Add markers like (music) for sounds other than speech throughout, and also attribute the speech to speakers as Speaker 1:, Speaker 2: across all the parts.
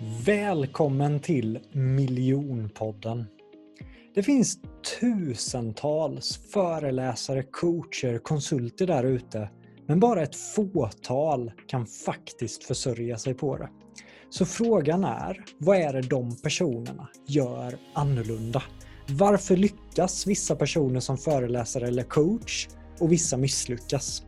Speaker 1: Välkommen till Miljonpodden. Det finns tusentals föreläsare, coacher, konsulter där ute, men bara ett fåtal kan faktiskt försörja sig på det. Så frågan är, vad är det de personerna gör annorlunda? Varför lyckas vissa personer som föreläsare eller coach och vissa misslyckas?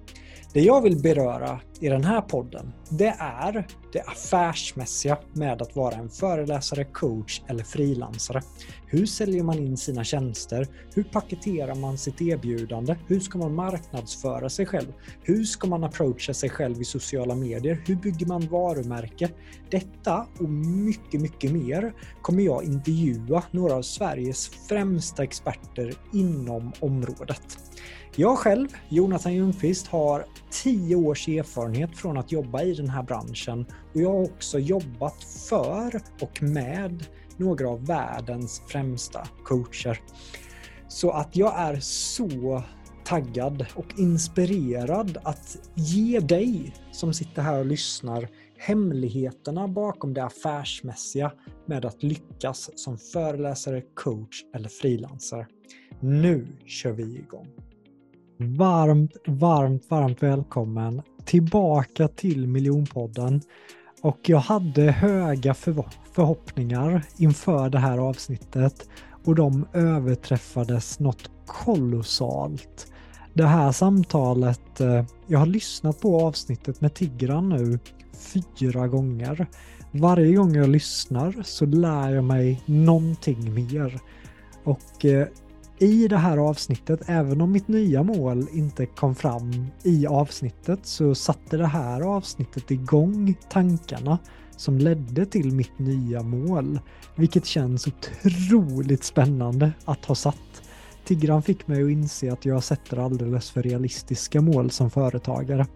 Speaker 1: Det jag vill beröra i den här podden, det är det affärsmässiga med att vara en föreläsare, coach eller frilansare. Hur säljer man in sina tjänster? Hur paketerar man sitt erbjudande? Hur ska man marknadsföra sig själv? Hur ska man approacha sig själv i sociala medier? Hur bygger man varumärke? Detta och mycket, mycket mer kommer jag intervjua några av Sveriges främsta experter inom området. Jag själv, Jonathan Ljungqvist, har 10 års erfarenhet från att jobba i den här branschen och jag har också jobbat för och med några av världens främsta coacher. Så att jag är så taggad och inspirerad att ge dig som sitter här och lyssnar hemligheterna bakom det affärsmässiga med att lyckas som föreläsare, coach eller frilansare. Nu kör vi igång! Varmt, varmt, varmt välkommen tillbaka till Miljonpodden. Och jag hade höga förhoppningar inför det här avsnittet och de överträffades något kolossalt. Det här samtalet, eh, jag har lyssnat på avsnittet med Tigran nu fyra gånger. Varje gång jag lyssnar så lär jag mig någonting mer. Och eh, i det här avsnittet, även om mitt nya mål inte kom fram i avsnittet, så satte det här avsnittet igång tankarna som ledde till mitt nya mål, vilket känns otroligt spännande att ha satt. Tigran fick mig att inse att jag sätter alldeles för realistiska mål som företagare.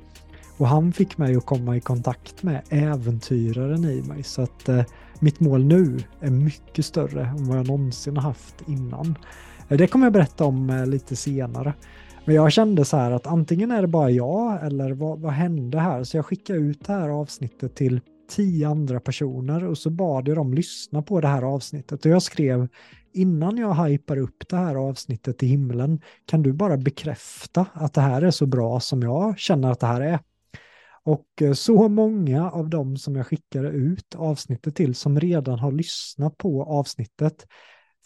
Speaker 1: Och han fick mig att komma i kontakt med äventyraren i mig, så att eh, mitt mål nu är mycket större än vad jag någonsin har haft innan. Eh, det kommer jag berätta om eh, lite senare. Men jag kände så här att antingen är det bara jag eller vad, vad hände här? Så jag skickade ut det här avsnittet till tio andra personer och så bad jag dem lyssna på det här avsnittet. Och jag skrev innan jag hypar upp det här avsnittet i himlen, kan du bara bekräfta att det här är så bra som jag känner att det här är? Och eh, så många av dem som jag skickade ut avsnittet till som redan har lyssnat på avsnittet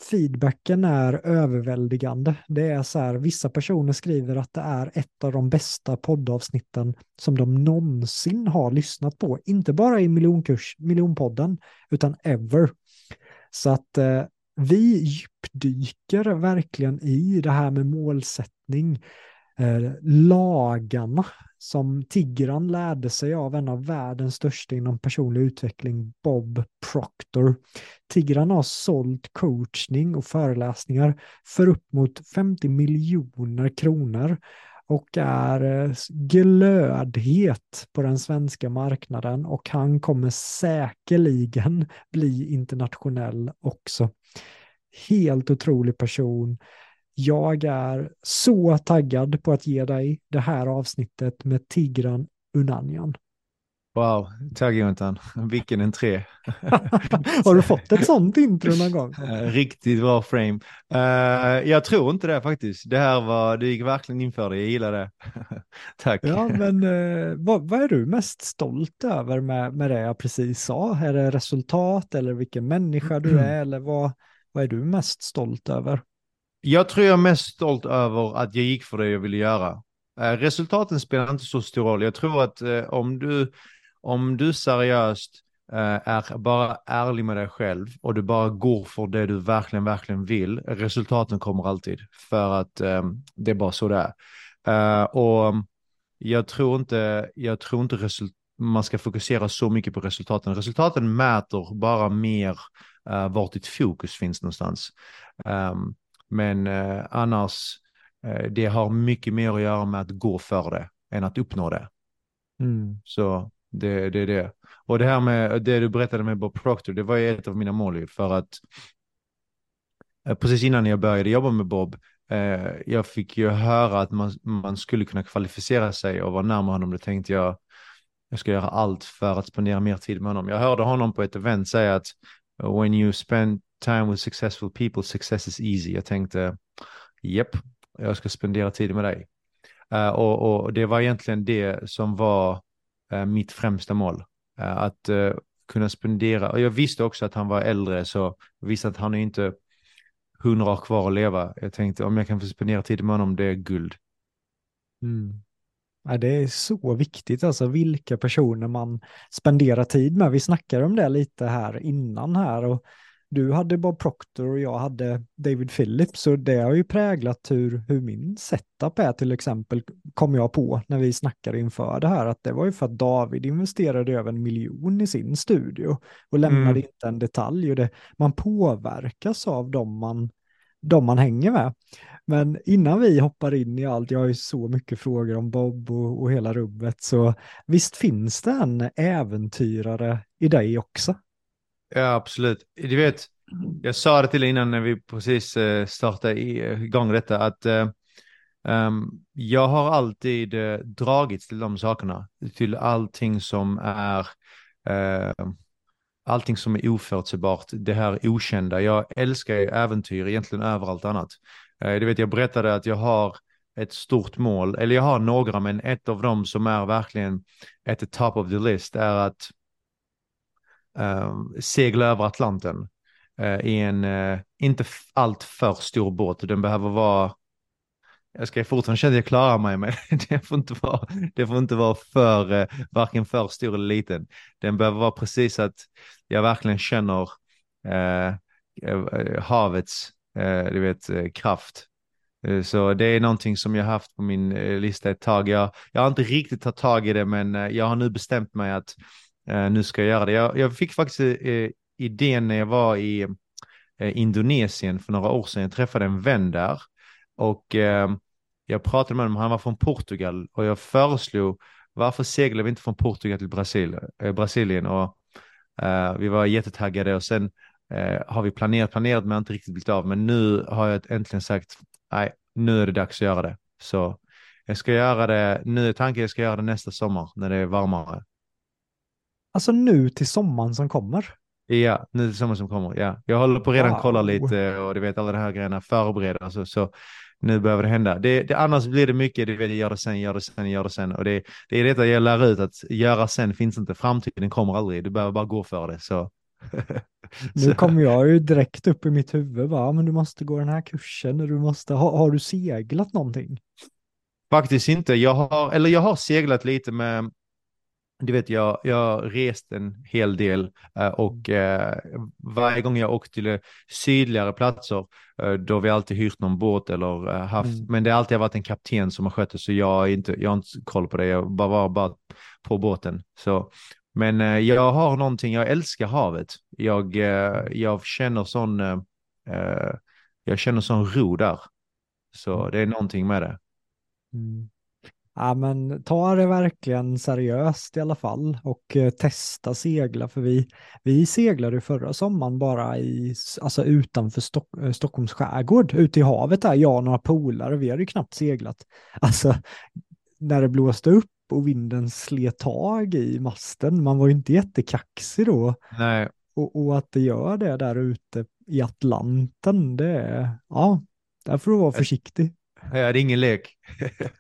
Speaker 1: feedbacken är överväldigande. Det är så här, vissa personer skriver att det är ett av de bästa poddavsnitten som de någonsin har lyssnat på. Inte bara i miljonkurs, miljonpodden, utan ever. Så att eh, vi djupdyker verkligen i det här med målsättning, eh, lagarna som Tigran lärde sig av en av världens största inom personlig utveckling, Bob Proctor. Tigran har sålt coachning och föreläsningar för upp mot 50 miljoner kronor och är eh, glödhet på den svenska marknaden och han kommer säkerligen bli internationell också. Helt otrolig person jag är så taggad på att ge dig det här avsnittet med Tigran Unanjan.
Speaker 2: Wow, tack Jonathan. Vilken entré. (laughs)
Speaker 1: Har du fått ett sånt intro någon gång? (laughs)
Speaker 2: Eh, riktigt bra frame. Uh, jag tror inte det faktiskt. Det här var, det gick verkligen in för det. Jag gillar det. (laughs) tack.
Speaker 1: Ja, men uh, vad, vad, är du mest stolt över med, med det jag precis sa? Är det resultat eller vilken människa du är eller vad, vad är du mest stolt över?
Speaker 2: Jag tror jag är mest stolt över att jag gick för det jag ville göra. Eh, resultaten spelar inte så stor roll. Jag tror att eh, om du, om du seriöst eh, är bara ärlig med dig själv och du bara går för det du verkligen, verkligen vill, resultaten kommer alltid. För att eh, det är bara så det är. Eh, och jag tror inte, jag tror inte result man ska fokusera så mycket på resultaten. Resultaten mäter bara mer uh, vart ditt fokus finns någonstans. Um, men eh, annars, eh, det har mycket mer att göra med att gå för det än att uppnå det. Mm. Så det, det är det. Och det här med det du berättade med Bob Proctor, det var ju ett av mina mål för att eh, precis innan jag började jobba med Bob, eh, jag fick ju höra att man, man skulle kunna kvalificera sig och vara närmare honom. Då tänkte jag, jag ska göra allt för att spendera mer tid med honom. Jag hörde honom på ett event säga att Uh, when you spend time with successful people, success is easy. Jag tänkte, japp, jag ska spendera tid med dig. Uh, och, och, det var egentligen det som var uh, mitt främsta mål. Uh, att uh, kunna spendera, och jag visste också att han var äldre, så jag visste att han är inte hundra år kvar att leva. Jag tänkte om jag kan få spendera tid med honom, det är guld.
Speaker 1: Mm. Ja, det är så viktigt, alltså vilka personer man spenderar tid med. Vi snackade om det lite här innan här och du hade Bob Proctor och jag hade David Phillips och det har ju präglat hur, hur min setup är till exempel, kom jag på när vi snackade inför det här, att det var ju för att David investerade över en miljon i sin studio och lämnade mm. inte en detalj och det, man påverkas av dem man, dem man hänger med. Men innan vi hoppar in i allt, jag har ju så mycket frågor om Bob och, och hela rubbet, så visst finns det en äventyrare i dig också?
Speaker 2: Ja, absolut. Du vet, jag sa det till innan när vi precis eh, startade eh, igång detta, att um, jag har alltid dragits till de sakerna, till allting som är uh, allting som är oförutsägbart, det här okända. Jag älskar äventyr egentligen över allt annat. Eh, du vet, jag berättade att jag har ett stort mål, eller jag har några, men ett av dem som är verkligen at the top of the list är att uh, segla över Atlanten uh, i en uh, inte allt för stor båt. Den behöver vara, jag ska fortfarande känna att jag klarar mig, men (laughs) det får inte vara, det får inte vara för, uh, varken för stor eller liten. Den behöver vara precis att jag verkligen känner havets Eh, du vet, eh, kraft. Eh, så det är någonting som jag haft på min lista ett tag. Jag, jag har inte riktigt tagit tag i det, men jag har nu bestämt mig att nu ska jag göra det. Jag, jag fick faktiskt idén när jag var i Indonesien för några år sedan. Jag träffade en vän där och jag pratade med honom. Han var från Portugal och jag föreslog varför seglar vi inte från Portugal till Brasil, Brasilien? Och vi var jättetaggade och sen har vi planerat, planerat men inte riktigt blivit av. Men nu har jag äntligen sagt nej, nu är det dags att göra det. Så jag ska göra det, nu är tanken jag ska göra det nästa sommar när det är varmare.
Speaker 1: Alltså nu till sommaren som kommer?
Speaker 2: Ja, nu till sommaren som kommer. Ja. Jag håller på redan wow. kolla lite och du vet alla de här grejerna förbereda. Alltså, så nu behöver det hända. Det, det, annars blir det mycket, du vet, gör det sen, gör det sen, gör det sen. Och det, det är detta jag lär ut, att göra sen finns inte, framtiden kommer aldrig. Du behöver bara gå för det. Så.
Speaker 1: Nu kommer jag ju direkt upp i mitt huvud, va? men du måste gå den här kursen, du måste, har, har du seglat någonting?
Speaker 2: Faktiskt inte. Jag har, eller jag har seglat lite med du vet, jag, jag rest en hel del eh, och eh, varje gång jag åkt till sydligare platser eh, då har vi alltid hyrt någon båt eller haft, mm. men det har alltid varit en kapten som har skött det så jag har inte, jag har inte koll på det, jag bara var bara på båten. Så, men jag har någonting, jag älskar havet. Jag, jag känner sån, jag känner sån ro där. Så mm. det är någonting med det.
Speaker 1: Mm. Ja, men ta det verkligen seriöst i alla fall och eh, testa segla för vi, vi seglade förra sommaren bara i, alltså utanför Stock, eh, Stockholms skärgård, ute i havet där, jag och några polare, vi hade ju knappt seglat. (laughs) Alltså, när det blåste upp och vinden slet tag i masten, man var ju inte jättekaxig då.
Speaker 2: Nej.
Speaker 1: Och, och, att det gör det där ute i Atlanten, det är, ja, där får du vara försiktig.
Speaker 2: Ja, det är ingen lek.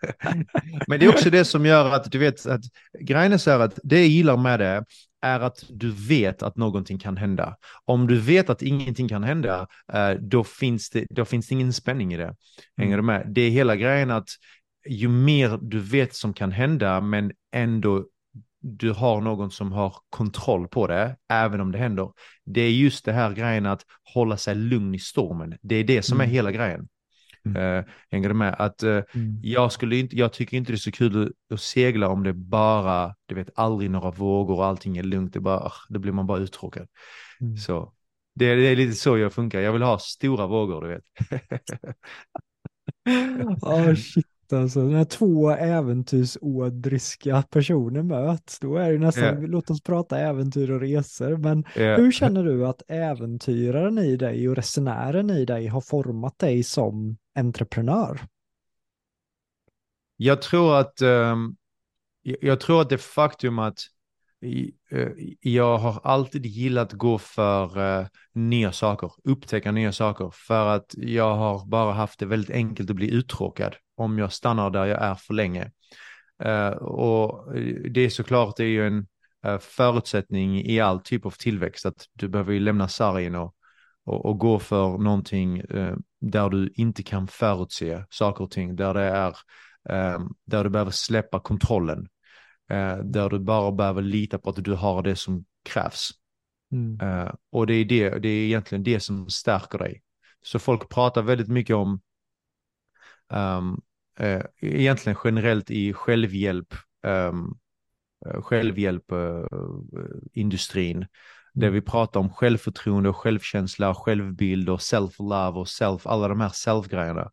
Speaker 2: (laughs) Men det är också det som gör att du vet att grejen är så här att det jag gillar med det är att du vet att någonting kan hända. Om du vet att ingenting kan hända, eh, då finns det, då finns det ingen spänning i det. Hänger mm. du med? Det är hela grejen att ju mer du vet som kan hända, men ändå du har någon som har kontroll på det, även om det händer. Det är just det här grejen att hålla sig lugn i stormen. Det är det som mm. är hela grejen. Mm. hänger du med? Att uh, mm. jag, skulle inte, jag tycker inte det är så kul att segla om det bara, du vet, aldrig några vågor och allting är lugnt. Det, bara, då blir man bara uttråkad. Mm. Så det, det, är lite så jag funkar. Jag vill ha stora vågor, du vet. (laughs)
Speaker 1: oh, shit alltså. När två äventyrsådriska personer möts, då är det nästan, yeah. låt oss prata äventyr och resor. Men yeah. hur känner du att äventyraren i dig och resenären i dig har format dig som entreprenör?
Speaker 2: Jag tror att um, jag tror att det faktum att Eh, jag har alltid gillat att gå för uh, nya saker, upptäcka nya saker, för att jag har bara haft det väldigt enkelt att bli uttråkad om jag stannar där jag är för länge. Uh, och det är såklart det är ju en uh, förutsättning i all typ av tillväxt att du behöver ju lämna sargen och, och, och gå för någonting där du inte kan förutse saker och ting, där det är där du behöver släppa kontrollen där du bara behöver lita på att du har det som krävs. Mm. Eh, och det är, det, det är egentligen det som stärker dig. Så folk pratar väldigt mycket om, um, uh, egentligen generellt i självhjälp, um, självhjälpindustrin, uh, mm. där vi pratar om självförtroende och självkänsla, självbild och self-love och self, alla de här self-grejerna.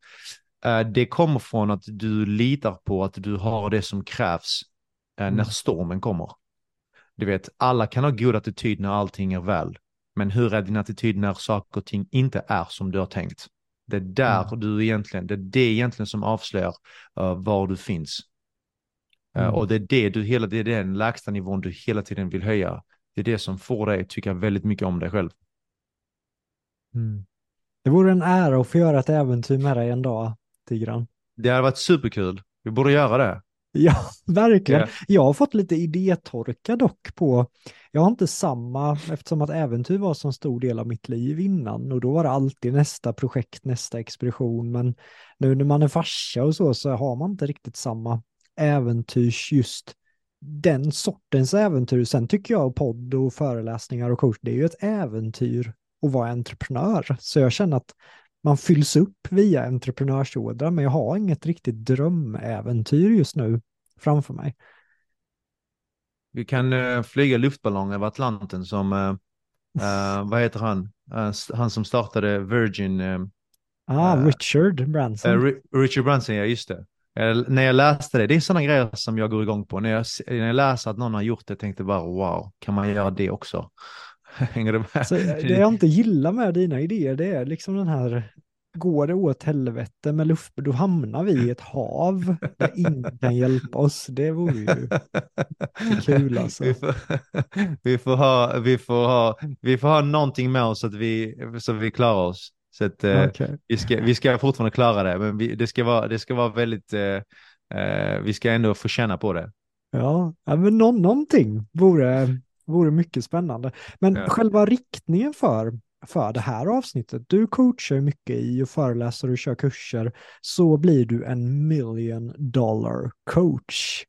Speaker 2: Uh, det kommer från att du litar på att du har det som krävs Eh, mm. när stormen kommer. Du vet, alla kan ha god attityd när allting är väl. Men hur är din attityd när saker och ting inte är som du har tänkt? Det är där mm. du egentligen, det är det egentligen som avslöjar uh, var du finns. Uh, mm. Och det är det du hela, det är den lägsta nivån du hela tiden vill höja. Det är det som får dig att tycka väldigt mycket om dig själv.
Speaker 1: Mm. Det vore en ära att få göra ett äventyr med dig en dag, Tigran.
Speaker 2: Det hade varit superkul. Vi borde göra det.
Speaker 1: Ja, (laughs) verkligen. Yeah. Jag har fått lite idétorka dock på, jag har inte samma, eftersom att äventyr var så stor del av mitt liv innan och då var det alltid nästa projekt, nästa expedition, men nu när man är farsa och så, så har man inte riktigt samma äventyrs just den sortens äventyr. Sen tycker jag podd och föreläsningar och coach, det är ju ett äventyr att vara entreprenör. Så jag känner att man fylls upp via entreprenörsådra, men jag har inget riktigt drömäventyr just nu framför mig.
Speaker 2: Vi kan uh, flyga luftballong över Atlanten som, uh, uh, vad heter han, han som startade Virgin.
Speaker 1: ah, Richard Branson.
Speaker 2: Richard Branson, ja just det. när jag läste det, det är sådana grejer som jag går igång på. När jag, när jag läser att någon har gjort det tänkte bara wow, kan man göra det också? (laughs) Hänger du med?
Speaker 1: Så det jag inte gillar med dina idéer, det är liksom den här, går det åt helvete med luft, då hamnar vi i ett hav där ingen kan hjälpa oss. Det vore ju kul (laughs) alltså.
Speaker 2: Vi får, vi får, ha, vi, får ha, vi får ha någonting med oss så att vi, så att vi klarar oss. Så att, eh, okay. vi, ska, vi ska fortfarande klara det, men vi, det, ska vara, det ska vara väldigt, eh, eh, vi ska ändå få känna på det.
Speaker 1: Ja, men nå någonting vore, vore mycket spännande. Men ja. själva riktningen för, för det här avsnittet, du coachar mycket i och föreläser och kör kurser, så blir du en million dollar coach.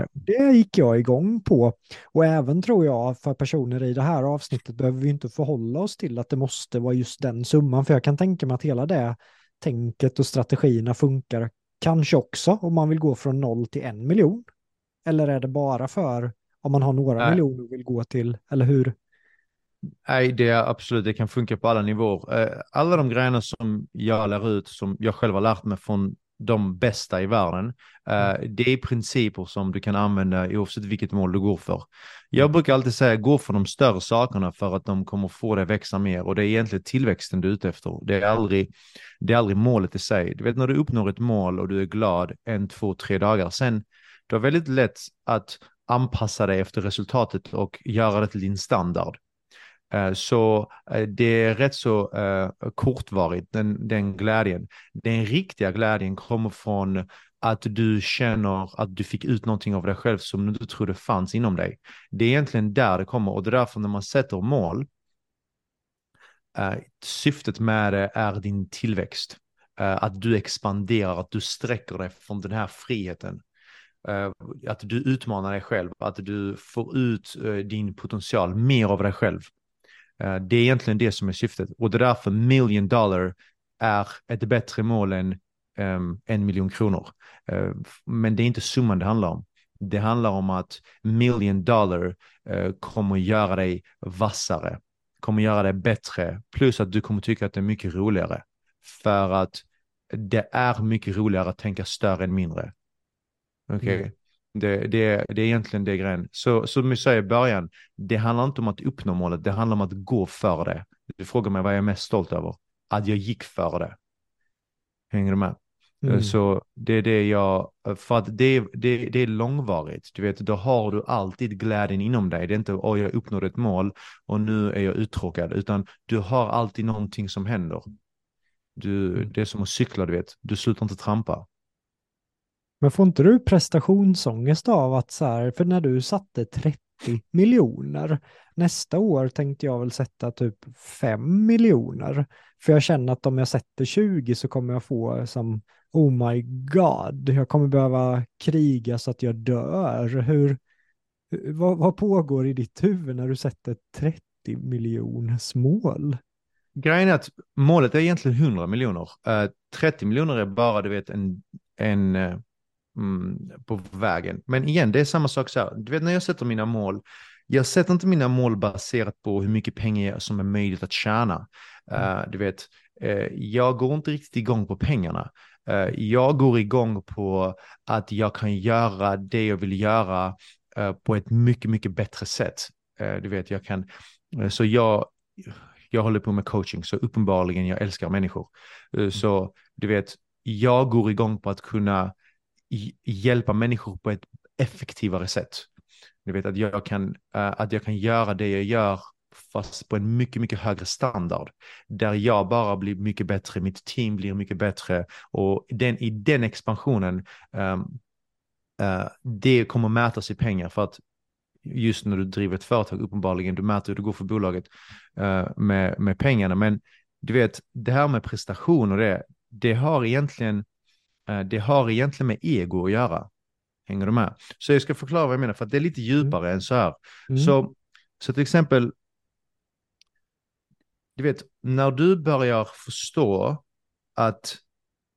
Speaker 2: Eh,
Speaker 1: det gick jag igång på. Och även tror jag för personer i det här avsnittet behöver vi inte förhålla oss till att det måste vara just den summan. För jag kan tänka mig att hela det tänket och strategierna funkar kanske också om man vill gå från noll till en miljon. Eller är det bara för om man har några Nej. miljoner och vill gå till, eller hur?
Speaker 2: Nej, det är absolut, det kan funka på alla nivåer. Eh, alla de grejerna som jag lär ut, som jag själv har lärt mig från de bästa i världen, eh, mm. det är principer som du kan använda oavsett vilket mål du går för. Jag brukar alltid säga, gå för de större sakerna för att de kommer få dig att växa mer och det är egentligen tillväxten du är ute efter. Det är aldrig, det är aldrig målet i sig. Du vet när du uppnår ett mål och du är glad en, två, tre dagar, sen du har väldigt lätt att anpassa dig efter resultatet och göra det till din standard. Eh, så eh, det är rätt så eh, kortvarigt, den, den glädjen. Den riktiga glädjen kommer från att du känner att du fick ut någonting av dig själv som du inte trodde fanns inom dig. Det är egentligen där det kommer och det är därför när man sätter mål, syftet med det är din tillväxt. Att du expanderar, att du sträcker dig från den här friheten. Att du utmanar dig själv, att du får ut din potential, mer av dig själv. Eh, det är egentligen det som är syftet och det är därför million dollar är ett bättre mål än um, en miljon kronor. Eh, men det är inte summan det handlar om. Det handlar om att million dollar eh, kommer göra dig vassare, kommer göra dig bättre, plus att du kommer tycka att det är mycket roligare. För att det är mycket roligare att tänka större än mindre. Okej. Okay. Mm. Det, det, det är egentligen det grejen. Så som vi sa i början, det handlar inte om att uppnå målet, det handlar om att gå för det. Du frågar mig vad jag är mest stolt över. Att jag gick för det. Hänger du med? Mm. Så det är det jag, för att det, det, det är långvarigt. Du vet, då har du alltid glädjen inom dig. Det är inte, oj, jag uppnådde ett mål och nu är jag uttråkad, utan du har alltid någonting som händer. Du, mm. det är som att cykla, du vet. Du slutar inte trampa.
Speaker 1: Men får inte du prestationsångest av att så här, för när du satte 30 miljoner, nästa år tänkte jag väl sätta typ 5 miljoner. För jag känner att om jag sätter 20 så kommer jag få som oh my god, jag kommer behöva kriga så att jag dör. Hur, vad, vad pågår i ditt huvud när du sätter 30 miljoners mål?
Speaker 2: Grejen är att målet är egentligen 100 miljoner. Eh, 30 miljoner är bara, du vet, en, en eh, mm, på vägen. Men igen, det är samma sak så här. Du vet när jag sätter mina mål, jag sätter inte mina mål baserat på hur mycket pengar som är möjligt att tjäna. Uh, du vet, uh, jag går inte riktigt igång på pengarna. Uh, jag går igång på att jag kan göra det jag vill göra på ett mycket, mycket bättre sätt. du vet, jag kan, så jag, jag håller på med coaching, så uppenbarligen jag älskar människor. Mm. Så du vet, jag går igång på att kunna hjälpa människor på ett effektivare sätt. Du vet att jag kan, uh, att jag kan göra det jag gör fast på en mycket, mycket högre standard. Där jag bara blir mycket bättre, mitt team blir mycket bättre och den, i den expansionen, um, uh, det kommer mätas i pengar för att just när du driver ett företag, uppenbarligen, du mäter hur det går för bolaget uh, med, med pengarna. Men du vet, det här med prestation och det, det har egentligen det har egentligen med ego att göra. Hänger du med? Så jag ska förklara vad jag menar, för det är lite djupare mm. än så här. Mm. Så, så till exempel, du vet, när du börjar förstå att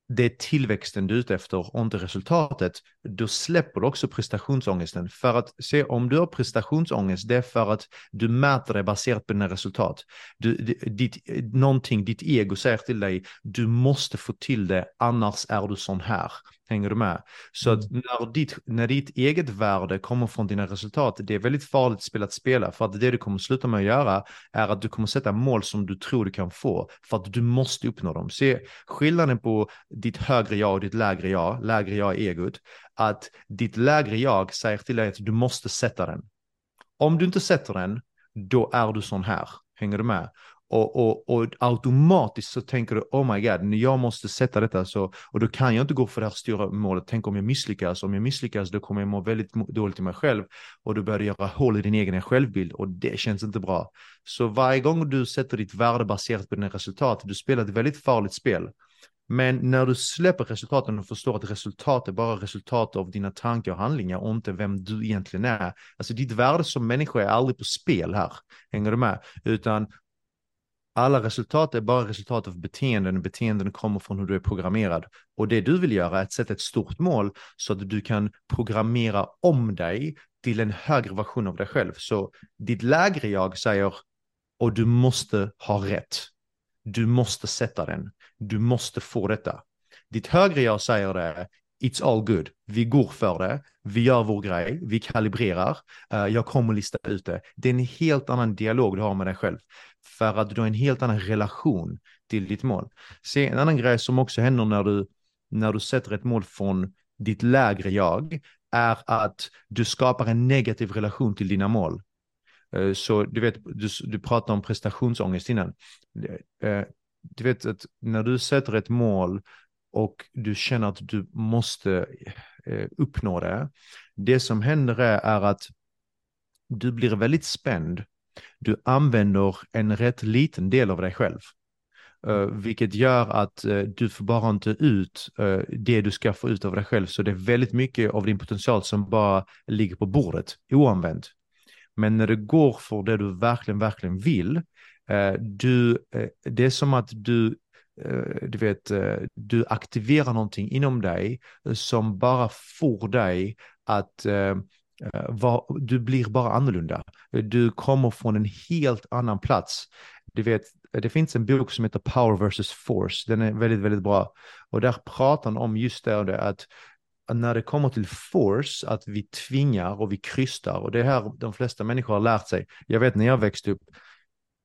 Speaker 2: det är tillväxten du är ute efter och inte resultatet, då släpper du också prestationsångesten. För att se om du har prestationsångest, det är för att du mäter det baserat på dina resultat. Du, ditt, någonting, ditt ego säger till dig, du måste få till det, annars är du sån här. Hänger du med? Så att mm. när ditt, när ditt eget värde kommer från dina resultat, det är väldigt farligt spel att spela. För att det du kommer sluta med att göra är att du kommer sätta mål som du tror du kan få. För att du måste uppnå dem. Se skillnaden på ditt högre jag och ditt lägre jag, lägre jag är egot, att ditt lägre jag säger till dig att du måste sätta den. Om du inte sätter den, då är du sån här. Hänger du med? Och, och, och automatiskt så tänker du, oh my god, jag måste sätta detta så, och då kan jag inte gå för det här stora målet. Tänk om jag misslyckas, om jag misslyckas då kommer jag må väldigt dåligt i mig själv och du börjar göra hål i din egen självbild och det känns inte bra. Så varje gång du sätter ditt värde baserat på dina resultat, du spelar ett väldigt farligt spel. Men när du släpper resultaten och förstår att resultat är bara resultat av dina tankar och handlingar och inte vem du egentligen är. Alltså ditt värde som människa är aldrig på spel här. Hänger du med? Utan alla resultat är bara resultat av beteenden. Beteenden kommer från hur du är programmerad. Och det du vill göra är att sätta ett stort mål så att du kan programmera om dig till en högre version av dig själv. Så ditt lägre jag säger, och du måste ha rätt. Du måste sätta den. Du måste få detta. Ditt högre jag säger det, it's all good. Vi går för det, vi gör vår grej, vi kalibrerar, uh, jag kommer lista ut det. Det är en helt annan dialog du har med dig själv. För att du har en helt annan relation till ditt mål. Se, en annan grej som också händer när du, när du sätter ett mål från ditt lägre jag är att du skapar en negativ relation till dina mål. Eh, så du vet, du, du pratade om prestationsångest innan. Eh, du vet att när du sätter ett mål och du känner att du måste eh, uppnå det. Det som händer är, att du blir väldigt spänd. Du använder en rätt liten del av dig själv. Uh, vilket gör att uh, du får bara inte ut uh, det du ska få ut av dig själv. Så det är väldigt mycket av din potential som bara ligger på bordet oanvänt. Men när det går för det du verkligen, verkligen vill, du, det är som att du Eh, du vet, eh, du aktiverar någonting inom dig eh, som bara får dig att var, du blir bara annorlunda. Du kommer från en helt annan plats. Du vet, det finns en bok som heter Power vs. Force. Den är väldigt, väldigt bra. Och där pratar han om just det, att när det kommer till force, att vi tvingar och vi krystar. Och det är här de flesta människor har lärt sig. Jag vet när jag växte upp,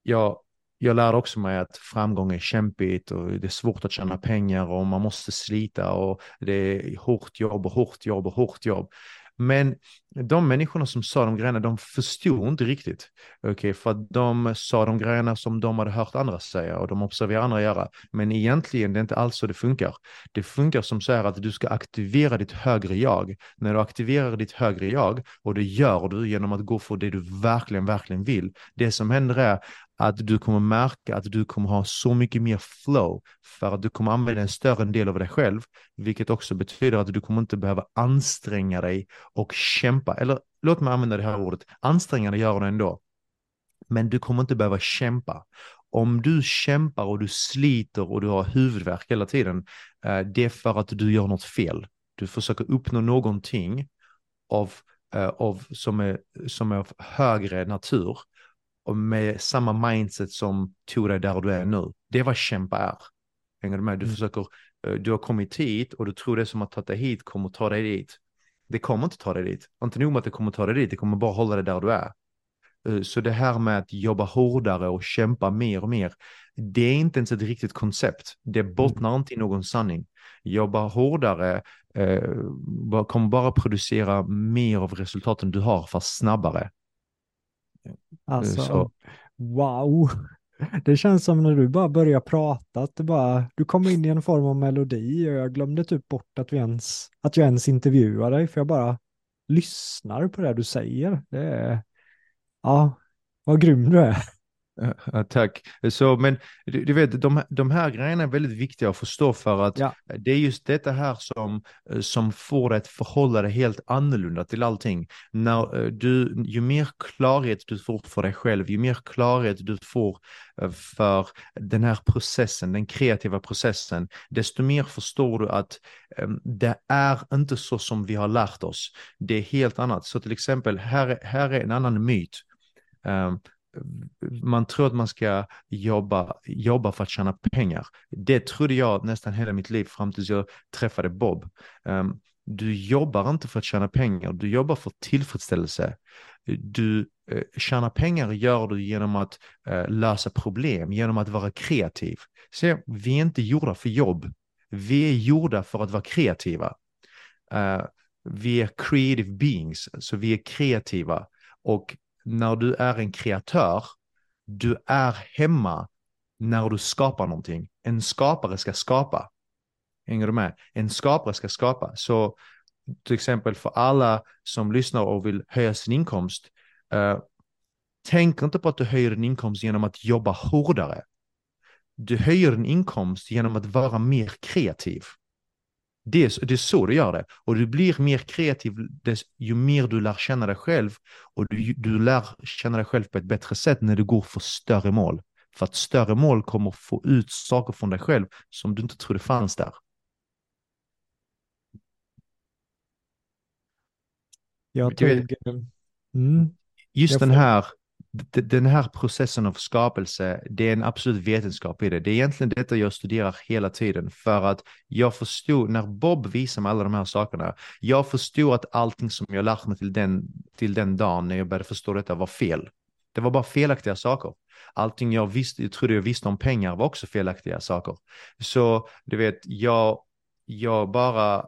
Speaker 2: jag jag lärde också mig att framgång är kämpigt och det är svårt att tjäna pengar och man måste slita och det är hårt jobb och hårt jobb och hårt jobb. Men de människorna som sa de grejerna, de förstod inte riktigt. Okay, för att de sa de grejerna som de hade hört andra säga och de observerade andra göra. Men egentligen det är inte alls så det funkar. Det funkar som så här att du ska aktivera ditt högre jag. När du aktiverar ditt högre jag, och det gör du genom att gå för det du verkligen, verkligen vill. Det som händer är att du kommer märka att du kommer ha så mycket mer flow för att du kommer använda en större del av dig själv, vilket också betyder att du kommer inte behöva anstränga dig och kämpa, eller låt mig använda det här ordet, anstränga dig gör du ändå, men du kommer inte behöva kämpa. Om du kämpar och du sliter och du har huvudvärk hela tiden, eh, det är för att du gör något fel. Du försöker uppnå någonting av, eh, av, som, är, som är av högre natur och med samma mindset som tog dig där du är nu. Det vad kämpa är. Hänger du med? Du mm. försöker, eh, du har kommit hit och du tror det som att ta dig hit kommer ta dig dit. Det kommer inte ta dig dit. Inte nog med att det kommer ta dig dit, det kommer bara hålla dig där du är. Eh, så det här med att jobba hårdare och kämpa mer och mer, det är inte ens ett riktigt koncept. Det mm. bottnar mm. inte i någon sanning. Jobba hårdare eh, kommer bara producera mer av resultaten du har, fast snabbare.
Speaker 1: Alltså, så. wow. Det känns som när du bara börjar prata, att det bara, du kommer in i en form av melodi och jag glömde typ bort att, vi ens, att jag ens intervjuar dig, för jag bara lyssnar på det du säger. Det är, ja, vad grym du är.
Speaker 2: Ja, tack. Så, men du, du, vet, de, de här grejerna är väldigt viktiga att förstå för att ja. det är just detta här som, som får dig att förhålla dig helt annorlunda till allting. När eh, du, ju mer klarhet du får för dig själv, ju mer klarhet du får eh, för den här processen, den kreativa processen, desto mer förstår du att um, det är inte så som vi har lärt oss. Det är helt annat. Så till exempel, här, här är en annan myt. Um, man tror att man ska jobba, jobba för att tjäna pengar. Det trodde jag nästan hela mitt liv fram tills jag träffade Bob. Um, du jobbar inte för att tjäna pengar, du jobbar för tillfredsställelse. Du eh, tjänar pengar gör du genom att eh, lösa problem, genom att vara kreativ. Se, vi är inte gjorda för jobb. Vi är gjorda för att vara kreativa. Uh, vi är creative beings, så vi är kreativa. Och när du är en kreatör, du är hemma när du skapar någonting. En skapare ska skapa. Hänger du med? En skapare ska skapa. Så till exempel för alla som lyssnar och vill höja sin inkomst, eh, tänk inte på att du höjer din inkomst genom att jobba hårdare. Du höjer din inkomst genom att vara mer kreativ. Det är, det är så du gör det. Och du blir mer kreativ dess, ju mer du lär känna dig själv. Och du, du lär känna dig själv på ett bättre sätt när du går för större mål. För att större mål kommer få ut saker från dig själv som du inte trodde fanns där.
Speaker 1: Jag tog... Mm,
Speaker 2: just jag den här den här processen av skapelse, det är en absolut vetenskap i det. Det är egentligen detta jag studerar hela tiden för att jag förstod, när Bob visade mig alla de här sakerna, jag förstod att allting som jag lärt mig till den, till den dagen när jag började förstå detta var fel. Det var bara felaktiga saker. Allting jag visste, jag trodde jag visste om pengar var också felaktiga saker. Så du vet, jag, jag bara,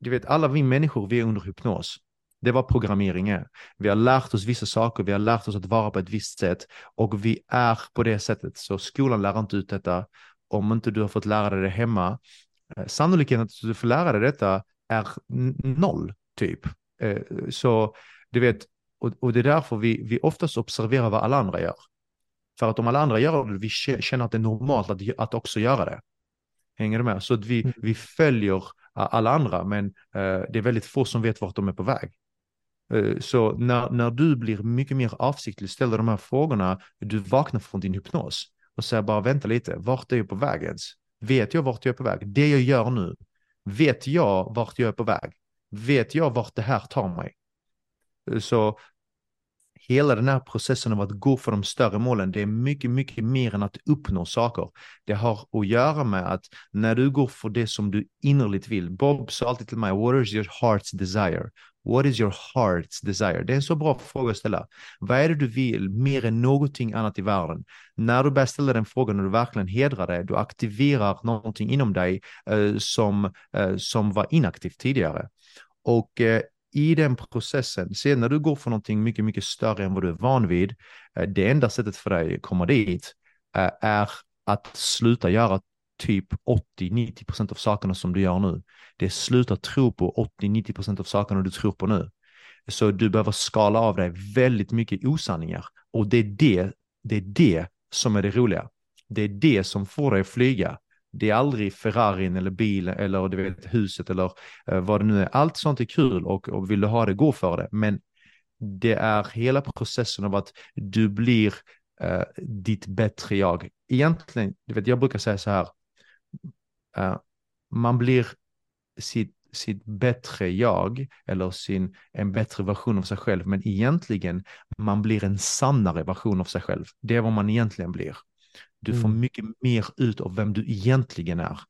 Speaker 2: du vet, alla vi människor, vi är under hypnos. Det var programmeringen. Vi har lärt oss vissa saker, vi har lärt oss att vara på ett visst sätt och vi är på det sättet. Så skolan lär inte ut detta om inte du har fått lära dig det hemma. Eh, sannolikheten att du får lära dig detta är noll, typ. Eh, så du vet, och, det är därför vi, vi oftast observerar vad alla andra gör. För att om alla andra gör det, vi känner att det är normalt att, att också göra det. Hänger du med? Så att vi, mm. vi följer alla andra, men uh, det är väldigt få som vet vart de är på väg. Eh, så när, när du blir mycket mer avsiktlig, ställer de här frågorna, du vaknar från din hypnos och säger bara vänta lite, vart är jag på väg ens? Vet jag vart jag är på väg? Det jag gör nu, vet jag vart jag är på väg? Vet jag vart det här tar mig? Eh, så hela den här processen av att gå för de större målen, det är mycket, mycket mer än att uppnå saker. Det har att göra med att när du går för det som du innerligt vill, Bob sa alltid till mig, what is your heart's desire? What is your heart's desire? Det är en så bra fråga att ställa. Vad är det du vill mer än någonting annat i världen? När du börjar ställa den frågan och du verkligen hedrar det, du aktiverar någonting inom dig eh, som, eh, som var inaktivt tidigare. Och eh, i den processen, sen när du går för någonting mycket, mycket större än vad du är van vid, eh, det enda sättet för dig att komma dit eh, är att sluta göra typ 80-90% av sakerna som du gör nu. Det är sluta tro på 80-90% av sakerna du tror på nu. Så du behöver skala av dig väldigt mycket osanningar och det är det, det är det som är det roliga. Det är det som får dig att flyga. Det är aldrig Ferrarin eller bilen eller du vet huset eller eh, vad det nu är. Allt sånt är kul och, och vill du ha det, gå för det. Men det är hela processen av att du blir uh, ditt bättre jag. Egentligen, du vet, jag brukar säga så här, uh, man blir sitt, sitt bättre jag eller sin, en bättre version av sig själv, men egentligen man blir en sannare version av sig själv. Det är vad man egentligen blir. Du mm. får mycket mer ut av vem du egentligen är.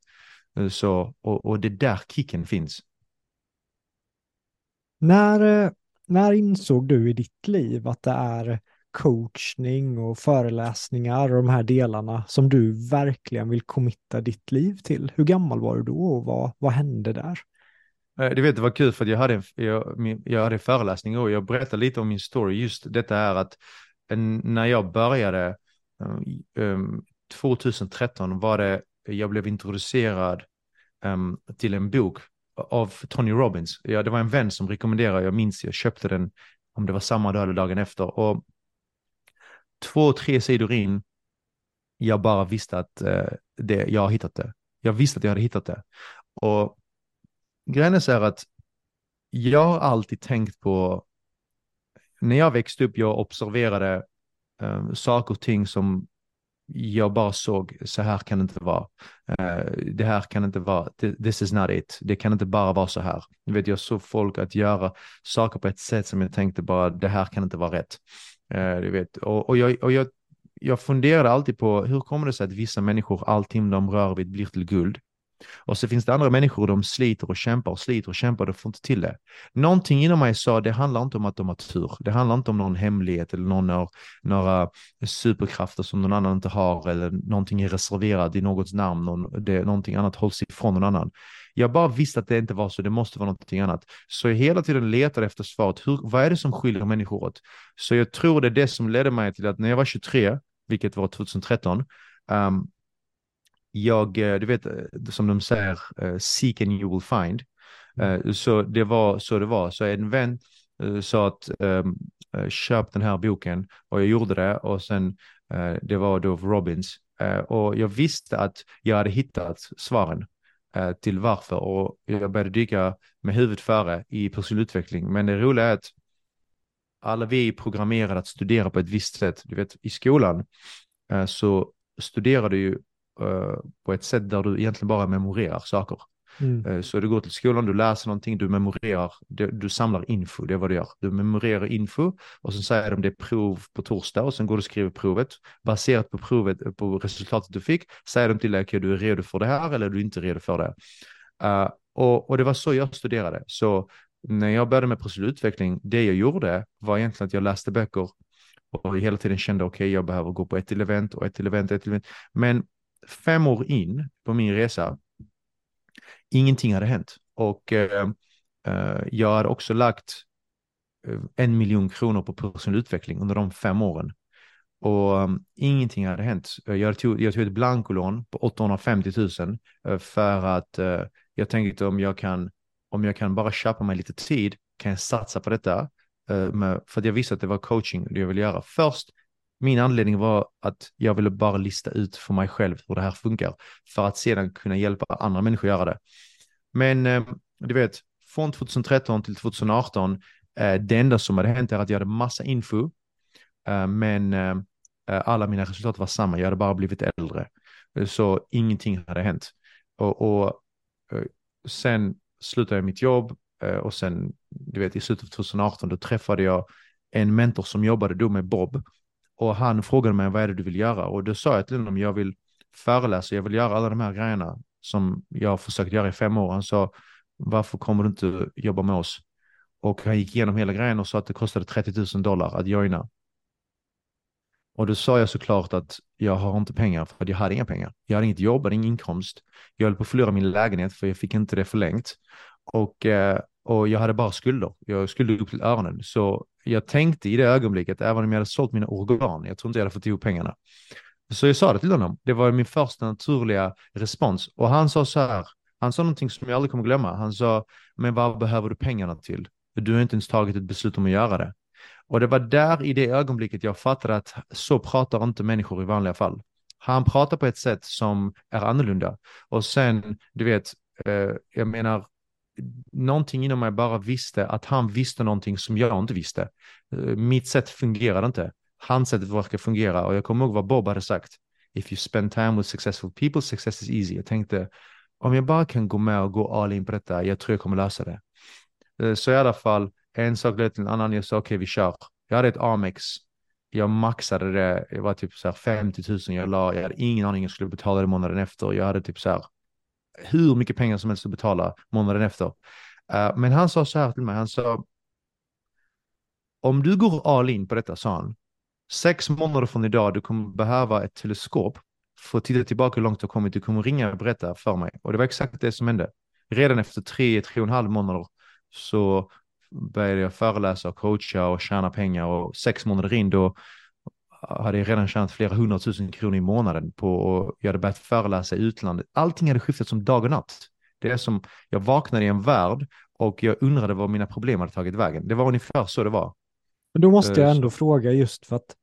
Speaker 2: Eh, så, och, och det är där kicken finns.
Speaker 1: När, eh, när insåg du i ditt liv att det är coachning och föreläsningar och de här delarna som du verkligen vill committa ditt liv till? Hur gammal var du då och vad, vad hände där?
Speaker 2: Eh, du vet, det var kul för att jag hade en, jag, jag hade en föreläsning och jag berättade lite om min story. Just detta är att eh, när jag började eh, um, 2013 var det, jag blev introducerad um, till en bok av Tony Robbins. Ja, det var en vän som rekommenderade, jag minns, jag köpte den om det var samma dag eller dagen efter. Och två, tre sidor in, jag bara visste att eh, det, jag har hittat det. Jag visste att jag hade hittat det. Och grejen är så här att jag har alltid tänkt på, när jag växte upp, jag observerade eh, saker och ting som jag bara såg, så här kan det inte vara. Uh, det här kan inte vara, this is not it. Det kan inte bara vara så här. Jag, vet, jag såg folk att göra saker på ett sätt som jag tänkte bara, det här kan inte vara rätt. Eh, du vet. Och, och, jag, och jag, jag funderade alltid på hur kommer det sig att vissa människor, allting de rör vid blir till guld. Och så finns det andra människor, de sliter och kämpar och sliter och kämpar och får inte till det. Någonting inom mig sa, det handlar inte om att de har tur. Det handlar inte om någon hemlighet eller någon har, några superkrafter som någon annan inte har eller någonting är reserverat i någons namn. och det, någonting annat hålls ifrån någon annan. Jag bara visste att det inte var så, det måste vara någonting annat. Så jag hela tiden letade efter svaret, hur, vad är det som skiljer människor åt? Så jag tror det är det som ledde mig till att när jag var 23, vilket var 2013, um, jag, eh, du vet, eh, som de säger, uh, seek and you will find. Uh, så det var så det var. Så en vän uh, sa att um, köp den här boken och jag gjorde det och sen det var då Robins och jag visste att jag hade hittat svaren Eh, till varför och jag började dyka med huvudet före i personlig utveckling. Men det roliga är att alla vi är programmerade att studera på ett visst sätt. Du vet, i skolan eh, så studerar du ju eh, på ett sätt där du egentligen bara memorerar saker. Mm. Eh, så du går till skolan, du läser någonting, du memorerar, du, du, samlar info, det är vad du gör. Du memorerar info och sen säger de det är prov på torsdag och sen går du och skriver provet. Baserat på provet, på resultatet du fick, säger de till dig, okej okay, du är redo för det här eller är du inte redo för det. Uh, och, och, det var så jag studerade. Så när jag började med personlig utveckling, det jag gjorde var egentligen att jag läste böcker och hela tiden kände okej, okay, jag behöver gå på ett till event och ett till event, ett till event. Men fem år in på min resa, ingenting hade hänt. Och eh, eh jag hade också lagt eh, en miljon kronor på personlig utveckling under de fem åren. Och um, ingenting hade hänt. Jag tog, jag tog ett blankolån på 850 000 för att uh, jag tänkte om jag kan, om jag kan bara köpa mig lite tid kan jag satsa på detta. Uh, med, för att jag visste att det var coaching det jag ville göra. Först min anledning var att jag ville bara lista ut för mig själv hur det här funkar för att sedan kunna hjälpa andra människor att göra det. Men eh, du vet, från 2013 till 2018, eh, det enda som hade hänt är att jag hade massa info, eh, men eh, eh, alla mina resultat var samma. Jag hade bara blivit äldre, så ingenting hade hänt. Och, och eh, sen slutade jag mitt jobb och sen, du vet, i slutet av 2018 då träffade jag en mentor som jobbade då med Bob och han frågade mig vad är det du vill göra och då sa jag till honom jag vill föreläsa, jag vill göra alla de här grejerna som jag har försökt göra i fem år. Han sa varför kommer du inte jobba med oss? Och han gick igenom hela grejen och sa att det kostade 30 000 dollar att joina. Och då sa jag såklart att jag har inte pengar för att jag hade inga pengar. Jag hade inget jobb, hade ingen inkomst. Jag höll på att förlora min lägenhet för jag fick inte det förlängt. Och, eh, och jag hade bara skulder. Jag skulle upp till öronen. Så jag tänkte i det ögonblicket, även om jag hade sålt mina organ, jag tror inte jag hade fått ihop pengarna. Så jag sa det till honom. Det var min första naturliga respons. Och han sa så här, han sa någonting som jag aldrig kommer glömma. Han sa, men vad behöver du pengarna till? Du har inte ens tagit ett beslut om att göra det. Och det var där i det ögonblicket jag fattade att så pratar inte människor i vanliga fall. Han pratar på ett sätt som är annorlunda. Och sen, du vet, eh, jag menar, någonting inom mig bara visste att han visste någonting som jag inte visste. Eh, mitt sätt fungerade inte. Hans sätt verkar fungera och jag kommer ihåg vad Bob hade sagt. If you spend time with successful people, success is easy. Jag tänkte, om jag bara kan gå med och gå all in på detta, jag tror jag kommer lösa det. Eh, så i alla fall, en sak ledde till en annan. Jag sa okej, okay, vi kör. Jag hade ett Amex. Jag maxade det. Det var typ så här 50 000 jag la. Jag hade ingen aning jag skulle betala det månaden efter. Jag hade typ så här hur mycket pengar som helst att betala månaden efter. Uh, men han sa så här till mig. Han sa. Om du går all in på detta, sa han. Sex månader från idag, du kommer behöva ett teleskop för att titta tillbaka hur långt du har kommit. Du kommer ringa och berätta för mig. Och det var exakt det som hände. Redan efter tre, tre och en halv månader så började jag föreläsa och coacha och tjäna pengar och sex månader in då hade jag redan tjänat flera hundratusen kronor i månaden på och jag hade börjat föreläsa i utlandet. Allting hade skiftat som dag och natt. Det är som jag vaknade i en värld och jag undrade var mina problem hade tagit vägen. Det var ungefär så det var.
Speaker 1: Men då måste jag eh, ändå fråga just för att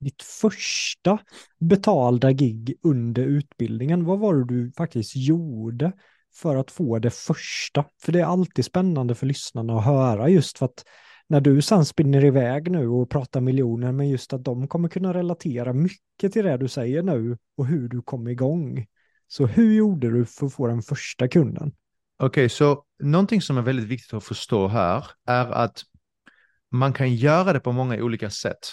Speaker 1: ditt första betalda gig under utbildningen, vad var det du faktiskt gjorde för att få det första. För det är alltid spännande för lyssnarna att höra just för att när du sen spinner iväg nu och pratar miljoner, men just att de kommer kunna relatera mycket till det du säger nu och hur du kom igång. Så hur gjorde du för att få den första kunden?
Speaker 2: Okej, okay, så någonting som är väldigt viktigt att förstå här är att man kan göra det på många olika sätt.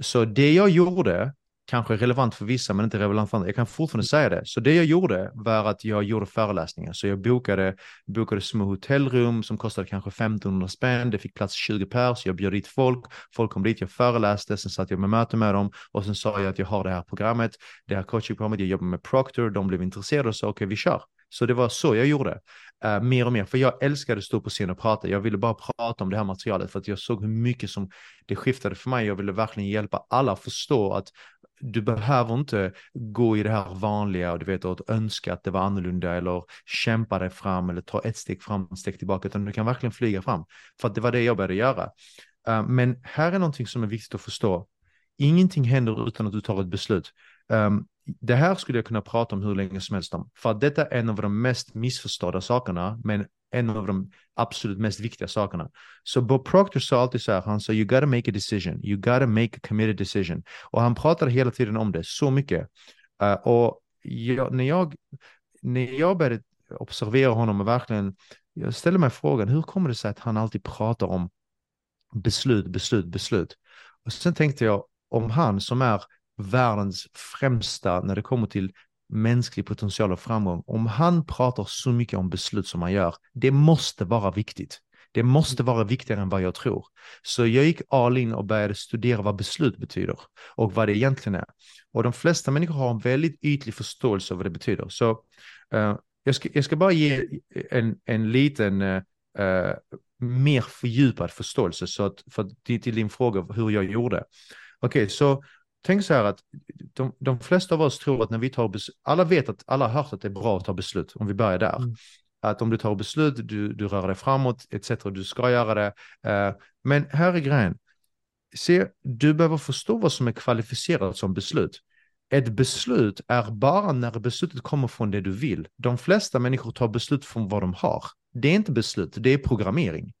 Speaker 2: Så det jag gjorde kanske relevant för vissa men inte relevant för andra. Jag kan fortfarande säga det. Så det jag gjorde var att jag gjorde föreläsningar. Så jag bokade, bokade små hotellrum som kostade kanske 1500 spänn. Det fick plats 20 pers. Jag bjöd dit folk. Folk kom dit, jag föreläste. Sen satt jag med möte med dem och sen sa jag att jag har det här programmet, det här coachingprogrammet. Jag jobbar med Proctor. De blev intresserade och sa okej, okay, vi kör. Så det var så jag gjorde. Uh, mer och mer, för jag älskade att stå på scen och prata. Jag ville bara prata om det här materialet för att jag såg hur mycket som det skiftade för mig. Jag ville verkligen hjälpa alla att förstå att du behöver inte gå i det här vanliga och du vet att önska att det var annorlunda eller kämpa dig fram eller ta ett steg fram, ett steg tillbaka, utan du kan verkligen flyga fram. För att det var det jag började göra. Uh, men här är någonting som är viktigt att förstå. Ingenting händer utan att du tar ett beslut. Um, det här skulle jag kunna prata om hur länge som helst om, för att detta är en av de mest missförstådda sakerna, men en av de absolut mest viktiga sakerna. Så Bob Proctor sa alltid så här, han sa you gotta make a decision, you gotta make a committed decision. Och han pratade hela tiden om det så mycket. Uh, och jag, när, jag, när jag började observera honom och verkligen, jag ställde mig frågan, hur kommer det sig att han alltid pratar om beslut, beslut, beslut? Och sen tänkte jag, om han som är världens främsta när det kommer till mänsklig potential och framgång, om han pratar så mycket om beslut som han gör, det måste vara viktigt. Det måste vara viktigare än vad jag tror. Så jag gick all in och började studera vad beslut betyder och vad det egentligen är. Och de flesta människor har en väldigt ytlig förståelse av vad det betyder. Så uh, jag, ska, jag ska bara ge en, en liten uh, mer fördjupad förståelse så att, för, till, till din fråga hur jag gjorde. Okej, okay, så tänk så här att de, de flesta av oss tror att när vi tar beslut, alla vet att alla har hört att det är bra att ta beslut, om vi börjar där. Mm. Att om du tar beslut, du, du rör dig framåt, etc. Du ska göra det. Uh, men här är grejen. Se, du behöver förstå vad som är kvalificerat som beslut. Ett beslut är bara när beslutet kommer från det du vill. De flesta människor tar beslut från vad de har. Det är inte beslut, det är programmering.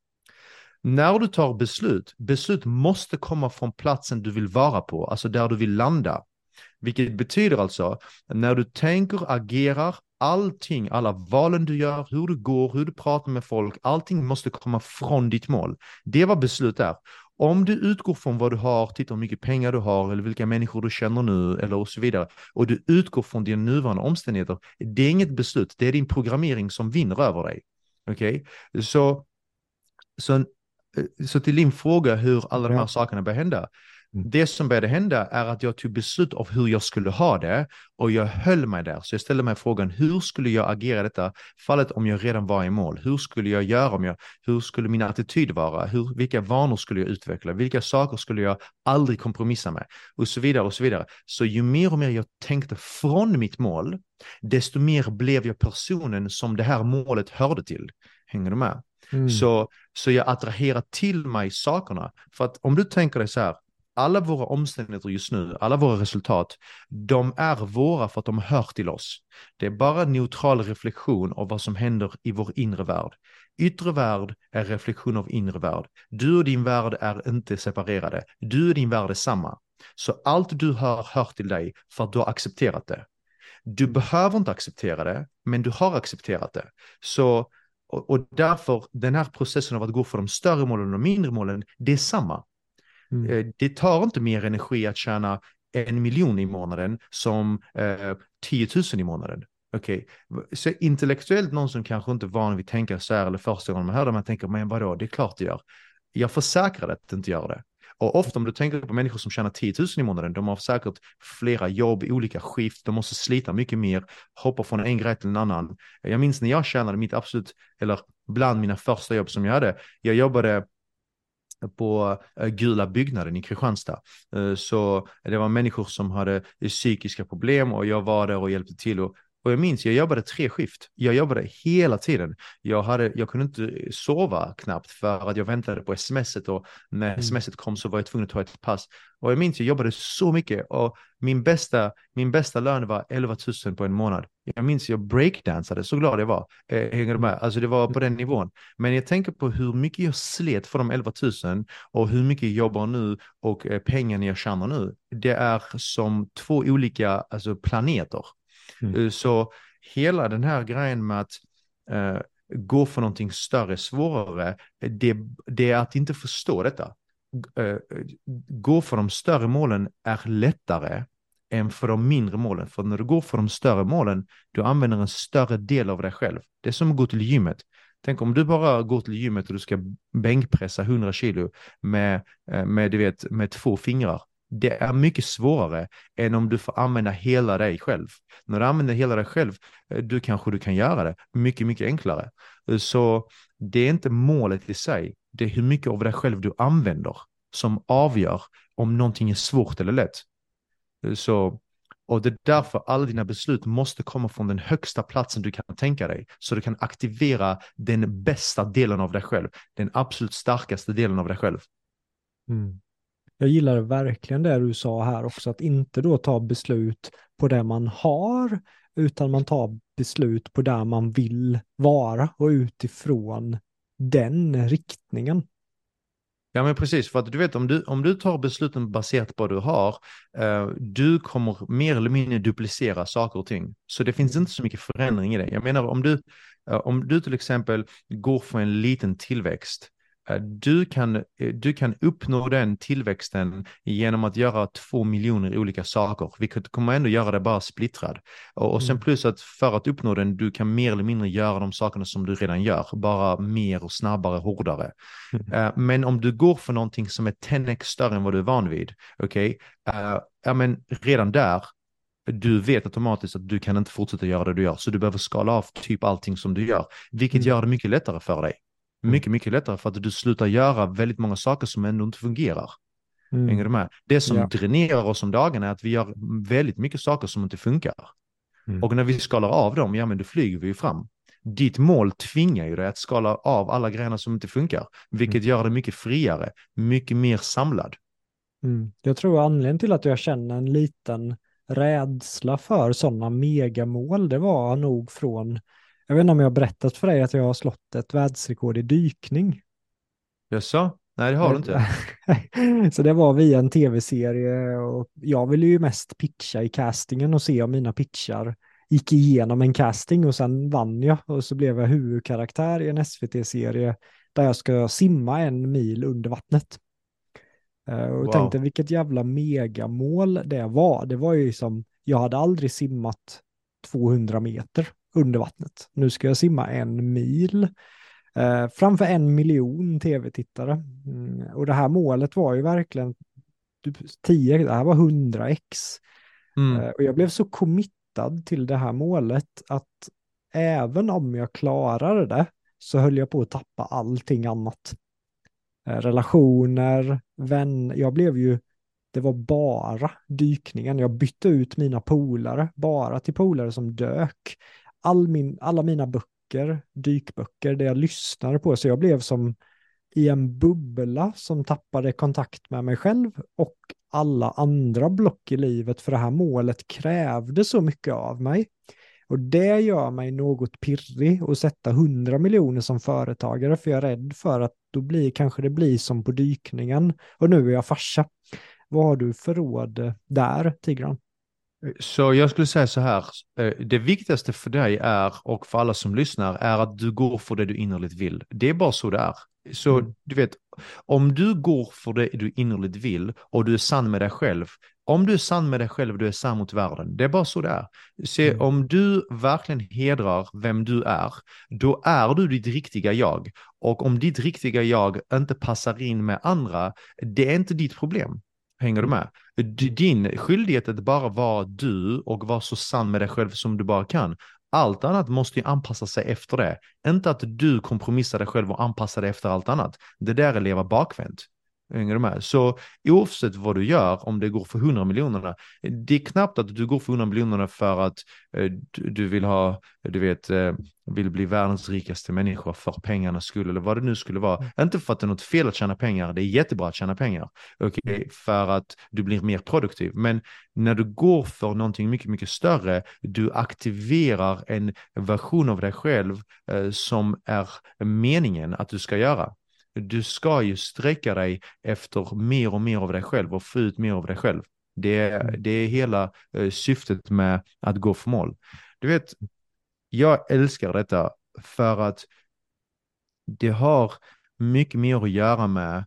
Speaker 2: När du tar beslut, beslut måste komma från platsen du vill vara på, alltså där du vill landa. Vilket betyder alltså, när du tänker, agerar, allting, alla valen du gör, hur du går, hur du pratar med folk, allting måste komma från ditt mål. Det är vad beslut är. Om du utgår från vad du har, tittar hur mycket pengar du har eller vilka människor du känner nu eller och så vidare och du utgår från dina nuvarande omständigheter, det är inget beslut, det är din programmering som vinner över dig. Okej, okay? så, så så till din fråga hur alla de här sakerna började hända.
Speaker 1: Mm.
Speaker 2: Det som började hända är att jag tog beslut av hur jag skulle ha det och jag höll mig där. Så jag ställde mig frågan, hur skulle jag agera i detta fallet om jag redan var i mål? Hur skulle jag göra om jag, hur skulle min attityd vara? Hur, vilka vanor skulle jag utveckla? Vilka saker skulle jag aldrig kompromissa med? Och så vidare och så vidare. Så ju mer och mer jag tänkte från mitt mål, desto mer blev jag personen som det här målet hörde till. Hänger du med?
Speaker 1: Mm.
Speaker 2: Så, så jag attraherar till mig sakerna. För att om du tänker dig så här, alla våra omständigheter just nu, alla våra resultat, de är våra för att de hör till oss. Det är bara neutral reflektion av vad som händer i vår inre värld. Yttre värld är reflektion av inre värld. Du och din värld är inte separerade. Du och din värld är samma. Så allt du hör, hör till dig för att du har accepterat det. Du behöver inte acceptera det, men du har accepterat det. Så, och, och därför, den här processen av att gå för de större målen och de mindre målen, det är samma.
Speaker 1: Mm.
Speaker 2: Eh, Det tar inte mer energi att tjäna en miljon i månaden som eh, 10 000 i månaden. Okej, så intellektuellt någon som kanske inte är van vid att tänka så här eller första gången man hör det, man tänker, men vadå, det är klart det gör. Jag försäkrar att det inte gör det. Och ofta om du tänker på människor som tjänar 10 000 i månaden, de har säkert flera jobb, olika skift, de måste slita mycket mer, hoppa från en grej till en annan. Jag minns när jag tjänade mitt absolut, eller bland mina första jobb som jag hade, jag jobbade på eh, Gula byggnaden i Kristianstad. Eh, så det var människor som hade psykiska problem och jag var där och hjälpte till. Och, och jag minns, jag jobbade tre skift. Jag jobbade hela tiden. Jag, hade, jag kunde inte sova knappt för att jag väntade på smset och när
Speaker 1: Mm.
Speaker 2: smset kom så var jag tvungen att ta ett pass. Och jag minns, jag jobbade så mycket och min bästa, min bästa lön var 11 000 på en månad. Jag minns, jag breakdansade, så glad jag var. Eh, hänger du med? Alltså det var på den nivån. Men jag tänker på hur mycket jag slet för de 11 000 och hur mycket jag jobbar nu och eh, pengarna jag tjänar nu. Det är som två olika alltså, planeter.
Speaker 1: Mm.
Speaker 2: Eh, så hela den här grejen med att eh, gå för någonting större, svårare, eh, det, det är att inte förstå detta. Eh, gå för de större målen är lättare än för de mindre målen. För när du går för de större målen, du använder en större del av dig själv. Det är som att gå till gymmet. Tänk om du bara går till gymmet och du ska bänkpressa 100 kilo med, eh, med, du vet, med två fingrar. Det är mycket svårare än om du får använda hela dig själv. När du använder hela dig själv, eh, du kanske du kan göra det mycket, mycket enklare. Eh, så det är inte målet i sig, det är hur mycket av dig själv du använder som avgör om någonting är svårt eller lätt. Eh, så, och det är därför alla dina beslut måste komma från den högsta platsen du kan tänka dig. Så du kan aktivera den bästa delen av dig själv. Den absolut starkaste delen av dig själv.
Speaker 1: Mm. Jag gillar verkligen det du sa här också, att inte då ta beslut på det man har, utan man tar beslut på där man vill vara och utifrån den riktningen.
Speaker 2: Ja men precis, för att du vet om du, om du tar besluten baserat på vad du har, eh, du kommer mer eller mindre duplicera saker och ting. Så det finns inte så mycket förändring i det. Jag menar om du, eh, om du till exempel går för en liten tillväxt, du kan, eh, du kan uppnå den tillväxten genom att göra två miljoner olika saker, vilket kommer ändå göra det bara splittrad. Och, och sen
Speaker 1: Mm.
Speaker 2: plus att för att uppnå den, du kan mer eller mindre göra de sakerna som du redan gör, bara mer och snabbare, hårdare.
Speaker 1: Mm.
Speaker 2: Eh, men om du går för någonting som är 10x större än vad du är van vid, okej, eh, ja men redan där, du vet automatiskt att du kan inte fortsätta göra det du gör, så du behöver skala av typ allting som du gör, vilket
Speaker 1: Mm.
Speaker 2: gör det mycket lättare för dig. Mycket, mycket lättare för att du slutar göra väldigt många saker som ändå inte fungerar.
Speaker 1: Mm.
Speaker 2: Hänger du med? Det som
Speaker 1: Ja.
Speaker 2: dränerar oss om dagen är att vi gör väldigt mycket saker som inte funkar.
Speaker 1: Mm.
Speaker 2: Och när vi skalar av dem, ja men då flyger vi ju fram. Ditt mål tvingar ju dig att skala av alla grejerna som inte funkar, vilket gör det mycket friare, mycket mer samlad.
Speaker 1: Mm. Jag tror anledningen till att jag känner en liten rädsla för sådana megamål, det var nog från, jag vet inte om jag har berättat för dig att jag har slått ett världsrekord i dykning.
Speaker 2: Jaså? Nej, det har du inte. (laughs)
Speaker 1: Så det var via en tv-serie och jag ville ju mest pitcha i castingen och se om mina pitchar gick igenom en casting och sen vann jag och så blev jag huvudkaraktär i en SVT-serie där jag ska simma en mil under vattnet. Eh, Och
Speaker 2: Wow.
Speaker 1: tänkte vilket jävla megamål det var. Det var ju som, jag hade aldrig simmat 200 meter under vattnet. Nu ska jag simma en mil. Eh, framför en miljon tv-tittare. Mm, och det här målet var ju verkligen 10, det här var 100x. Mm. Eh, och jag blev så committad till det här målet att även om jag klarade det så höll jag på att tappa allting annat. Eh, relationer, vän, jag blev ju, det var bara dykningen. Jag bytte ut mina polare bara till polare som dök. All min, alla mina böcker, dykböcker, det jag lyssnade på, så jag blev som i en bubbla som tappade kontakt med mig själv och alla andra block i livet för det här målet krävde så mycket av mig. Och det gör mig något pirrig att sätta 100 miljoner som företagare för jag är rädd för att då blir kanske det blir som på dykningen och nu är jag farsa. Vad har du för råd där, Tigran?
Speaker 2: Så jag skulle säga så här, eh, det viktigaste för dig är, och för alla som lyssnar, är att du går för det du innerligt vill. Det är bara så det är. Så mm. du vet, om du går för det du innerligt vill och du är sann med dig själv, om du är sann med dig själv, du är sann mot världen. Det är bara så det är. Se, mm. om du verkligen hedrar vem du är, då är du ditt riktiga jag. Och om ditt riktiga jag inte passar in med andra, det är inte ditt problem. Hänger du mm. med? Din skyldighet är att bara vara du och vara så sann med dig själv som du bara kan. Allt annat måste ju anpassa sig efter det. Inte att du kompromissar dig själv och anpassar dig efter allt annat. Det där är att leva bakvänt. Hänger du med? Så oavsett vad du gör, om det går för 100 miljonerna, det är knappt att du går för 100 miljonerna för att eh, du, du, vill ha, du vet, eh, vill bli världens rikaste människa för pengarnas skull eller vad det nu skulle vara. Mm. Inte för att det är något fel att tjäna pengar, det är jättebra att tjäna pengar, okay? Mm. för att du blir mer produktiv. Men när du går för någonting mycket, mycket större, du aktiverar en version av dig själv eh, som är meningen att du ska göra. Du ska ju sträcka dig efter mer och mer av dig själv och få ut mer av dig själv. Det är, mm. det är hela uh, syftet med att gå för mål. Du vet, jag älskar detta för att det har mycket mer att göra med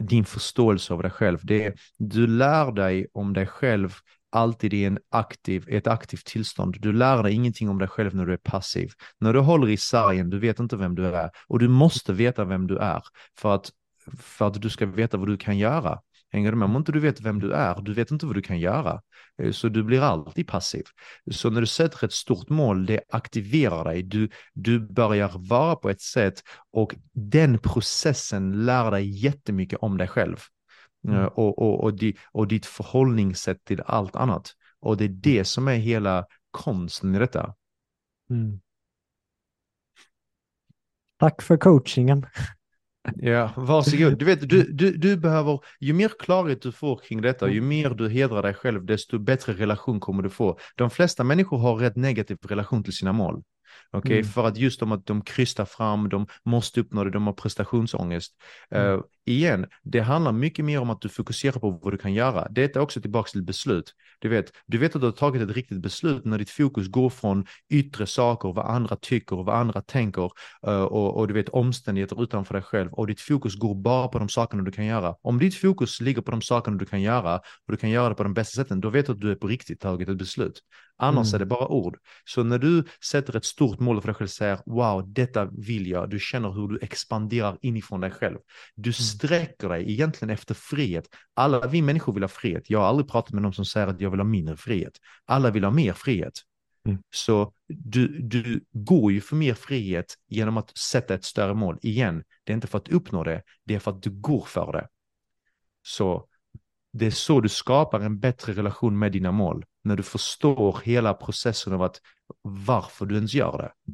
Speaker 2: din förståelse av dig själv. Det du lär dig om dig själv alltid i en aktiv, ett aktivt tillstånd. Du lär dig ingenting om dig själv när du är passiv. När du håller i sargen, du vet inte vem du är och du måste veta vem du är för att, för att du ska veta vad du kan göra. Hänger du med? Om inte du vet vem du är, du vet inte vad du kan göra. Eh, så du blir alltid passiv. Så när du sätter ett stort mål, det aktiverar dig. Du, du börjar vara på ett sätt och den processen lär dig jättemycket om dig själv. Mm. Eh, och, och, och, di, och ditt förhållningssätt till allt annat. Och det är det som är hela konsten i detta. Mm.
Speaker 1: Tack för coachingen. (laughs)
Speaker 2: Ja, varsågod. Du vet, du, du, du behöver, ju mer klarhet du får kring detta, ju mer du hedrar dig själv, desto bättre relation kommer du få. De flesta människor har rätt negativ relation till sina mål. Okay? Mm. För att just om att de krystar fram, de måste uppnå det, de har prestationsångest. Mm. Uh, igen, det handlar mycket mer om att du fokuserar på vad du kan göra. Det är också tillbaka till beslut. Du vet, du vet att du har tagit ett riktigt beslut när ditt fokus går från yttre saker, vad andra tycker och vad andra tänker uh, och, och, du vet omständigheter utanför dig själv och ditt fokus går bara på de sakerna du kan göra. Om ditt fokus ligger på de sakerna du kan göra och du kan göra det på de bästa sätten, då vet du att du är på riktigt tagit ett beslut. Annars mm. är det bara ord. Så när du sätter ett stort mål för dig själv och säger wow, detta vill jag, du känner hur du expanderar inifrån dig själv. Du mm. sträcker dig egentligen efter frihet. Alla vi människor vill ha frihet. Jag har aldrig pratat med någon som säger att jag vill ha mindre frihet. Alla vill ha mer frihet. Mm. Så du, du går ju för mer frihet genom att sätta ett större mål. Igen, det är inte för att uppnå det, det är för att du går för det. Så det är så du skapar en bättre relation med dina mål. När du förstår hela processen av att varför du ens gör det.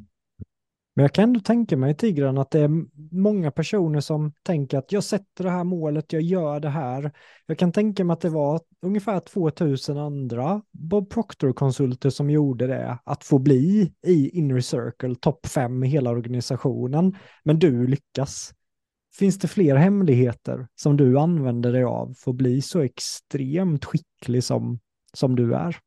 Speaker 1: Men jag kan ändå tänka mig Tigran att det är många personer som tänker att jag sätter det här målet, jag gör det här. Jag kan tänka mig att det var ungefär 2000 andra Bob Proctor-konsulter som gjorde det, att få bli i Inner Circle, topp fem i hela organisationen. Men du lyckas. Finns det fler hemligheter som du använder dig av för att bli så extremt skicklig som, som du är?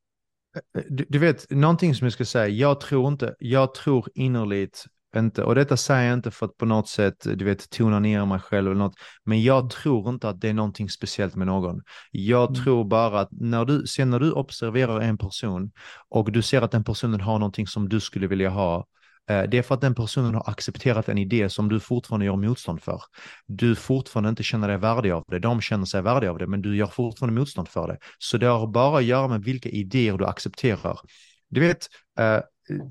Speaker 2: Du, du, vet, någonting som jag ska säga, jag tror inte, jag tror innerligt inte, och detta säger jag inte för att på något sätt, du vet, tona ner mig själv eller något, men jag mm. tror inte att det är någonting speciellt med någon. Jag mm. tror bara att när du, sen när du observerar en person och du ser att den personen har någonting som du skulle vilja ha, Eh, Eh, det är för att den personen har accepterat en idé som du fortfarande gör motstånd för. Du fortfarande inte känner dig värdig av det. De känner sig värdiga av det, men du gör fortfarande motstånd för det. Så det har bara att göra med vilka idéer du accepterar. Du vet, eh,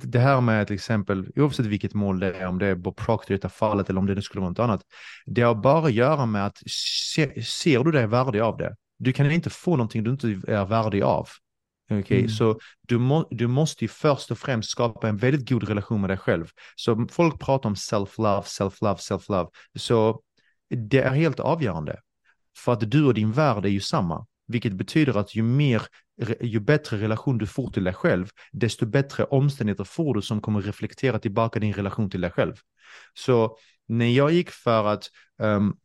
Speaker 2: det här med till exempel, oavsett vilket mål det är, om det är Bob Proctor i detta fallet eller om det nu skulle vara något annat, det har bara att göra med att se, ser du dig värdig av det? Du kan inte få någonting du inte är värdig av. Okay? Mm. Så du, må, du måste ju först och främst skapa en väldigt god relation med dig själv. Så folk pratar om self-love, self-love, self-love. Så det är helt avgörande. För att du och din värld är ju samma. Vilket betyder att ju mer, ju bättre relation du får till dig själv, desto bättre omständigheter får du som kommer reflektera tillbaka din relation till dig själv. Så när jag gick för att um,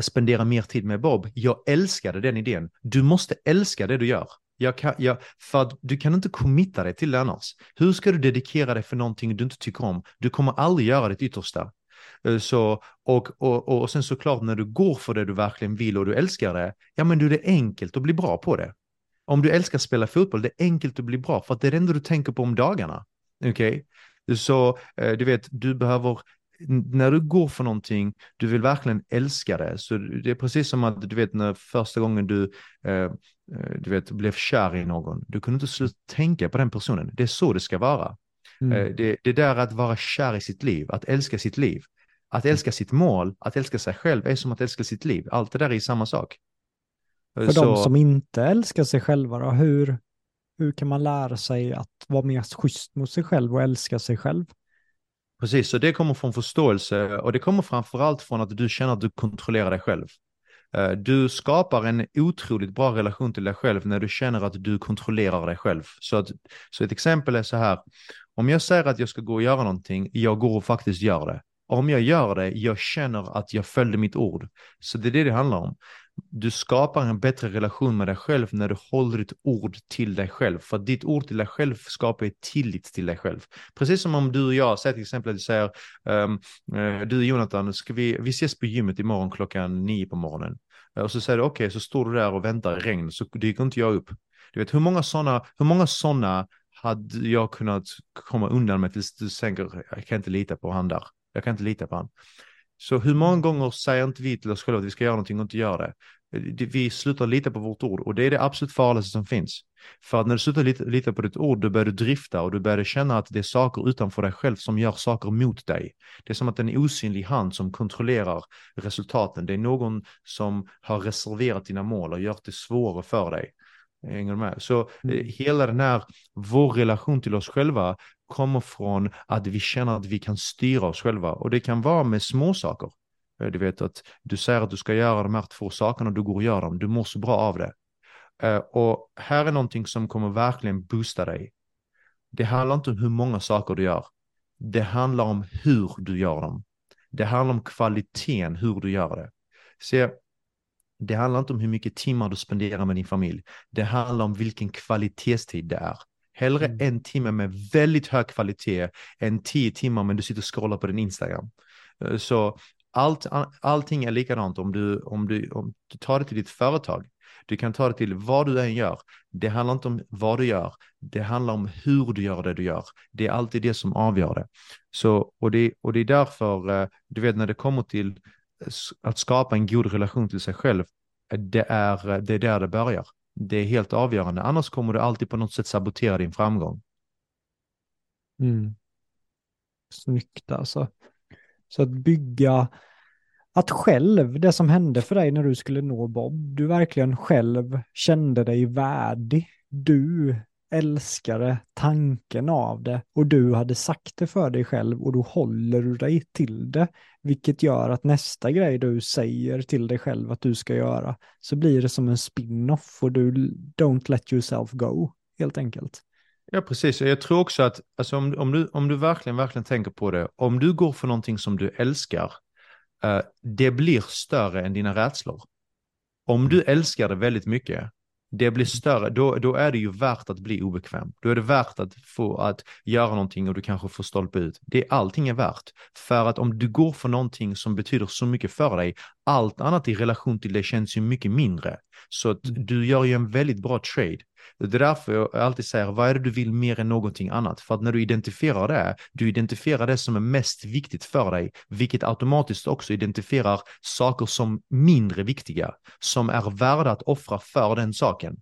Speaker 2: spendera mer tid med Bob, jag älskade den idén. Du måste älska det du gör. Jag kan, jag, för att du kan inte committa dig till det annars. Hur ska du dedikera dig för någonting du inte tycker om? Du kommer aldrig göra ditt yttersta. Eh, så, och, och, och sen såklart när du går för det du verkligen vill och du älskar det, ja men du det är enkelt att bli bra på det. Om du älskar att spela fotboll, det är enkelt att bli bra för att det är det enda du tänker på om dagarna. Okej? Okay? Så eh, du vet, du behöver när du går för någonting, du vill verkligen älska det. Så det är precis som att du vet när första gången du, eh, eh, du vet, blev kär i någon, du kunde inte sluta tänka på den personen. Det är så det ska vara. Mm. Eh, det, det där att vara kär i sitt liv, att älska sitt liv. Att älska sitt mål, att älska sig själv är som att älska sitt liv. Allt det där är samma sak.
Speaker 1: För så... de som inte älskar sig själva då, hur, hur kan man lära sig att vara mer schysst mot sig själv och älska sig själv?
Speaker 2: Precis, så det kommer från förståelse och det kommer framförallt från att du känner att du kontrollerar dig själv. Eh, du skapar en otroligt bra relation till dig själv när du känner att du kontrollerar dig själv. Så, att, så ett exempel är så här, om jag säger att jag ska gå och göra någonting, jag går och faktiskt gör det. Om jag gör det, jag känner att jag följde mitt ord. Så det är det det handlar om du skapar en bättre relation med dig själv när du håller ditt ord till dig själv. För ditt ord till dig själv skapar tillit till dig själv. Precis som om du och jag, säg till exempel att du säger, um, du Jonathan, ska vi, vi ses på gymmet imorgon klockan nio på morgonen. Och så säger du okej, okay, så står du där och väntar regn, så dyker inte jag upp. Du vet, hur många sådana, hur många sådana hade jag kunnat komma undan med tills du tänker, jag kan inte lita på han där. Jag kan inte lita på han. Så hur många gånger säger inte vi till oss själva att vi ska göra någonting och inte gör det? Vi slutar lita på vårt ord och det är det absolut farligaste som finns. För att när du slutar lita, lita på ditt ord, då börjar du drifta och du börjar känna att det är saker utanför dig själv som gör saker mot dig. Det är som att det är en osynlig hand som kontrollerar resultaten. Det är någon som har reserverat dina mål och gjort det svårare för dig. Hänger med? Så mm. Eh, hela den här, vår relation till oss själva kommer från att vi känner att vi kan styra oss själva och det kan vara med små saker. Eh, du vet att du säger att du ska göra de här två sakerna och du går och gör dem. Du mår så bra av det. Eh, och här är någonting som kommer verkligen boosta dig. Det handlar inte om hur många saker du gör. Det handlar om hur du gör dem. Det handlar om kvaliteten, hur du gör det. Se, det handlar inte om hur mycket timmar du spenderar med din familj. Det handlar om vilken kvalitetstid det är. Hellre mm. en timme med väldigt hög kvalitet än tio timmar men du sitter och scrollar på din Instagram. Eh, så allt, allting är likadant om du, om, du, om du tar det till ditt företag. Du kan ta det till vad du än gör. Det handlar inte om vad du gör. Det handlar om hur du gör det du gör. Det är alltid det som avgör det. Så, och, det och det är därför, eh, du vet när det kommer till att skapa en god relation till sig själv, eh, det är, eh, det är där det börjar. Det är helt avgörande, annars kommer du alltid på något sätt sabotera din framgång.
Speaker 1: Mm. Snyggt alltså. Så att bygga, att själv, det som hände för dig när du skulle nå Bob, du verkligen själv kände dig värdig. Du älskade tanken av det och du hade sagt det för dig själv och då håller du dig till det. Vilket gör att nästa grej du säger till dig själv att du ska göra så blir det som en spin-off och du don't let yourself go helt enkelt.
Speaker 2: Ja, precis. Jag tror också att alltså, om, om, du, om du verkligen, verkligen tänker på det, om du går för någonting som du älskar, uh, det blir större än dina rädslor. Om du älskar det väldigt mycket, det blir större, då, då är det ju värt att bli obekväm. Då är det värt att få att göra någonting och du kanske får stolpe ut. Det, allting är värt. För att om du går för någonting som betyder så mycket för dig, allt annat i relation till det känns ju mycket mindre. Så att
Speaker 1: Mm.
Speaker 2: du gör ju en väldigt bra trade. Det är därför jag alltid säger, vad är det du vill mer än någonting annat? För att när du identifierar det, du identifierar det som är mest viktigt för dig, vilket automatiskt också identifierar saker som mindre viktiga, som är värda att offra för den saken.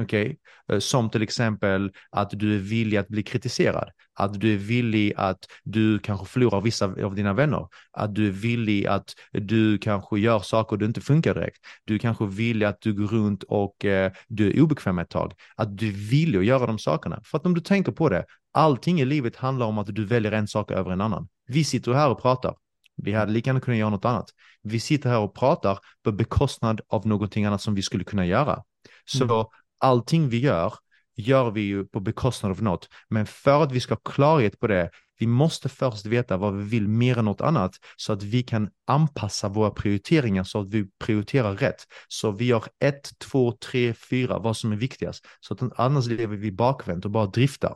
Speaker 2: Okej? Eh, som till exempel att du är villig att bli kritiserad, att du är villig att du kanske förlorar vissa av dina vänner, att du är villig att du kanske gör saker du inte funkar direkt. Du kanske vill att du går runt och eh, du är obekväm ett tag. Att du vill att göra de sakerna. För att om du tänker på det, allting i livet handlar om att du väljer en sak över en annan. Vi sitter här och pratar. Vi hade lika gärna kunnat göra något annat. Vi sitter här och pratar på bekostnad av någonting annat som vi skulle kunna göra. Så
Speaker 1: Mm
Speaker 2: allting vi gör, gör vi ju på bekostnad av något. Men för att vi ska ha klarhet på det, vi måste först veta vad vi vill mer än något annat så att vi kan anpassa våra prioriteringar så att vi prioriterar rätt. Så vi gör ett, två, tre, fyra, vad som är viktigast. Så att annars lever vi bakvänt och bara driftar.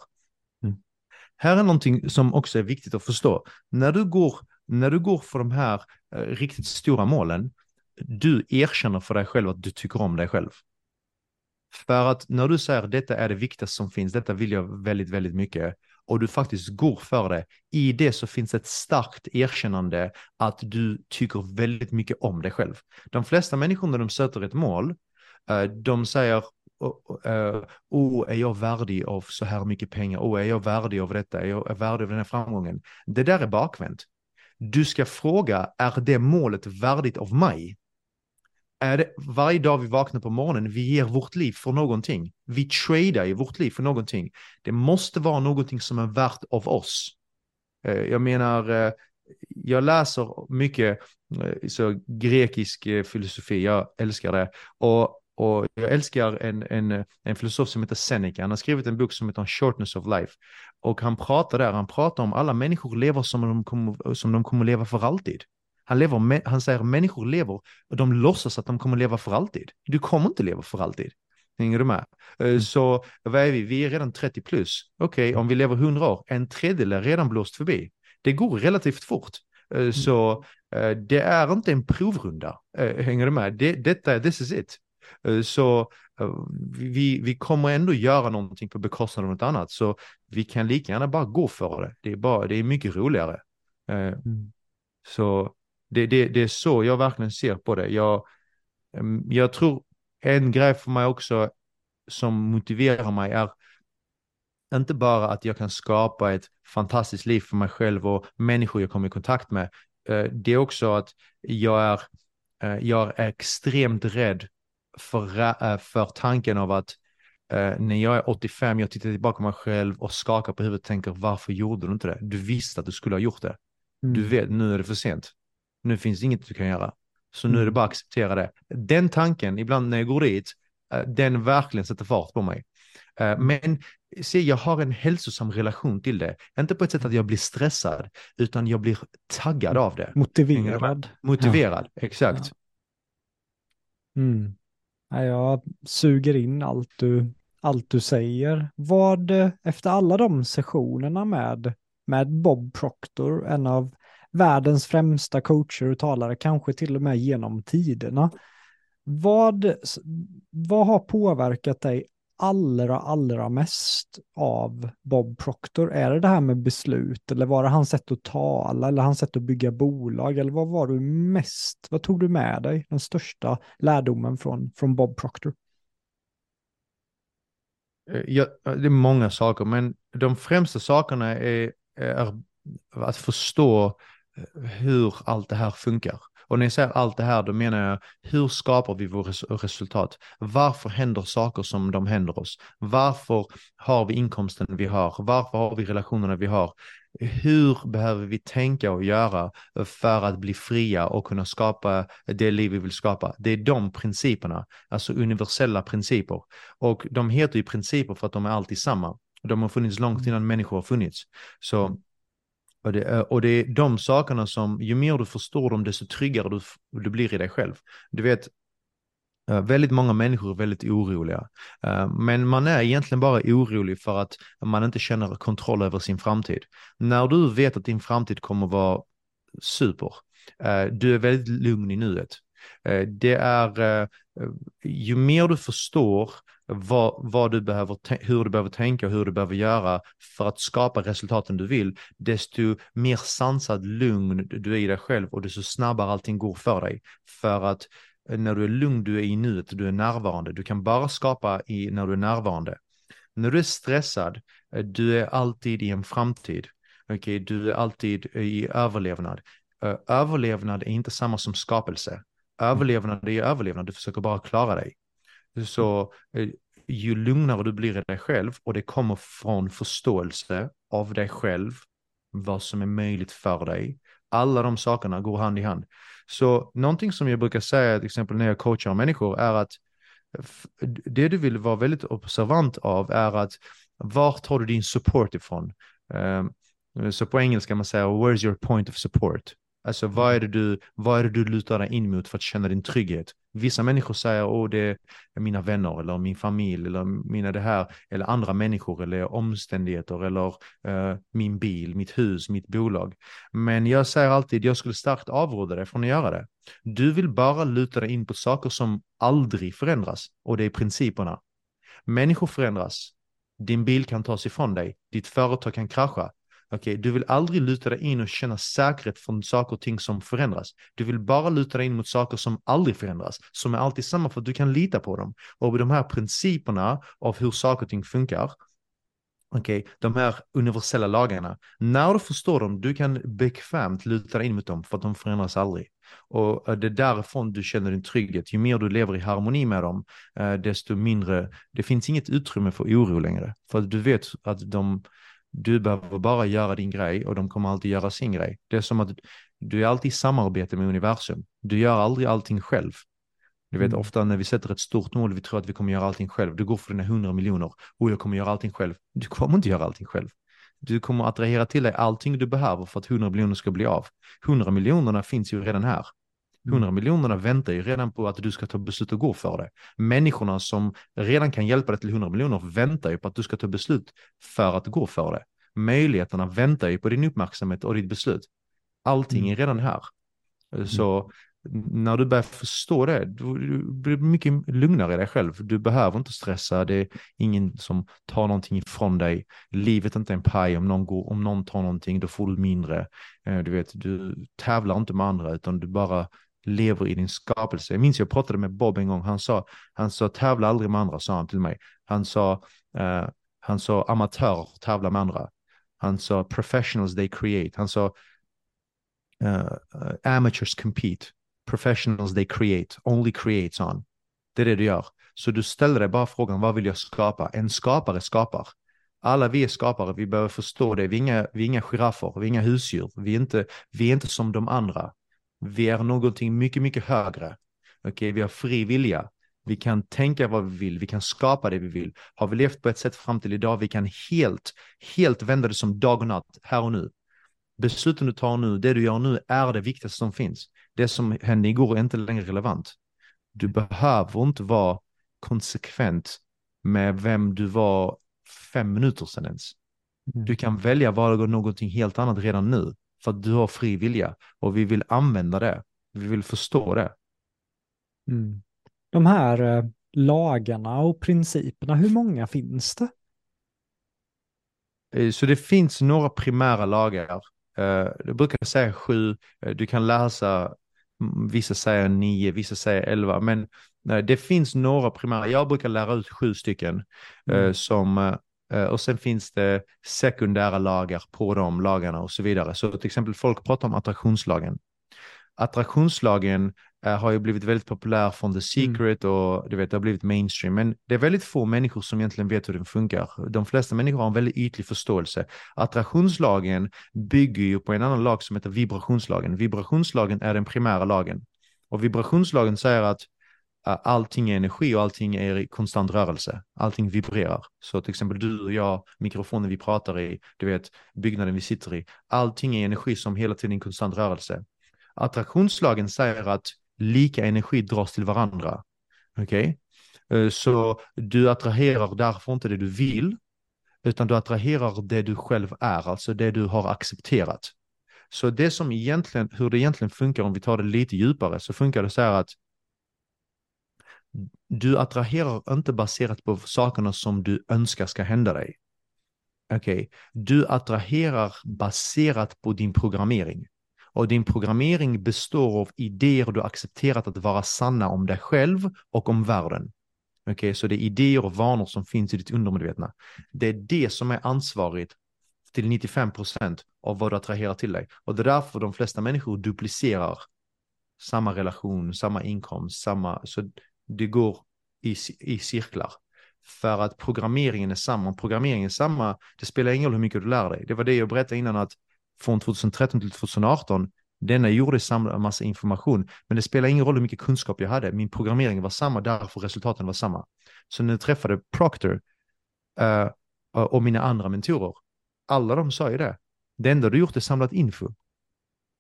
Speaker 1: Mm.
Speaker 2: Här är någonting som också är viktigt att förstå. När du går, när du går för de här eh, riktigt stora målen, du erkänner för dig själv att du tycker om dig själv. För att när du säger detta är det viktigaste som finns, detta vill jag väldigt, väldigt mycket och du faktiskt går för det, i det så finns ett starkt erkännande att du tycker väldigt mycket om dig själv. De flesta människor när de sätter ett mål, eh, de säger oh, oh, är jag värdig av så här mycket pengar? Oh, är jag värdig av detta? Är jag värdig av den här framgången? Det där är bakvänt. Du ska fråga, är det målet värdigt av mig? Är det varje dag vi vaknar på morgonen, vi ger vårt liv för någonting. Vi tradar i vårt liv för någonting. Det måste vara någonting som är värt av oss. Eh, jag menar, eh, jag läser mycket eh, så grekisk filosofi, jag älskar det. Och, och jag älskar en, en, en filosof som heter Seneca, han har skrivit en bok som heter Shortness of Life. Och han pratar där, han pratar om alla människor lever som de kommer, som de kommer leva för alltid. Han, lever, med- han säger människor lever och de låtsas att de kommer leva för alltid. Du kommer inte leva för alltid. Hänger du med? Eh, Så vad är vi? Vi är redan 30 plus. Okej, om vi lever 100 år, en tredjedel är redan blåst förbi. Det går relativt fort. Eh, Så eh, det är inte en provrunda. Hänger du med? Det, detta, this is it. Så vi, vi kommer ändå göra någonting på bekostnad av något annat. Så vi kan lika gärna bara gå för det. Det är, bara, det är mycket roligare.
Speaker 1: Mm.
Speaker 2: så det, det, det är så jag verkligen ser på det. Jag, jag tror en grej för mig också som motiverar mig är inte bara att jag kan skapa ett fantastiskt liv för mig själv och människor jag kommer i kontakt med. Eh, Det är också att jag är, eh, jag är extremt rädd för, eh, för tanken av att när jag är 85, jag tittar tillbaka på mig själv och skakar på huvudet och tänker varför gjorde du inte det? Du visste att du skulle ha gjort det.
Speaker 1: Mm.
Speaker 2: Du vet, nu är det för sent. Nu finns det inget du kan göra. Så nu är det
Speaker 1: Mm.
Speaker 2: bara att acceptera det. Den tanken, ibland när jag går dit, eh, den verkligen sätter fart på mig. Eh, Men se, jag har en hälsosam relation till det. Inte på ett sätt att jag blir stressad, utan jag blir taggad av det.
Speaker 1: Motiverad.
Speaker 2: Motiverad, exakt.
Speaker 1: Mm. Ja, jag suger in allt du, allt du säger. Vad, eh, efter alla de sessionerna med, med Bob Proctor, en av världens främsta coacher och talare, kanske till och med genom tiderna. Vad, vad har påverkat dig allra, allra mest av Bob Proctor? Är det det här med beslut eller var det hans sätt att tala eller hans sätt att bygga bolag eller vad var du mest, vad tog du med dig, den största lärdomen från, från Bob Proctor?
Speaker 2: Eh, ja, eh, det är många saker, men de främsta sakerna är, är att förstå hur allt det här funkar. Och när jag säger allt det här, då menar jag hur skapar vi våra res- resultat? Varför händer saker som de händer oss? Varför har vi inkomsten vi har? Varför har vi relationerna vi har? Hur behöver vi tänka och göra för att bli fria och kunna skapa det liv vi vill skapa? Det är de principerna, alltså universella principer. Och de heter ju principer för att de är alltid samma. De har funnits långt innan människor har funnits. Så, och, det, är- och det är de sakerna som, ju mer du förstår dem, desto tryggare du, du blir i dig själv. Du vet, eh, väldigt många människor är väldigt oroliga. Eh, men man är egentligen bara orolig för att man inte känner kontroll över sin framtid. När du vet att din framtid kommer vara super, du är väldigt lugn i nuet. Det är, ju mer du förstår vad, vad du behöver, hur du behöver tänka och hur du behöver göra för att skapa resultaten du vill, desto mer sansad, lugn du är i dig själv och desto snabbare allting går för dig. För att när du är lugn, du är i nuet, du är närvarande. Du kan bara skapa i, när du är närvarande. När du är stressad, du är alltid i en framtid. Okay? Du är alltid i överlevnad. Överlevnad är inte samma som skapelse. Överlevnad är överlevnad, du försöker bara klara dig. Så eh, ju lugnare du blir i dig själv och det kommer från förståelse av dig själv, vad som är möjligt för dig. Alla de sakerna går hand i hand. Så någonting som jag brukar säga till exempel när jag coachar människor är att det du vill vara väldigt observant av är att var tar du din support ifrån? Ehm, så på engelska man säger where's your point of support? Alltså vad är, det du, vad är det du lutar dig in mot för att känna din trygghet? Vissa människor säger åh det är mina vänner eller min familj eller mina det här eller andra människor eller omständigheter eller uh, min bil, mitt hus, mitt bolag. Men jag säger alltid jag skulle starkt avråda dig från att göra det. Du vill bara luta dig in på saker som aldrig förändras och det är principerna. Människor förändras. Din bil kan tas ifrån dig. Ditt företag kan krascha. Okay, du vill aldrig luta dig in och känna säkerhet från saker och ting som förändras. Du vill bara luta dig in mot saker som aldrig förändras, som är alltid samma för att du kan lita på dem. Och de här principerna av hur saker och ting funkar, okej, okay, de här universella lagarna, när du förstår dem, du kan bekvämt luta dig in mot dem för att de förändras aldrig. Och eh, det är därifrån du känner din trygghet. Ju mer du lever i harmoni med dem, eh, desto mindre, det finns inget utrymme för oro längre. För du vet att de, du behöver bara göra din grej och de kommer alltid göra sin grej. Det är som att du är alltid i samarbete med universum. Du gör aldrig allting själv. Du vet mm. ofta när vi sätter ett stort mål, vi tror att vi kommer göra allting själv. Du går för dina hundra miljoner och jag kommer göra allting själv. Du kommer inte göra allting själv. Du kommer attrahera till dig allting du behöver för att hundra miljoner ska bli av. Hundra miljonerna finns ju redan här. Hundra mm. miljonerna väntar ju redan på att du ska ta beslut och gå för det. Människorna som redan kan hjälpa dig till hundra miljoner väntar ju på att du ska ta beslut för att gå för det. Möjligheterna väntar ju på din uppmärksamhet och ditt beslut. Allting mm. är redan här. Mm. Så när du börjar förstå det, du blir mycket lugnare i dig själv. Du behöver inte stressa, det är ingen som tar någonting ifrån dig. Livet är inte en paj, om någon, går, om någon tar någonting då får du mindre. Eh, du vet, du tävlar inte med andra utan du bara lever i din skapelse. Jag minns jag pratade med Bob en gång, han sa, han sa tävla aldrig med andra, sa han till mig. Han sa, uh, han sa amatörer tävla med andra. Han sa professionals they create. Han sa uh, amateurs compete. Professionals they create. Only creates on. Det är det du gör. Så du ställer dig bara frågan, vad vill jag skapa? En skapare skapar. Alla vi är skapare, vi behöver förstå det. Vi är inga, vi är inga giraffer, vi är inga husdjur. Vi är, inte, vi är inte som de andra. Vi är någonting mycket, mycket högre. Okay? Vi har fri vilja. Vi kan tänka vad vi vill, vi kan skapa det vi vill. Har vi levt på ett sätt fram till idag, vi kan helt, helt vända det som dag och natt, här och nu. Besluten du tar nu, det du gör nu är det viktigaste som finns. Det som hände igår är inte längre relevant. Du behöver inte vara konsekvent med vem du var fem minuter sedan ens. Mm. Du kan välja att vara någonting helt annat redan nu för att du har fri vilja och vi vill använda det. Vi vill förstå det.
Speaker 1: Mm. De här eh, lagarna och principerna, hur många finns det?
Speaker 2: Eh, så det finns några primära lagar. Eh, jag brukar säga sju, du kan läsa, mm, vissa säger nio, vissa säger elva, men det finns några primära, jag brukar lära ut sju stycken mm. som och sen finns det sekundära lagar på de lagarna och så vidare. Så till exempel folk pratar om attraktionslagen. Attraktionslagen uh, har ju blivit väldigt populär från The mm. Secret och du vet, det har blivit mainstream. Men det är väldigt få människor som egentligen vet hur den funkar. De flesta människor har en väldigt ytlig förståelse. Attraktionslagen bygger ju på en annan lag som heter vibrationslagen. Vibrationslagen är den primära lagen. Och vibrationslagen säger att Eh, allting är energi och allting är i konstant rörelse. Allting vibrerar. Så till exempel du och jag, mikrofonen vi pratar i, du vet, byggnaden vi sitter i. Allting är energi som hela tiden är i konstant rörelse. Attraktionslagen säger att lika energi dras till varandra. Okej? Okay? Så du attraherar därför inte det du vill, utan du attraherar det du själv är, alltså det du har accepterat. Så det som egentligen, hur det egentligen funkar om vi tar det lite djupare så funkar det så här att du attraherar inte baserat på sakerna som du önskar ska hända dig. Okej, okay. du attraherar baserat på din programmering. Och din programmering består av idéer du accepterat att vara sanna om dig själv och om världen. Okej, okay? så det är idéer och vanor som finns i ditt undermedvetna. Det är det som är ansvarigt till 95 procent av vad du attraherar till dig. Och det är därför de flesta människor duplicerar samma relation, samma inkomst, samma, så det går i, i cirklar. För att programmeringen är samma, om programmeringen är samma, det spelar ingen roll hur mycket du lär dig. Det var det jag berättade innan att från 2013 till 2018, denna gjorde samma massa information, men det spelar ingen roll hur mycket kunskap jag hade. Min programmering var samma, därför resultaten var samma. Så när jag träffade Proctor uh, och mina andra mentorer, alla de sa ju det. Det enda du gjort är samlat info.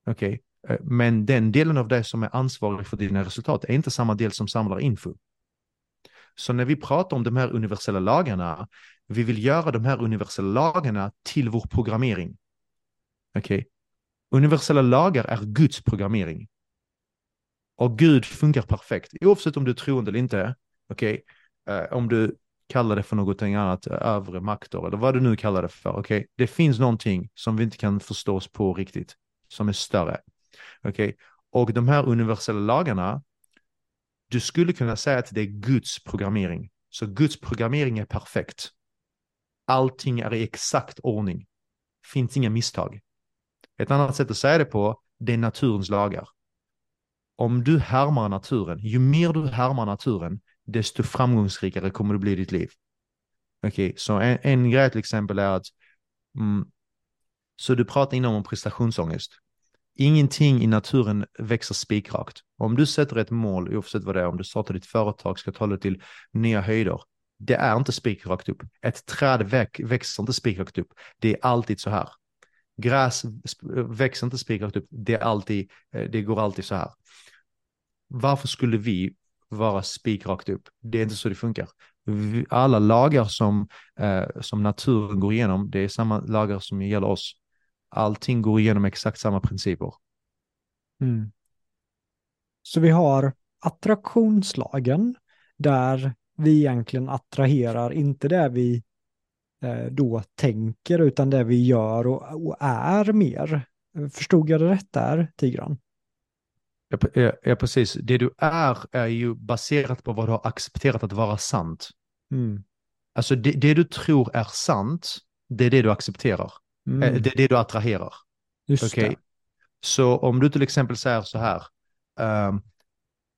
Speaker 2: Okej, okay. Eh, men den delen av dig som är ansvarig för dina resultat är inte samma del som samlar info. Så när vi pratar om de här universella lagarna, vi vill göra de här universella lagarna till vår programmering. Okej? Okay? Universella lagar är Guds programmering. Och Gud funkar perfekt, oavsett om du är troende eller inte. Okej? Okay? Uh, om du kallar det för någonting annat, eh, övre makter eller vad du nu kallar det för. Okej? Okay? Det finns någonting som vi inte kan förstå oss på riktigt, som är större. Okej? Och de här universella lagarna, du skulle kunna säga att det är Guds programmering. Så Guds programmering är perfekt. Allting är i exakt ordning. Finns inga misstag. Ett annat sätt att säga det på, det är naturens lagar. Om du härmar naturen, ju mer du härmar naturen, desto framgångsrikare kommer du bli i ditt liv. Okej, okay, så en, en grej till exempel är att, mm, så du pratar innan om prestationsångest. Ingenting i naturen växer spikrakt. Om du sätter ett mål, oavsett vad det är, om du startar ditt företag, ska ta det till nya höjder, det är inte spikrakt upp. Ett träd växer inte spikrakt upp. Det är alltid så här. Gräs växer inte spikrakt upp. Det, är alltid, eh, det går alltid så här. Varför skulle vi vara spikrakt upp? Det är inte så det funkar. Alla lagar som, eh, som naturen går igenom, det är samma lagar som gäller oss. Allting går igenom exakt samma principer.
Speaker 1: Mm. Så vi har attraktionslagen där vi egentligen attraherar, inte det vi Eh, då tänker utan det vi gör och, och är mer. Förstod jag det rätt där, Tigran?
Speaker 2: Ja, ja, precis. Det du är är ju baserat på vad du har accepterat att vara sant. Mm. Alltså det, det, du tror är sant, det är det du accepterar. Mm. Eh, det är det du attraherar.
Speaker 1: Just okay? det.
Speaker 2: Så om du till exempel säger så här, um,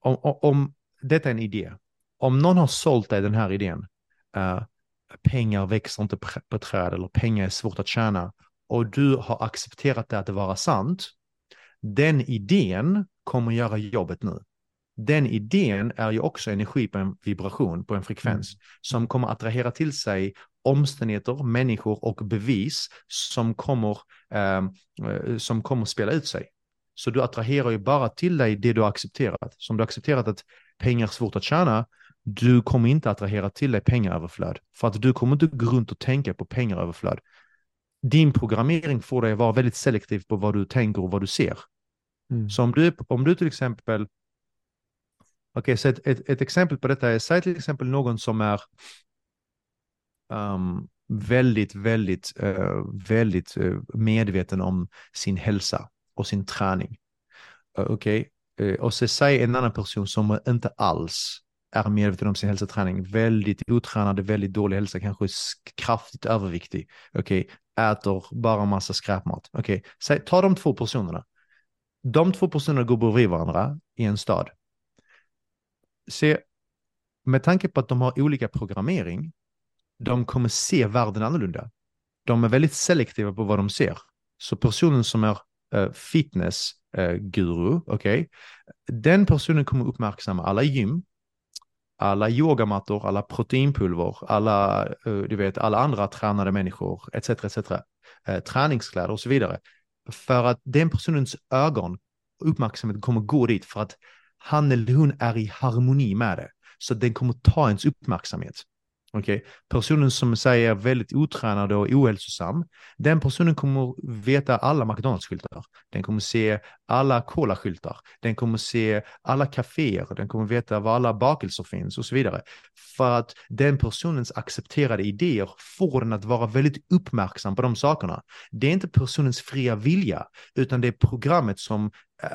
Speaker 2: om, om, om, detta är en idé, om någon har sålt dig den här idén, uh, pengar växer inte på träd eller pengar är svårt att tjäna och du har accepterat det att det vara sant, den idén kommer göra jobbet nu. Den idén är ju också energi på en vibration, på en frekvens, mm. som kommer attrahera till sig omständigheter, människor och bevis som kommer, ehm, eh, som kommer spela ut sig. Så du attraherar ju bara till dig det du har accepterat. Som du har accepterat att pengar är svårt att tjäna, du kommer inte attrahera till dig pengaöverflöd. För att du kommer inte gå runt och tänka på pengaöverflöd. Din programmering får dig att vara väldigt selektiv på vad du tänker och vad du ser. Mm. Så om du, om du till exempel, okej, okay, så ett, ett, ett, exempel på detta är, säg till exempel någon som är um, väldigt, väldigt, uh, väldigt uh, medveten om sin hälsa och sin träning. Uh, okej, okay? och så säg en annan person som inte alls är medveten om sin hälsoträning, väldigt otränad, väldigt dålig hälsa, kanske kraftigt överviktig, okej, okay, äter bara massa skräpmat, okej, okay. ta de två personerna. De två personerna går bredvid varandra i en stad. Se, med tanke på att de har olika programmering, de kommer se världen annorlunda. De är väldigt selektiva på vad de ser. Så personen som är uh, fitness uh, guru, okej, okay, den personen kommer uppmärksamma alla gym, alla yogamattor, alla proteinpulver, alla, uh, du vet, alla andra tränade människor, etc. etc. Uh, träningskläder och så vidare. För att den personens ögon, uppmärksamhet kommer gå dit för att han eller hon är i harmoni med det. Så den kommer ta ens uppmärksamhet. Okay? Personen som säger är väldigt otränad och ohälsosam, den personen kommer veta alla McDonalds-skyltar. Den kommer se alla Cola-skyltar. Den kommer se alla kaféer. Den kommer veta var alla bakelser finns och så vidare. För att den personens accepterade idéer får den att vara väldigt uppmärksam på de sakerna. Det är inte personens fria vilja, utan det är programmet som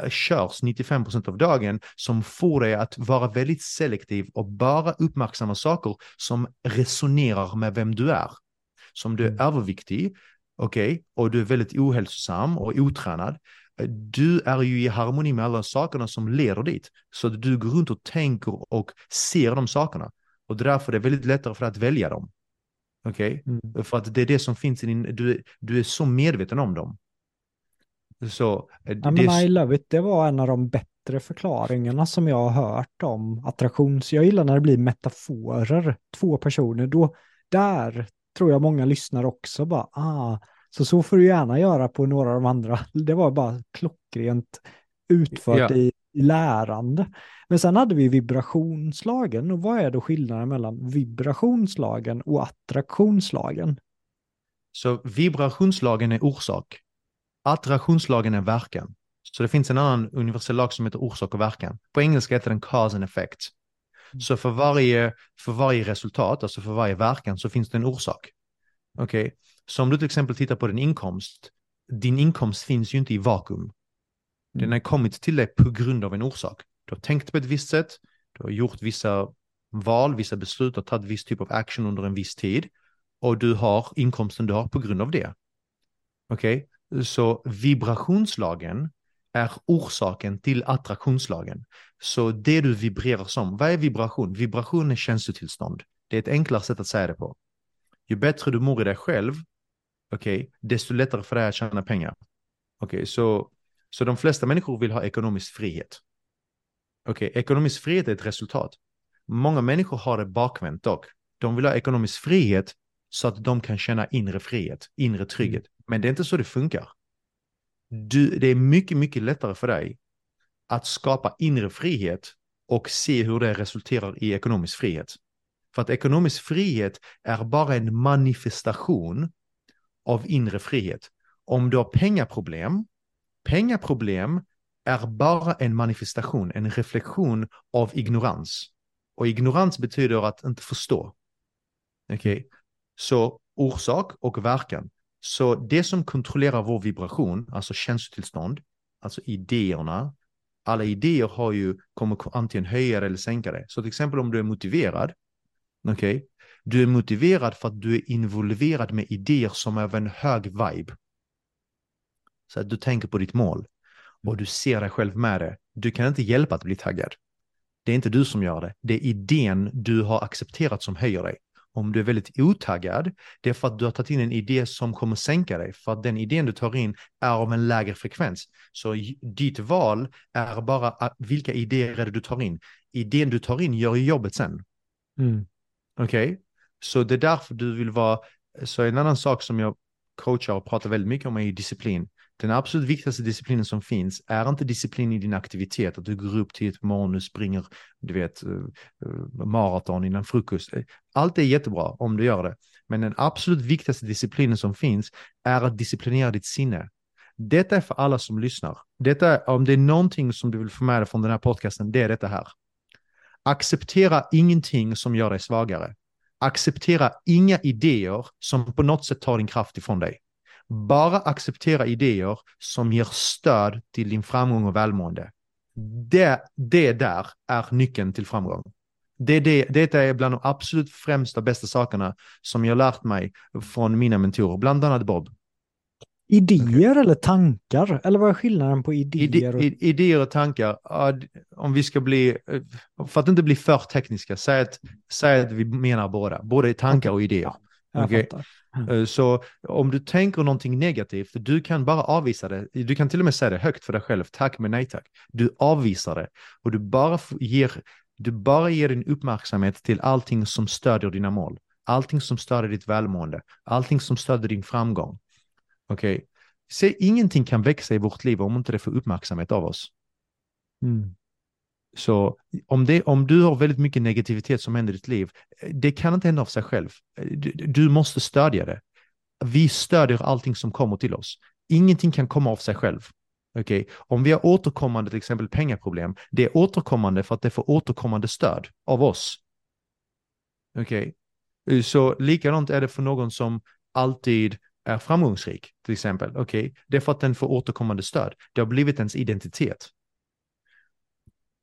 Speaker 2: körs 95% av dagen som får dig att vara väldigt selektiv och bara uppmärksamma saker som resonerar med vem du är. Som du är mm. överviktig, okej, okay, och du är väldigt ohälsosam och otränad. Eh, du är ju i harmoni med alla sakerna som leder dit. Så att du går runt och tänker och ser de sakerna. Och därför är det väldigt lättare för dig att välja dem. Okej? Okay? Mm. För att det är det som finns i din, du, du är så medveten om dem. Så,
Speaker 1: eh, ja, men I love it, det var en av de bättre förklaringarna som jag har hört om attraktions... Jag gillar när det blir metaforer, två personer. Då, där tror jag många lyssnar också bara, ah, så så får du gärna göra på några av de andra. (laughs) Det var bara klockrent utfört ja. i, i lärande. Men sen hade vi vibrationslagen och vad är då skillnaden mellan vibrationslagen och attraktionslagen?
Speaker 2: Så vibrationslagen är orsak Attraktionslagen är verkan. Så det finns en annan universell lag som heter orsak och verkan. På engelska heter den cause and effect. Mm. Så för varje, för varje resultat, alltså för varje verkan, så finns det en orsak. Okej, okay? så om du till exempel tittar på din inkomst, din inkomst finns ju inte i vakuum. Den mm. har kommit till dig på grund av en orsak. Du har tänkt på ett visst sätt, du har gjort vissa val, vissa beslut, och tagit viss typ av action under en viss tid och du har inkomsten du har på grund av det. Okej, okay? Så vibrationslagen är orsaken till attraktionslagen. Så det du vibrerar som, vad är vibration? Vibration är känslotillstånd. Det är ett enklare sätt att säga det på. Ju bättre du mår i dig själv, okay, desto lättare för dig att tjäna pengar. Okay, så, så de flesta människor vill ha ekonomisk frihet. Okay, ekonomisk frihet är ett resultat. Många människor har det bakvänt dock. De vill ha ekonomisk frihet så att de kan känna inre frihet, inre trygghet. Men det är inte så det funkar. Du, det är mycket, mycket lättare för dig att skapa inre frihet och se hur det resulterar i ekonomisk frihet. För att ekonomisk frihet är bara en manifestation av inre frihet. Om du har pengaproblem, pengaproblem är bara en manifestation, en reflektion av ignorans. Och ignorans betyder att inte förstå. Okej? Okay? Så orsak och verkan. Så det som kontrollerar vår vibration, alltså känslotillstånd, alltså idéerna, alla idéer har ju, kommer antingen höja eller sänka det. Så till exempel om du är motiverad, okej, okay, du är motiverad för att du är involverad med idéer som är av en hög vibe. Så att du tänker på ditt mål och du ser dig själv med det. Du kan inte hjälpa att bli taggad. Det är inte du som gör det. Det är idén du har accepterat som höjer dig om du är väldigt otaggad, det är för att du har tagit in en idé som kommer sänka dig, för att den idén du tar in är av en lägre frekvens. Så ditt val är bara vilka idéer du tar in. Idén du tar in gör jobbet sen. Mm. Okej? Okay? Så det är därför du vill vara, så en annan sak som jag coachar och pratar väldigt mycket om är disciplin. Den absolut viktigaste disciplinen som finns är inte disciplin i din aktivitet, att du går upp tidigt på morgonen och springer, du vet, eh, eh, maraton innan frukost. Allt är jättebra om du gör det, men den absolut viktigaste disciplinen som finns är att disciplinera ditt sinne. Detta är för alla som lyssnar. Detta, om det är någonting som du vill få med dig från den här podcasten, det är detta här. Acceptera ingenting som gör dig svagare. Acceptera inga idéer som på något sätt tar din kraft ifrån dig. Bara acceptera idéer som ger stöd till din framgång och välmående. Det, det där är nyckeln till framgång. Det, det, det är bland de absolut främsta bästa sakerna som jag lärt mig från mina mentorer, bland annat Bob.
Speaker 1: Idéer eller tankar? Eller vad är skillnaden på idéer?
Speaker 2: Och... idéer och tankar. Om vi ska bli, för att inte bli för tekniska, säg att, säg att vi menar båda. Både tankar och idéer. Okay. Mm. Så om du tänker någonting negativt, du kan bara avvisa det. Du kan till och med säga det högt för dig själv, tack men nej tack. Du avvisar det och du bara ger, du bara ger din uppmärksamhet till allting som stödjer dina mål. Allting som stödjer ditt välmående, allting som stödjer din framgång. Okej, okay. se ingenting kan växa i vårt liv om inte det får uppmärksamhet av oss. Mm. Så om, det, om du har väldigt mycket negativitet som händer i ditt liv, eh, det kan inte hända av sig själv. Eh, du, du måste stödja det. Vi stödjer allting som kommer till oss. Ingenting kan komma av sig själv. Okay? Om vi har återkommande till exempel pengaproblem, det är återkommande för att det får återkommande stöd av oss. Okej, okay? så likadant är det för någon som alltid är framgångsrik, till exempel. Okej, okay? det är för att den får återkommande stöd. Det har blivit ens identitet.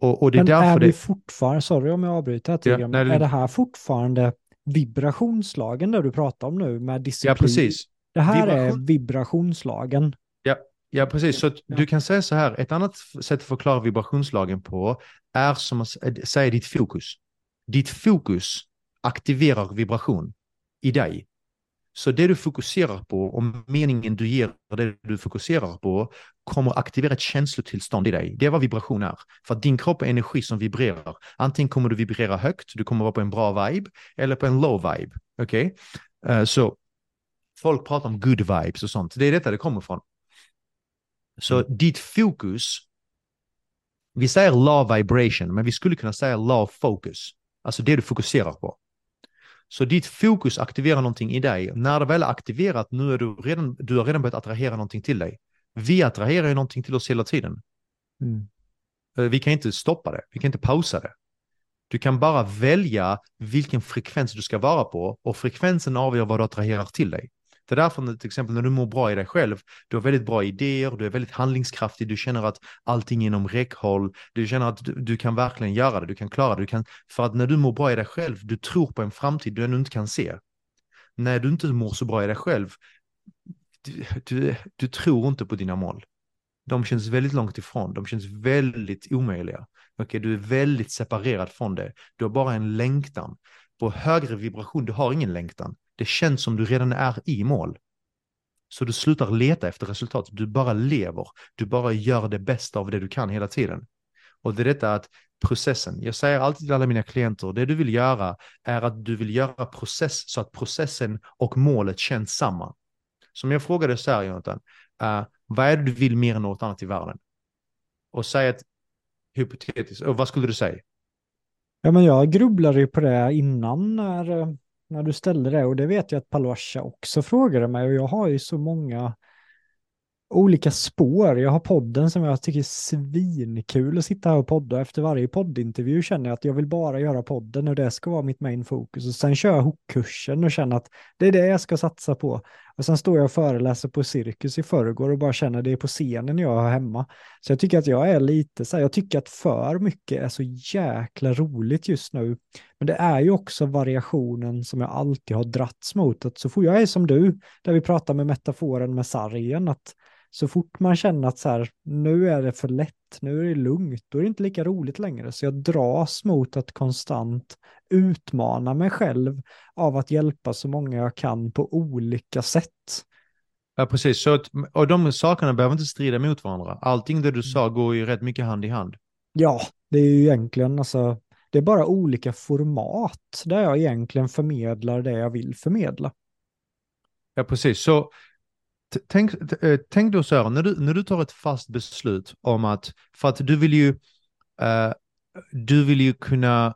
Speaker 1: Och, och det är Men därför är det... fortfarande, sorry om jag avbryter här ja, nej, är det här fortfarande vibrationslagen där du pratar om nu med disciplin?
Speaker 2: Ja, precis.
Speaker 1: Det här Vibration... är vibrationslagen.
Speaker 2: Ja, ja precis. Så ja. du kan säga så här, ett annat sätt att förklara vibrationslagen på är som att säga ditt fokus. Ditt fokus aktiverar vibration i dig. Så det du fokuserar på och meningen du ger det du fokuserar på kommer aktivera ett känslotillstånd i dig. Det är vad vibration är. För att din kropp är energi som vibrerar. Antingen kommer du vibrera högt, du kommer vara på en bra vibe, eller på en low vibe. Okej? Okay? Uh, så folk pratar om good vibes och sånt. Det är detta det kommer från. Så mm. ditt fokus, vi säger law vibration, men vi skulle kunna säga law focus. Alltså det du fokuserar på. Så ditt fokus aktiverar någonting i dig. När det väl är aktiverat, nu är du redan, du har redan börjat attrahera någonting till dig. Vi attraherar ju någonting till oss hela tiden. Mm. Eh, vi kan inte stoppa det, vi kan inte pausa det. Du kan bara välja vilken frekvens du ska vara på och frekvensen avgör vad du attraherar till dig. Det är därför till exempel när du mår bra i dig själv, du har väldigt bra idéer, du är väldigt handlingskraftig, du känner att allting är inom räckhåll, du känner att du, du, kan verkligen göra det, du kan klara det, du kan, för att när du mår bra i dig själv, du tror på en framtid du ännu inte kan se. När du inte mår så bra i dig själv, du, du, du tror inte på dina mål. De känns väldigt långt ifrån, de känns väldigt omöjliga. Okay, du är väldigt separerad från det. Du har bara en längtan. På högre vibration, du har ingen längtan. Det känns som du redan är i mål. Så du slutar leta efter resultat, du bara lever. Du bara gör det bästa av det du kan hela tiden. Och det är detta att processen, jag säger alltid till alla mina klienter, det du vill göra är att du vill göra process så att processen och målet känns samma. Som jag frågade så här, Jonathan, uh, vad är det du vill mer än något annat i världen? Och säg ett hypotetiskt, och vad skulle du säga?
Speaker 1: Ja, men jag grubblade ju på det innan när eh, när du ställde det och det vet jag att Palosha också frågade mig och jag har ju så många olika spår. Jag har podden som jag tycker är svinkul att sitta här och podda. Efter varje poddintervju känner jag att jag vill bara göra podden och det ska vara mitt main fokus. Och sen kör jag hookkursen och känner att det är det jag ska satsa på. Och sen står jag och föreläser på Cirkus i förrgår och bara känner att det är på scenen jag har hemma. Så jag tycker att jag är lite så här, jag tycker att för mycket är så jäkla roligt just nu. Men det är ju också variationen som jag alltid har dratts mot. Att så får jag är som du, där vi pratar med metaforen med sargen, att så fort man känner att så här, nu är det för lätt, nu är det lugnt, då är det inte lika roligt längre. Så jag dras mot att konstant utmana mig själv av att hjälpa så många jag kan på olika sätt.
Speaker 2: Ja, precis. Så att, och de sakerna behöver inte strida mot varandra. Allting det du sa går ju rätt mycket hand i hand.
Speaker 1: Ja, det är ju egentligen alltså, det är bara olika format där jag egentligen förmedlar det jag vill förmedla.
Speaker 2: Ja, precis. Så tänk, eh, tänk då så här, när du, när du tar ett fast beslut om att, för att du vill ju, uh, du vill ju kunna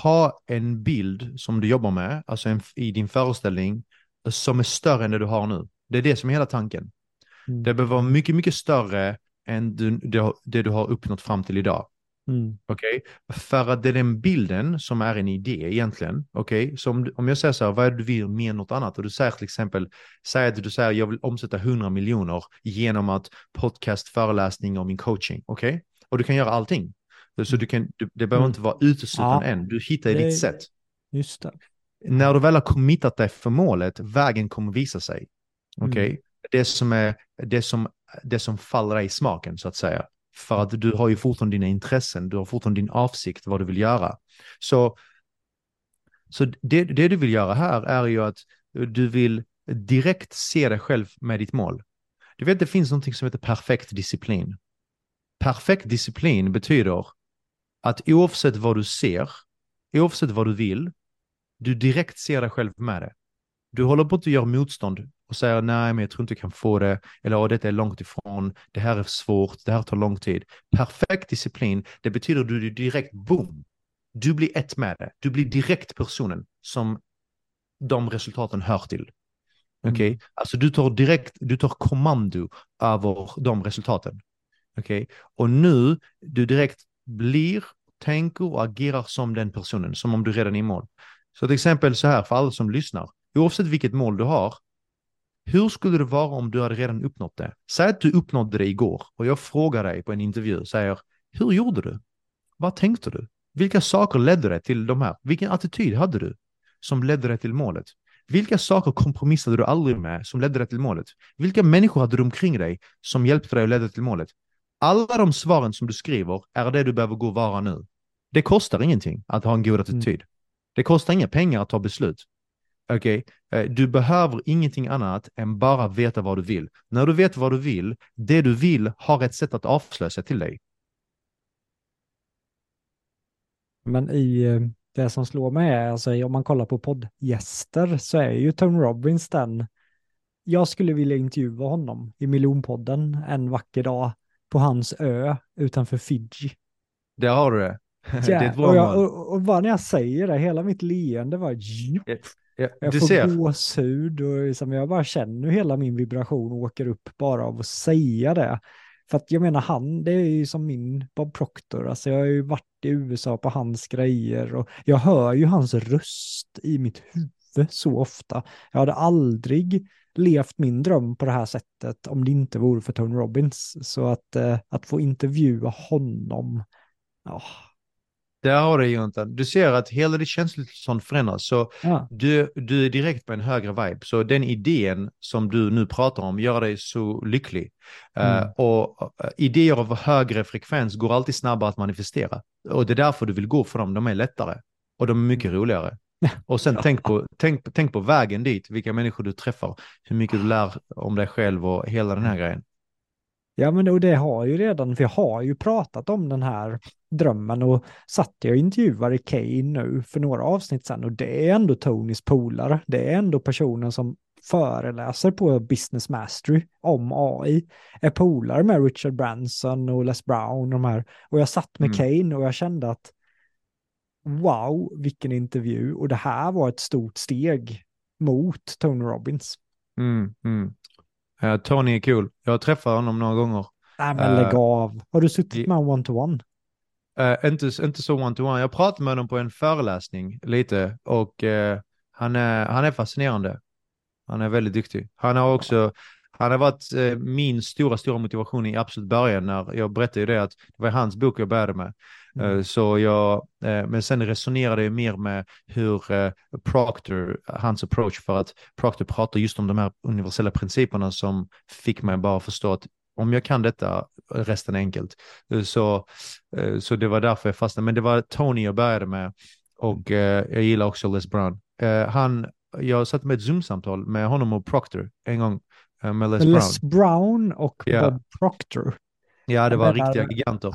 Speaker 2: ha en bild som du jobbar med, alltså en, i din föreställning, som är större än det du har nu. Det är det som är hela tanken. Mm. Det behöver vara mycket, mycket större än du, det, det du har uppnått fram till idag. Mm. Okej, okay? för att det är den bilden som är en idé egentligen. Okej, okay? så om, om jag säger så här, vad är det du vill mer än något annat? Och du säger till exempel, säg att du säger jag vill omsätta 100 miljoner genom att podcast, föreläsning och min coaching. Okej, okay? och du kan göra allting. Så du kan, du, det behöver mm. inte vara uteslutande ja. än, du hittar det, ditt sätt.
Speaker 1: Just det.
Speaker 2: När du väl har committat dig för målet, vägen kommer visa sig. Okej, okay? mm. det som är det som, det som faller dig i smaken så att säga. För att du har ju fortfarande dina intressen, du har fortfarande din avsikt, vad du vill göra. Så, så det, det du vill göra här är ju att du vill direkt se dig själv med ditt mål. Du vet, det finns någonting som heter perfekt disciplin. Perfekt disciplin betyder att oavsett vad du ser, oavsett vad du vill, du direkt ser dig själv med det. Du håller på att göra motstånd och säger nej, men jag tror inte jag kan få det. Eller oh, detta är långt ifrån. Det här är svårt. Det här tar lång tid. Perfekt disciplin. Det betyder att du direkt boom. Du blir ett med det. Du blir direkt personen som de resultaten hör till. Okej, okay? mm. alltså du tar direkt, du tar kommando över de resultaten. Okej, okay? och nu du direkt blir, tänker och agerar som den personen, som om du redan är i mål. Så till exempel så här för alla som lyssnar, oavsett vilket mål du har, hur skulle det vara om du hade redan uppnått det? Säg att du uppnådde det igår och jag frågar dig på en intervju, säger, hur gjorde du? Vad tänkte du? Vilka saker ledde dig till de här? Vilken attityd hade du som ledde dig till målet? Vilka saker kompromissade du aldrig med som ledde dig till målet? Vilka människor hade du omkring dig som hjälpte dig att leda till målet? Alla de svaren som du skriver är det du behöver gå och vara nu. Det kostar ingenting att ha en god attityd. Mm. Det kostar inga pengar att ta beslut. Okej, okay? Eh, du behöver ingenting annat än bara veta vad du vill. När du vet vad du vill, det du vill har ett sätt att avslöja sig till dig.
Speaker 1: Men i eh, det som slår mig är, alltså om man kollar på poddgäster så är ju Tony Robbins den, jag skulle vilja intervjua honom i miljonpodden en vacker dag på hans ö utanför Fiji.
Speaker 2: Där har du det.
Speaker 1: Ja, (laughs) det är ett och, jag, och, och, bara när jag säger det, hela mitt leende var ja, ja, Jag får ser. gåshud och liksom, jag bara känner hela min vibration åker upp bara av att säga det. För att jag menar han, det är ju som min Bob Proctor, alltså jag har ju varit i USA på hans grejer och jag hör ju hans röst i mitt huvud så ofta. Jag hade aldrig levt min dröm på det här sättet om det inte vore för Tony Robbins. Så att, eh, att få intervjua honom, ja,
Speaker 2: där har du Jonathan. Du ser att hela ditt känslotillstånd förändras. Så ja. du, du är direkt på en högre vibe. Så den idén som du nu pratar om gör dig så lycklig. Eh, mm. Uh, och uh, idéer av högre frekvens går alltid snabbare att manifestera. Och det är därför du vill gå för dem. De är lättare. Och de är mycket mm. roligare. (laughs) Och sen tänk, på, tänk, tänk på vägen dit, vilka människor du träffar, hur mycket du lär om dig själv och hela den här grejen.
Speaker 1: Ja, men och det har ju redan, för jag har ju pratat om den här drömmen och satt jag och intervjuade Kane nu för några avsnitt sedan och det är ändå Tonys polare. Det är ändå personen som föreläser på Business Mastery om AI, är polare med Richard Branson och Les Brown och de här. Och jag satt med mm. Kane och jag kände att wow, vilken intervju och det här var ett stort steg mot Tony Robbins.
Speaker 2: Mm, mm. Uh, Tony är cool. Jag har träffat honom några gånger.
Speaker 1: Nej men lägg uh, av. Har du suttit med honom one-to-one?
Speaker 2: Uh, inte, inte så one-to-one. Jag pratade med honom på en föreläsning lite och uh, han, är, han är fascinerande. Han är väldigt duktig. Han har också han har varit eh, min stora, stora motivation i absolut början när jag berättade det att det var hans bok jag började med. Mm. Eh, så jag, eh, men sen resonerade jag mer med hur eh, Proctor, hans approach, för att Proctor pratar just om de här universella principerna som fick mig bara förstå att om jag kan detta, resten är enkelt. Så, så det var därför jag fastnade. Men det var Tony jag började med och jag gillar också Les Brown. Han, jag satt med ett Zoom-samtal med honom och Proctor en gång med Les,
Speaker 1: Les Brown. Brown och yeah. Bob Proctor.
Speaker 2: Ja, det var riktiga giganter.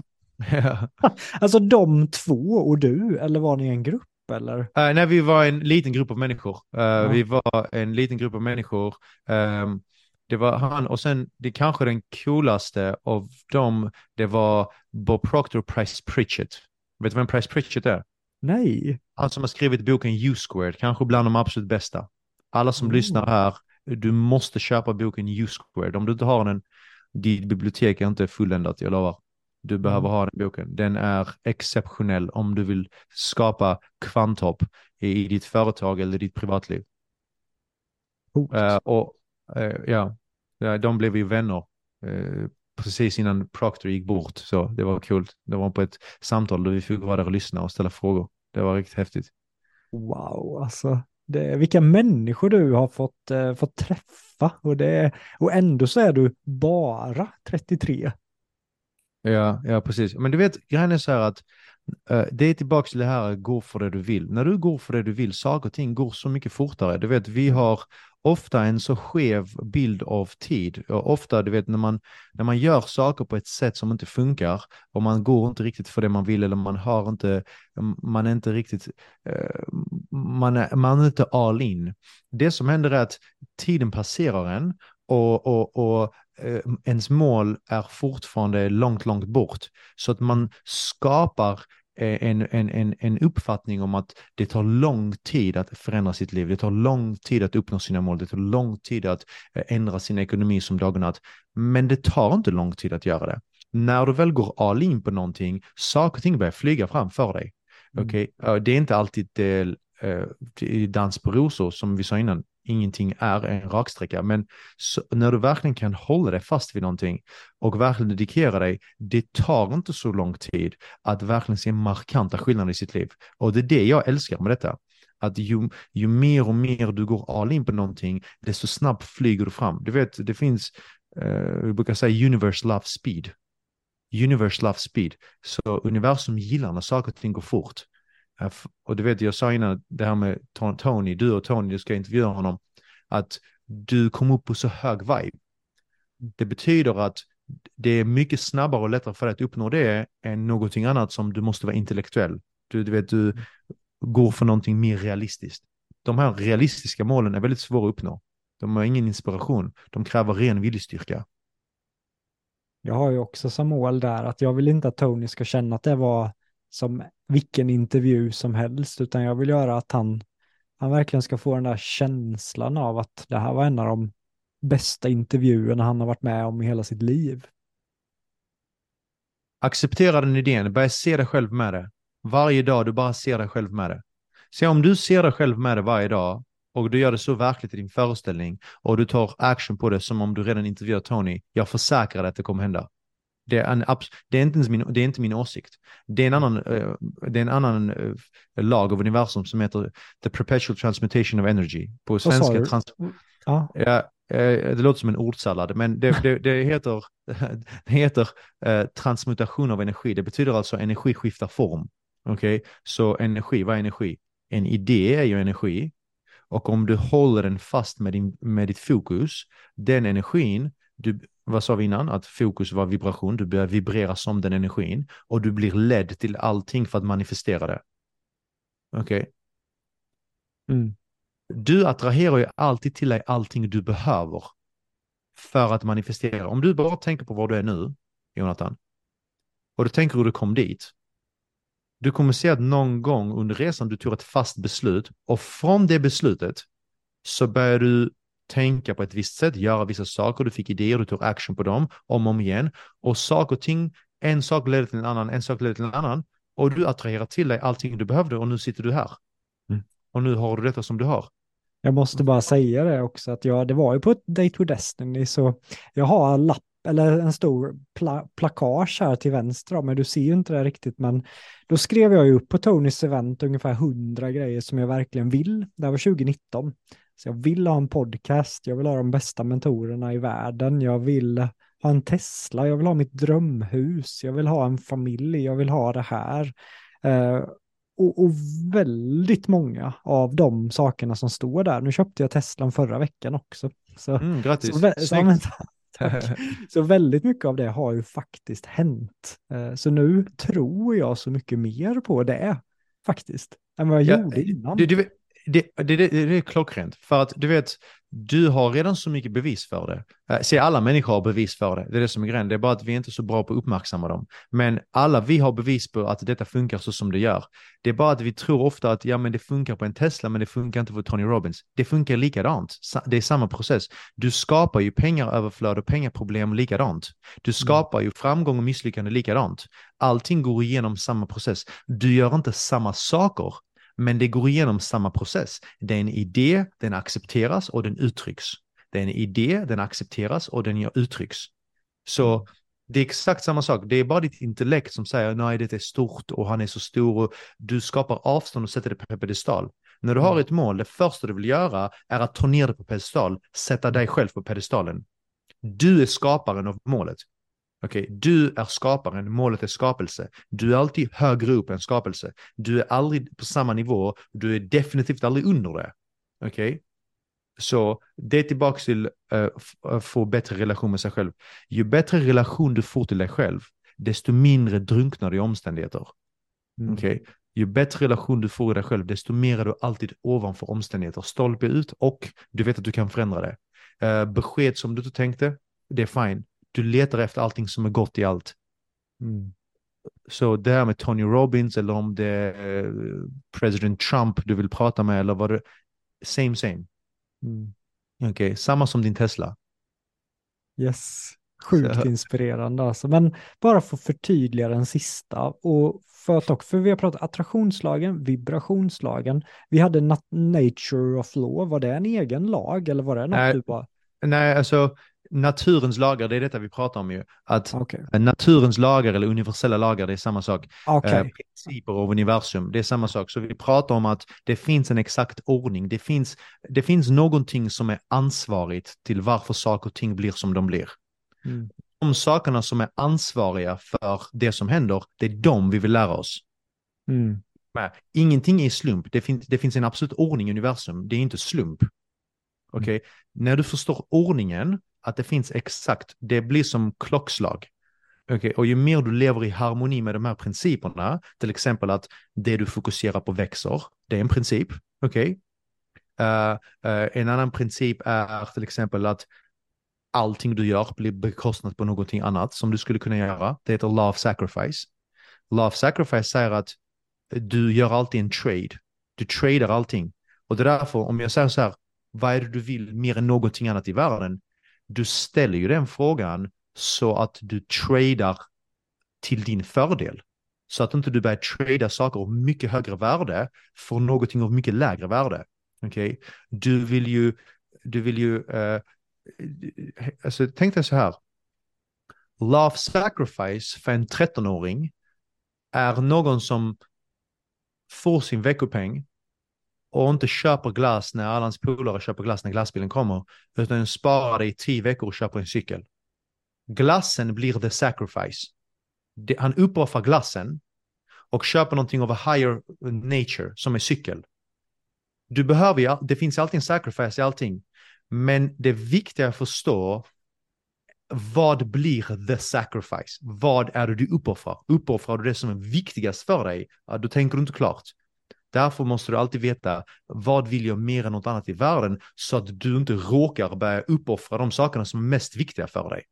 Speaker 2: (laughs)
Speaker 1: alltså de två och du, eller var ni en grupp? Eller? Uh,
Speaker 2: nej, vi var en liten grupp av människor. Uh, ja. Vi var en liten grupp av människor. Um, det var han och sen det kanske den coolaste av dem, det var Bob Proctor Price Pritchett. Vet du vem Price Pritchett är?
Speaker 1: Nej.
Speaker 2: Han som har skrivit boken U-squared, kanske bland de absolut bästa. Alla som mm. lyssnar här, du måste köpa boken U-squared. Om du inte har den, ditt bibliotek är inte fulländat, jag lovar. Du behöver mm. ha den boken. Den är exceptionell om du vill skapa kvanthopp i, i ditt företag eller ditt privatliv. Uh, och uh, ja, de blev ju vänner uh, precis innan Proctor gick bort. Så det var kul. Det var på ett samtal där vi fick vara där och lyssna och ställa frågor. Det var riktigt häftigt.
Speaker 1: Wow, alltså det, vilka människor du har fått, fått träffa och, det, och ändå så är du bara 33.
Speaker 2: Ja, ja precis. Men du vet, grejen är så här att uh, det är tillbaka till det här, gå för det du vill. När du går för det du vill, saker och ting går så mycket fortare. Du vet, vi har ofta en så skev bild av tid. Och ofta, du vet, när man, när man gör saker på ett sätt som inte funkar och man går inte riktigt för det man vill eller man har inte, man är inte riktigt, eh, man är, man är inte all in. Det som händer är att tiden passerar en och, och, och ens mål är fortfarande långt, långt bort. Så att man skapar Eh, en, en, en, en uppfattning om att det tar lång tid att förändra sitt liv. Det tar lång tid att uppnå sina mål. Det tar lång tid att eh, ändra sin ekonomi som dag och natt. Men det tar inte lång tid att göra det. När du väl går all in på någonting, saker och ting börjar flyga framför dig. Mm. Okay? Det är inte alltid dans på rosor som vi sa innan ingenting är en raksträcka. Men så, när du verkligen kan hålla dig fast vid någonting och verkligen dedikera dig, det tar inte så lång tid att verkligen se markanta skillnader i sitt liv. Och det är det jag älskar med detta. Att ju, ju mer och mer du går all in på någonting, desto snabbt flyger du fram. Du vet, det finns, eh, vi brukar säga universe love speed. Universe love speed. Så universum gillar när saker och ting går fort. Och du vet, jag sa innan det här med Tony, du och Tony, du ska intervjua honom, att du kom upp på så hög vibe. Det betyder att det är mycket snabbare och lättare för dig att uppnå det än någonting annat som du måste vara intellektuell. Du, du vet, du går för någonting mer realistiskt. De här realistiska målen är väldigt svåra att uppnå. De har ingen inspiration. De kräver ren viljestyrka.
Speaker 1: Jag har ju också som mål där att jag vill inte att Tony ska känna att det var som vilken intervju som helst, utan jag vill göra att han, han verkligen ska få den där känslan av att det här var en av de bästa intervjuerna han har varit med om i hela sitt liv.
Speaker 2: Acceptera den idén, börja se dig själv med det. Varje dag du bara ser dig själv med det. Se om du ser dig själv med det varje dag och du gör det så verkligt i din föreställning och du tar action på det som om du redan intervjuat Tony, jag försäkrar dig att det kommer hända. Det är, en, det är, inte, min, det är inte min åsikt. Det är en annan, uh, det är en annan uh, lag av universum som heter the perpetual transmutation of energy. På svenska. Trans ja. Ja, uh, det låter som en ordsallad, men det, det, det heter, (laughs) det heter transmutation av energi. Det betyder alltså energi skiftar form. Okej, okay? så energi, vad är energi? En idé är ju energi. Och om du håller den fast med, din, med ditt fokus, den energin, du, vad sa vi innan? Att fokus var vibration, du börjar vibrera som den energin och du blir ledd till allting för att manifestera det. Okej? Okay? Mm. Du attraherar ju alltid till dig allting du behöver för att manifestera. Om du bara tänker på var du är nu, Jonathan, och du tänker hur du kom dit, du kommer se att någon gång under resan du tog ett fast beslut och från det beslutet så börjar du tänka på ett visst sätt, göra vissa saker, du fick idéer, du tog action på dem om och om igen. Och saker och ting, en sak leder till en annan, en sak leder till en annan. Och du attraherar till dig allting du behövde och nu sitter du här. Mm. Och nu har du detta som du har.
Speaker 1: Jag måste bara säga det också, att jag, det var ju på ett Date with Destiny, så jag har en lapp eller en stor pla plakage här till vänster, men du ser ju inte det riktigt, men då skrev jag ju upp på Tonys event ungefär hundra grejer som jag verkligen vill. Det var 2019. Så jag vill ha en podcast, jag vill ha de bästa mentorerna i världen, jag vill ha en Tesla, jag vill ha mitt drömhus, jag vill ha en familj, jag vill ha det här. Eh, och, och, väldigt många av de sakerna som står där, nu köpte jag Teslan förra veckan också. Så,
Speaker 2: mm, grattis!
Speaker 1: Så, så, men, (laughs) så väldigt mycket av det har ju faktiskt hänt. Eh, så nu tror jag så mycket mer på det faktiskt, än vad jag ja, gjorde innan.
Speaker 2: Du, du, det, det, det, det är klockrent. För att du vet, du har redan så mycket bevis för det. Äh, se, alla människor har bevis för det. Det är det som är grejen. Det är bara att vi är inte är så bra på att uppmärksamma dem. Men alla vi har bevis på att detta funkar så som det gör. Det är bara att vi tror ofta att ja, men det funkar på en Tesla, men det funkar inte för Tony Robbins. Det funkar likadant. Det är samma process. Du skapar ju pengaröverflöd och pengaproblem likadant. Du mm. skapar ju framgång och misslyckande likadant. Allting går igenom samma process. Du gör inte samma saker men det går igenom samma process. Det är en idé, den accepteras och den uttrycks. Det är en idé, den accepteras och den uttrycks. Så mm. det är exakt samma sak. Det är bara ditt intellekt som säger nej, det är stort och han är så stor och du skapar avstånd och sätter det på pedestal. När du har mm. ett mål, det första du vill göra är att ta ner det på pedestal, sätta dig själv på pedestalen. Du är skaparen av målet. Okej, okay, du är skaparen, målet är skapelse. Du är alltid högre upp än skapelse. Du är aldrig på samma nivå, du är definitivt aldrig under det. Okej? Okay? Så det är tillbaka till uh, att få bättre relation med sig själv. Ju bättre relation du får till dig själv, desto mindre drunknar du i omständigheter. Mm. Okay? Ju bättre relation du får i dig själv, desto mer är du alltid ovanför omständigheter. Stolpe ut och du vet att du kan förändra det. Uh, besked som du inte tänkte, det är fine. Du letar efter allting som är gott i allt. Mm. Så det här med Tony Robbins eller om det är uh, president Trump du vill prata med eller vad det same same. Mm. Okej, okay. samma som din Tesla.
Speaker 1: Yes, sjukt Så. inspirerande alltså. Men bara för att förtydliga den sista och för att också, för vi har pratat attraktionslagen, vibrationslagen, vi hade nature of law, var det en egen lag eller var det något
Speaker 2: Nej.
Speaker 1: du bara?
Speaker 2: Nej, alltså naturens lagar, det är detta vi pratar om ju. Att okay. naturens lagar eller universella lagar, det är samma sak.
Speaker 1: Okay. Eh,
Speaker 2: principer av universum, det är samma sak. Så vi pratar om att det finns en exakt ordning. Det finns, det finns någonting som är ansvarigt till varför saker och ting blir som de blir. Mm. De sakerna som är ansvariga för det som händer, det är de vi vill lära oss. Mm. Men, ingenting är slump. Det, fin det finns en absolut ordning i universum. Det är inte slump. Okej, okay? mm. när du förstår ordningen, att det finns exakt, det blir som klockslag. Okay? Och ju mer du lever i harmoni med de här principerna, till exempel att det du fokuserar på växer, det är en princip. Okay? Uh, eh, uh, eh, en annan princip är till exempel att allting du gör blir bekostnat på någonting annat som du skulle kunna göra. Det heter love sacrifice. Love sacrifice säger att du gör alltid en trade. Du tradar allting. Och det är därför, om jag säger så här, vad är det du vill mer än någonting annat i världen? Du ställer ju den frågan så att du tradar till din fördel. Så att inte du börjar trada saker av mycket högre värde för någonting av mycket lägre värde. Okay? Du vill ju, du vill ju, uh, alltså tänk dig så här. Love sacrifice för en 13-åring är någon som får sin veckopeng och inte köper glass när alla hans polare köper glass när glassbilen kommer, utan sparar det i tio veckor och köper en cykel. Glassen blir the sacrifice. Han uppoffrar glassen och köper någonting av a higher nature som är cykel. Du behöver, det finns alltid en sacrifice i allting, men det viktiga är att förstå vad blir the sacrifice? Vad är det du uppoffrar? Uppoffrar du det som är viktigast för dig? Ja, då tänker du inte klart. Därför måste du alltid veta vad vill jag mer än något annat i världen så att du inte råkar börja uppoffra de sakerna som är mest viktiga för dig.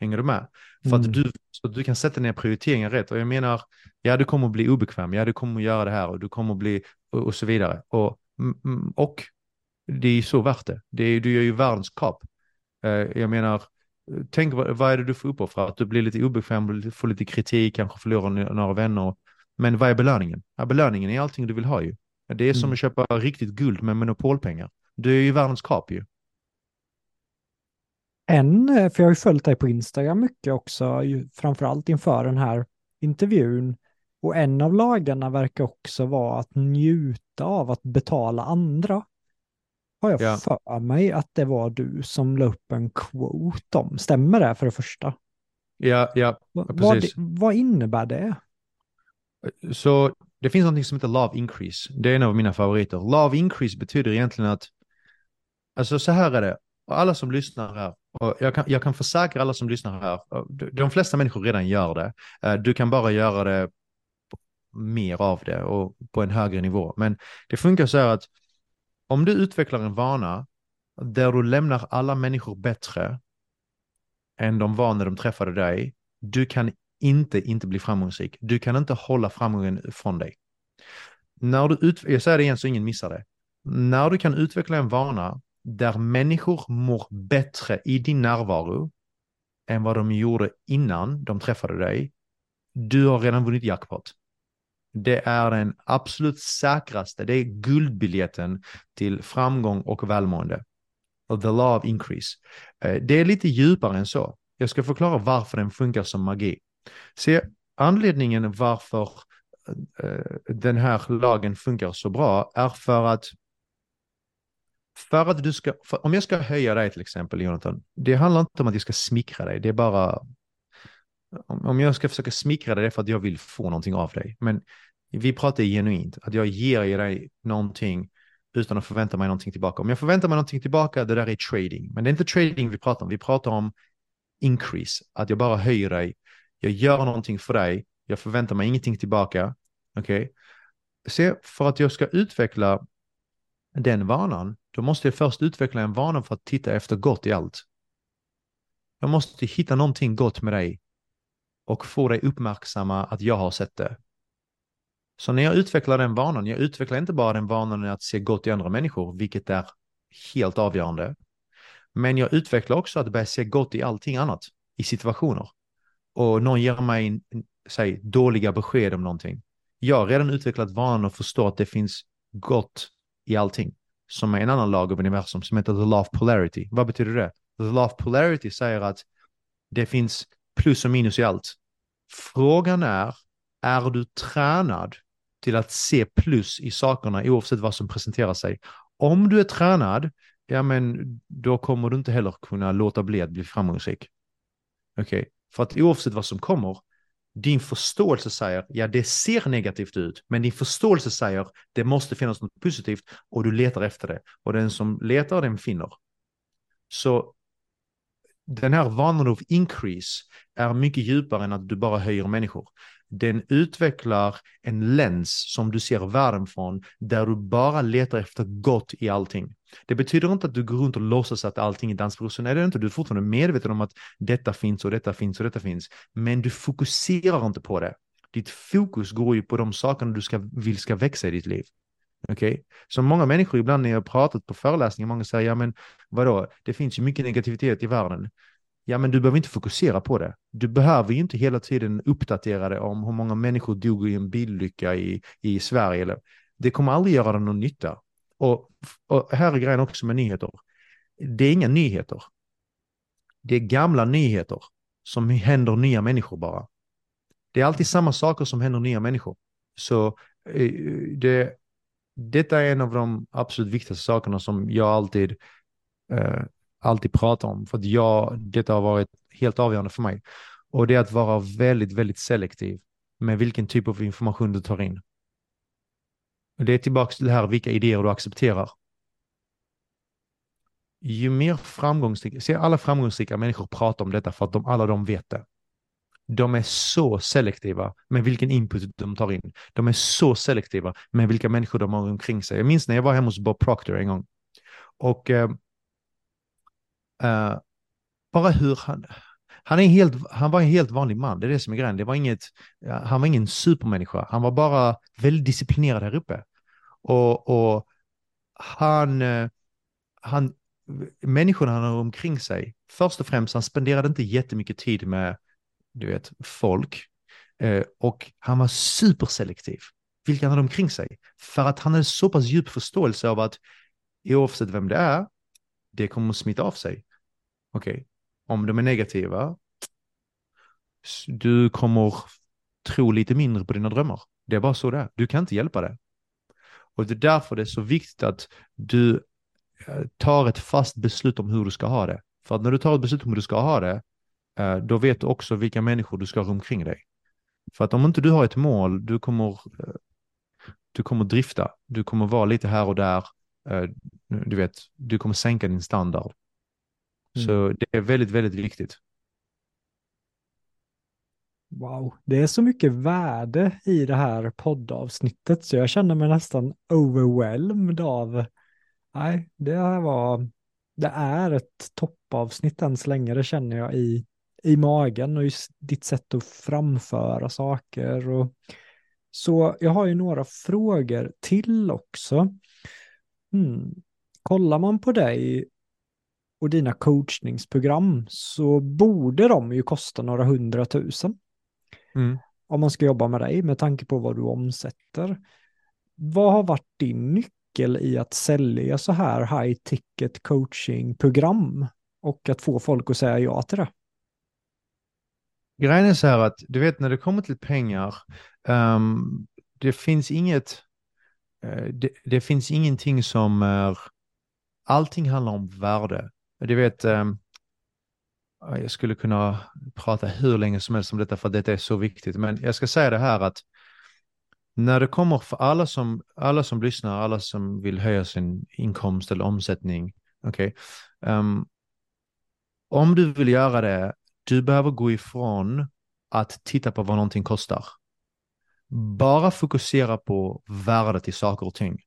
Speaker 2: Hänger du med? För att mm. du, så att du kan sätta ner prioriteringar rätt. Och jag menar, ja du kommer att bli obekväm, ja du kommer att göra det här och du kommer att bli och, och så vidare. Och, mm, mm, och det är så värt det. det är, du gör ju världens kap. Uh, jag menar, tänk vad, vad är det du får uppoffra? Att du blir lite obekväm, får lite kritik, kanske förlorar några vänner. Men vad är belöningen? Ja, belöningen är allting du vill ha ju. Det är som mm. att köpa riktigt guld med monopolpengar. Du är ju världens kap ju.
Speaker 1: En, eh, för jag har ju följt dig på Instagram mycket också, framförallt inför den här intervjun. Och en av lagarna verkar också vara att njuta av att betala andra. Har jag ja. för mig att det var du som la upp en quote om. Stämmer det för det första?
Speaker 2: Ja, ja, precis.
Speaker 1: Vad, vad innebär det?
Speaker 2: Så det finns något som heter love increase. Det är en av mina favoriter. Love increase betyder egentligen att, alltså så här är det, och alla som lyssnar här, och jag kan, jag kan försäkra alla som lyssnar här, de flesta människor redan gör det. Eh, du kan bara göra det mer av det och på en högre nivå. Men det funkar så här att om du utvecklar en vana där du lämnar alla människor bättre än de var när de träffade dig, du kan inte inte bli framgångsrik. Du kan inte hålla framgången från dig. När du ut, jag säger det igen så ingen missar det. När du kan utveckla en vana där människor mår bättre i din närvaro än vad de gjorde innan de träffade dig, du har redan vunnit jackpot. Det är den absolut säkraste, det är guldbiljetten till framgång och välmående. The law of increase. Eh, det är lite djupare än så. Jag ska förklara varför den funkar som magi. Se, anledningen varför eh, den här lagen funkar så bra är för att för att du ska, om jag ska höja dig till exempel, Jonathan, det handlar inte om att jag ska smickra dig, det är bara om jag ska försöka smickra dig, det är för att jag vill få någonting av dig. Men vi pratar genuint, att jag ger dig någonting utan att förvänta mig någonting tillbaka. Om jag förväntar mig någonting tillbaka, det där är trading. Men det är inte trading vi pratar om, vi pratar om increase, att jag bara höjer dig, jag gör någonting för dig, jag förväntar mig ingenting tillbaka. Okej? Okay? Se, för att jag ska utveckla den vanan, då måste jag först utveckla en vana för att titta efter gott i allt. Jag måste hitta någonting gott med dig och få dig uppmärksamma att jag har sett det. Så när jag utvecklar den vanan, jag utvecklar inte bara den vanan att se gott i andra människor, vilket är helt avgörande. Men jag utvecklar också att börja se gott i allting annat, i situationer. Och någon ger mig, säg, dåliga besked om någonting. Jag har redan utvecklat vanan att förstå att det finns gott i allting. Som är en annan lag av universum som heter the law of polarity. Vad betyder det? The law of polarity säger att det finns plus och minus i allt. Frågan är, är du tränad till att se plus i sakerna oavsett vad som presenterar sig? Om du är tränad, ja men då kommer du inte heller kunna låta bli att bli framgångsrik. Okej, okay? För att oavsett vad som kommer, din förståelse säger, ja det ser negativt ut, men din förståelse säger, det måste finnas något positivt och du letar efter det. Och den som letar, den finner. Så den här vanan of increase är mycket djupare än att du bara höjer människor. Den utvecklar en lens som du ser världen från, där du bara letar efter gott i allting. Det betyder inte att du går runt och låtsas att allting är dans. Nej, det är inte. Du är fortfarande medveten om att detta finns och detta finns och detta finns. Men du fokuserar inte på det. Ditt fokus går ju på de sakerna du ska, vill ska växa i ditt liv. Okej? Okay? Så många människor, ibland när jag har pratat på föreläsningar, många säger, ja men vadå, det finns ju mycket negativitet i världen. Ja, men du behöver inte fokusera på det. Du behöver ju inte hela tiden uppdatera dig om hur många människor dog i en bilolycka i, i Sverige. Eller, det kommer aldrig göra dig någon nytta. Och, och här är grejen också med nyheter. Det är inga nyheter. Det är gamla nyheter som händer nya människor bara. Det är alltid samma saker som händer nya människor. Så eh, det, detta är en av de absolut viktigaste sakerna som jag alltid, eh, alltid pratar om. För att jag, detta har varit helt avgörande för mig. Och det är att vara väldigt, väldigt selektiv med vilken typ av information du tar in. Det är tillbaka till det här vilka idéer du accepterar. Ju mer framgångsrika, se alla framgångsrika människor pratar om detta för att de, alla de vet det. De är så selektiva med vilken input de tar in. De är så selektiva med vilka människor de har omkring sig. Jag minns när jag var hemma hos Bob Proctor en gång. Och uh, uh, bara hur han, han, är helt, han var en helt vanlig man, det är det som är grejen. Det var inget, han var ingen supermänniska, han var bara väldigt disciplinerad här uppe. Och, och han, eh, han, människorna han har omkring sig, först och främst, han spenderade inte jättemycket tid med du vet, folk. Eh, och han var superselektiv, vilka han hade omkring sig. För att han hade så pass djup förståelse av att oavsett vem det är, det kommer att smitta av sig. Okej, okay. om de är negativa, du kommer tro lite mindre på dina drömmar. Det är bara så det är. Du kan inte hjälpa det. Och det är därför det är så viktigt att du eh, tar ett fast beslut om hur du ska ha det. För att när du tar ett beslut om hur du ska ha det, Eh, då vet du också vilka människor du ska ha omkring dig. För att om inte du har ett mål, du kommer, eh, du kommer drifta, du kommer vara lite här och där, du vet, du kommer sänka din standard. Mm. Så det är väldigt, väldigt viktigt.
Speaker 1: Wow, det är så mycket värde i det här poddavsnittet så jag känner mig nästan overwhelmed av, nej, det här var, det är ett toppavsnitt än så länge, det känner jag i i magen och just ditt sätt att framföra saker. Och, så jag har ju några frågor till också. Hmm. Kollar man på dig och dina coachningsprogram så borde de ju kosta några hundratusen. Mm. Om man ska jobba med dig med tanke på vad du omsätter. Vad har varit din nyckel i att sälja så här high ticket coaching-program och att få folk att säga ja till det?
Speaker 2: Grejen är så här att du vet när det kommer till pengar, um, det finns inget, uh, det, det, finns ingenting som är, allting handlar om värde. Du vet, um, jag skulle kunna prata hur länge som helst om detta för att detta är så viktigt, men jag ska säga det här att när det kommer för alla som, alla som lyssnar, alla som vill höja sin inkomst eller omsättning, okej. Okay, um, om du vill göra det, du behöver gå ifrån att titta på vad någonting kostar. Bara fokusera på värdet i saker och ting.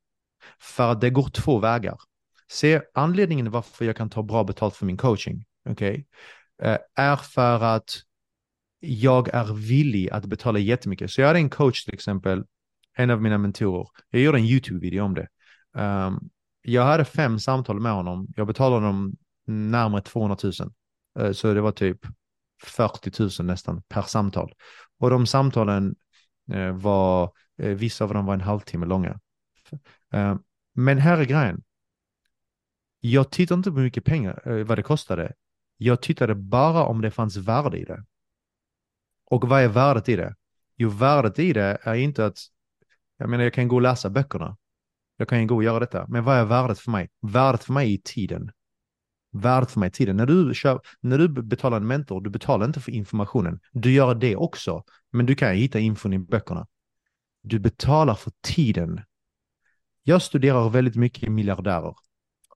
Speaker 2: För att det går två vägar. Se, anledningen varför jag kan ta bra betalt för min coaching, okej, okay, Eh, är för att jag är villig att betala jättemycket. Så jag hade en coach till exempel, en av mina mentorer. Jag gjorde en YouTube-video om det. Um, jag hade fem samtal med honom. Jag betalade honom närmare 200 000. Uh, så det var typ 40 000 nästan per samtal. Och de samtalen uh, var, uh, vissa av dem var en halvtimme långa. Ehm, men här är grejen. Jag tittade inte på hur mycket pengar, vad det kostade. Jag tittade bara om det fanns värde i det. Och vad är värdet i det? Jo, värdet i det är inte att, jag menar jag kan gå och läsa böckerna. Jag kan ju gå och göra detta. Men vad är värdet för mig? Värdet för mig är tiden. Värdet för mig är tiden. När du, kör, när du betalar en mentor, du betalar inte för informationen. Du gör det också. Men du kan hitta infon i böckerna. Du betalar för tiden. Jag studerar väldigt mycket miljardärer.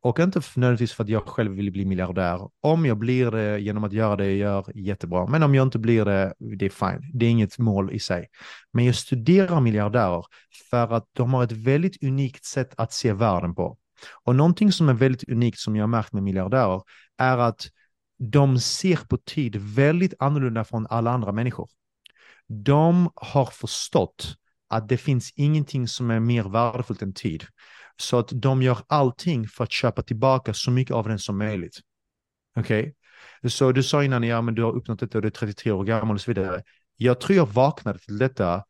Speaker 2: Och inte nödvändigtvis för att jag själv vill bli miljardär. Om jag blir det genom att göra det jag gör, jättebra. Men om jag inte blir det, det är fine. Det är inget mål i sig. Men jag studerar miljardärer för att de har ett väldigt unikt sätt att se världen på. Och någonting som är väldigt unikt som jag har märkt med miljardärer är att de ser på tid väldigt annorlunda från alla andra människor. De har förstått att det finns ingenting som är mer värdefullt än tid. Så att de gör allting för att köpa tillbaka så mycket av den som möjligt. Okej? Okay? Så du sa innan, ja men du har uppnått detta och du är 33 år gammal och så vidare. Jag tror jag vaknade till detta eh,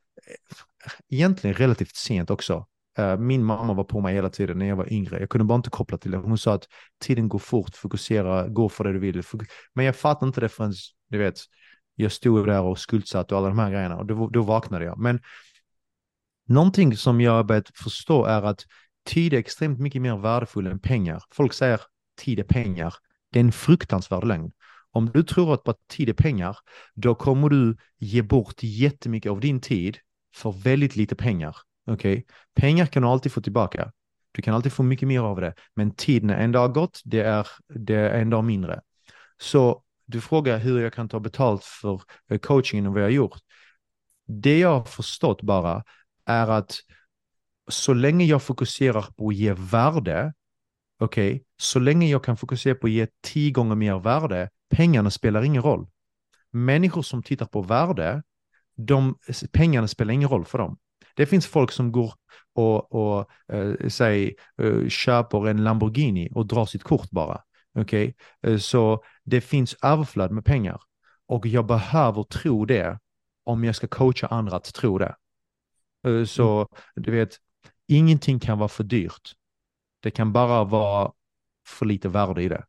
Speaker 2: egentligen relativt sent också. Eh, min mamma var på mig hela tiden när jag var yngre. Jag kunde bara inte koppla till det. Hon sa att tiden går fort, fokusera, gå för det du vill. Men jag fattade inte det förrän, du vet, jag stod där och skuldsatt och alla de här grejerna. Och då, då vaknade jag. Men någonting som jag har börjat förstå är att tid är extremt mycket mer värdefull än pengar. Folk säger tid är pengar. Det är en fruktansvärd lögn. Om du tror att tid är pengar, då kommer du ge bort jättemycket av din tid för väldigt lite pengar. Okej? Okay? Pengar kan du alltid få tillbaka. Du kan alltid få mycket mer av det. Men tiden en dag har gått, det är, det är en dag mindre. Så du frågar hur jag kan ta betalt för eh, coachingen och vad jag har gjort. Det jag har förstått bara är att så länge jag fokuserar på att ge värde, okej, okay, så länge jag kan fokusera på att ge tio gånger mer värde, pengarna spelar ingen roll. Människor som tittar på värde, de, pengarna spelar ingen roll för dem. Det finns folk som går och, och äh, säg, äh, köper en Lamborghini och drar sitt kort bara. Okej, okay? äh, så det finns överflöd med pengar. Och jag behöver tro det om jag ska coacha andra att tro det. Så mm. du vet, Ingenting kan vara för dyrt. Det kan bara vara för lite värde i det.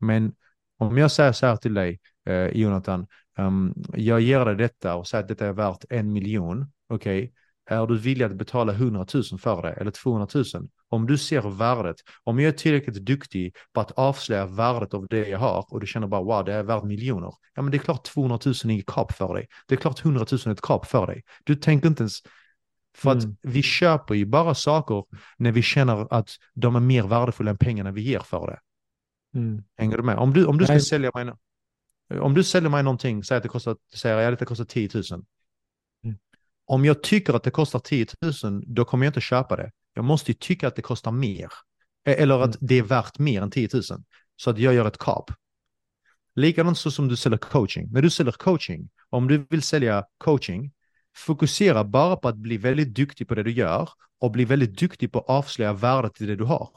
Speaker 2: Men om jag säger så här till dig, eh, Jonathan, um, jag ger dig detta och säger att detta är värt en miljon, okej, okay? är du villig att betala 100 000 för det eller 200 000? Om du ser värdet, om jag är tillräckligt duktig på att avslöja värdet av det jag har och du känner bara wow, det är värt miljoner. Ja, men det är klart 200 000 är inget kap för dig. Det är klart 100 000 är ett kap för dig. Du tänker inte ens för mm. att vi köper ju bara saker när vi känner att de är mer värdefulla än pengarna vi ger för det. Mm. Hänger du med? Om du, om du ska Nej. sälja mig om du säljer mig någonting, säg att det kostar, säger jag, det kostar 10 000. Mm. Om jag tycker att det kostar 10 000, då kommer jag inte köpa det. Jag måste ju tycka att det kostar mer. E- eller att mm. det är värt mer än 10 000. Så att jag gör ett kap. Likadant så som du säljer coaching. När du säljer coaching, om du vill sälja coaching, Fokusera bara på att bli väldigt duktig på det du gör och bli väldigt duktig på att avslöja värdet i det du har.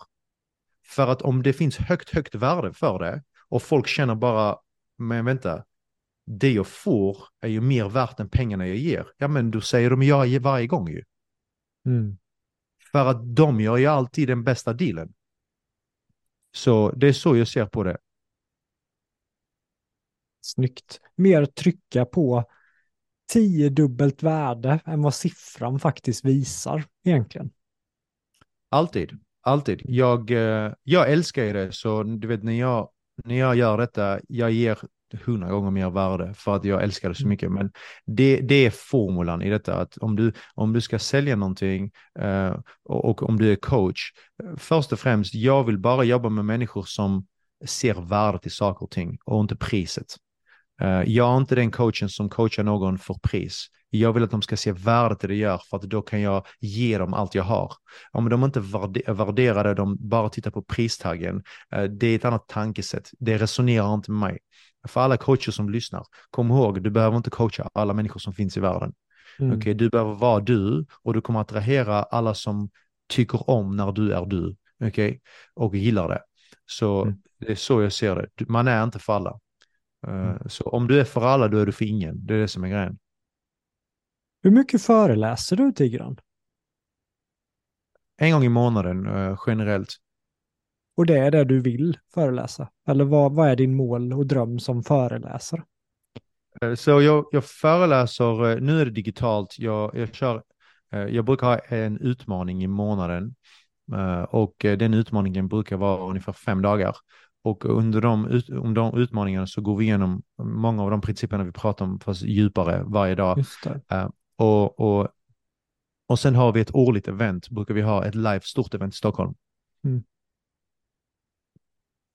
Speaker 2: För att om det finns högt, högt värde för det och folk känner bara, men vänta, det jag får är ju mer värt än pengarna jag ger. Ja, men då säger de ja varje gång ju. Mm. För att de gör ju alltid den bästa dealen. Så det är så jag ser på det.
Speaker 1: Snyggt. Mer trycka på tiodubbelt värde än vad siffran faktiskt visar egentligen.
Speaker 2: Alltid, alltid. Jag, eh, jag älskar det, så du vet när jag, när jag gör detta, jag ger hundra gånger mer värde för att jag älskar det så mycket. Men det, det är formulan i detta, att om du, om du ska sälja någonting eh, och, och, om du är coach, först och främst, jag vill bara jobba med människor som ser värdet i saker och ting och inte priset. Uh, jag är inte den coachen som coachar någon för pris. Jag vill att de ska se värdet i det gör för att då kan jag ge dem allt jag har. Om de inte värderar det, de bara tittar på pristaggen, uh, det är ett annat tankesätt. Det resonerar inte med mig. För alla coacher som lyssnar, kom ihåg, du behöver inte coacha alla människor som finns i världen. Mm. Okay, du behöver vara du och du kommer attrahera alla som tycker om när du är du. Okay? Och gillar det. Så mm. det är så jag ser det. Man är inte för alla. Eh, mm. Så om du är för alla, då är du för ingen. Det är det som är grejen.
Speaker 1: Hur mycket föreläser du, Tigran?
Speaker 2: En gång i månaden, uh, generellt.
Speaker 1: Och det är det du vill föreläsa? Eller vad, vad är din mål och dröm som föreläsare?
Speaker 2: Uh, så jag, jag föreläser, nu är det digitalt, jag, jag kör, jag brukar ha en utmaning i månaden. Och den utmaningen brukar vara ungefär fem dagar. Och under de, under de utmaningarna så går vi igenom många av de principerna vi pratar om, fast djupare varje dag. Uh, och, och, och sen har vi ett årligt event, brukar vi ha ett live stort event i Stockholm. Mm.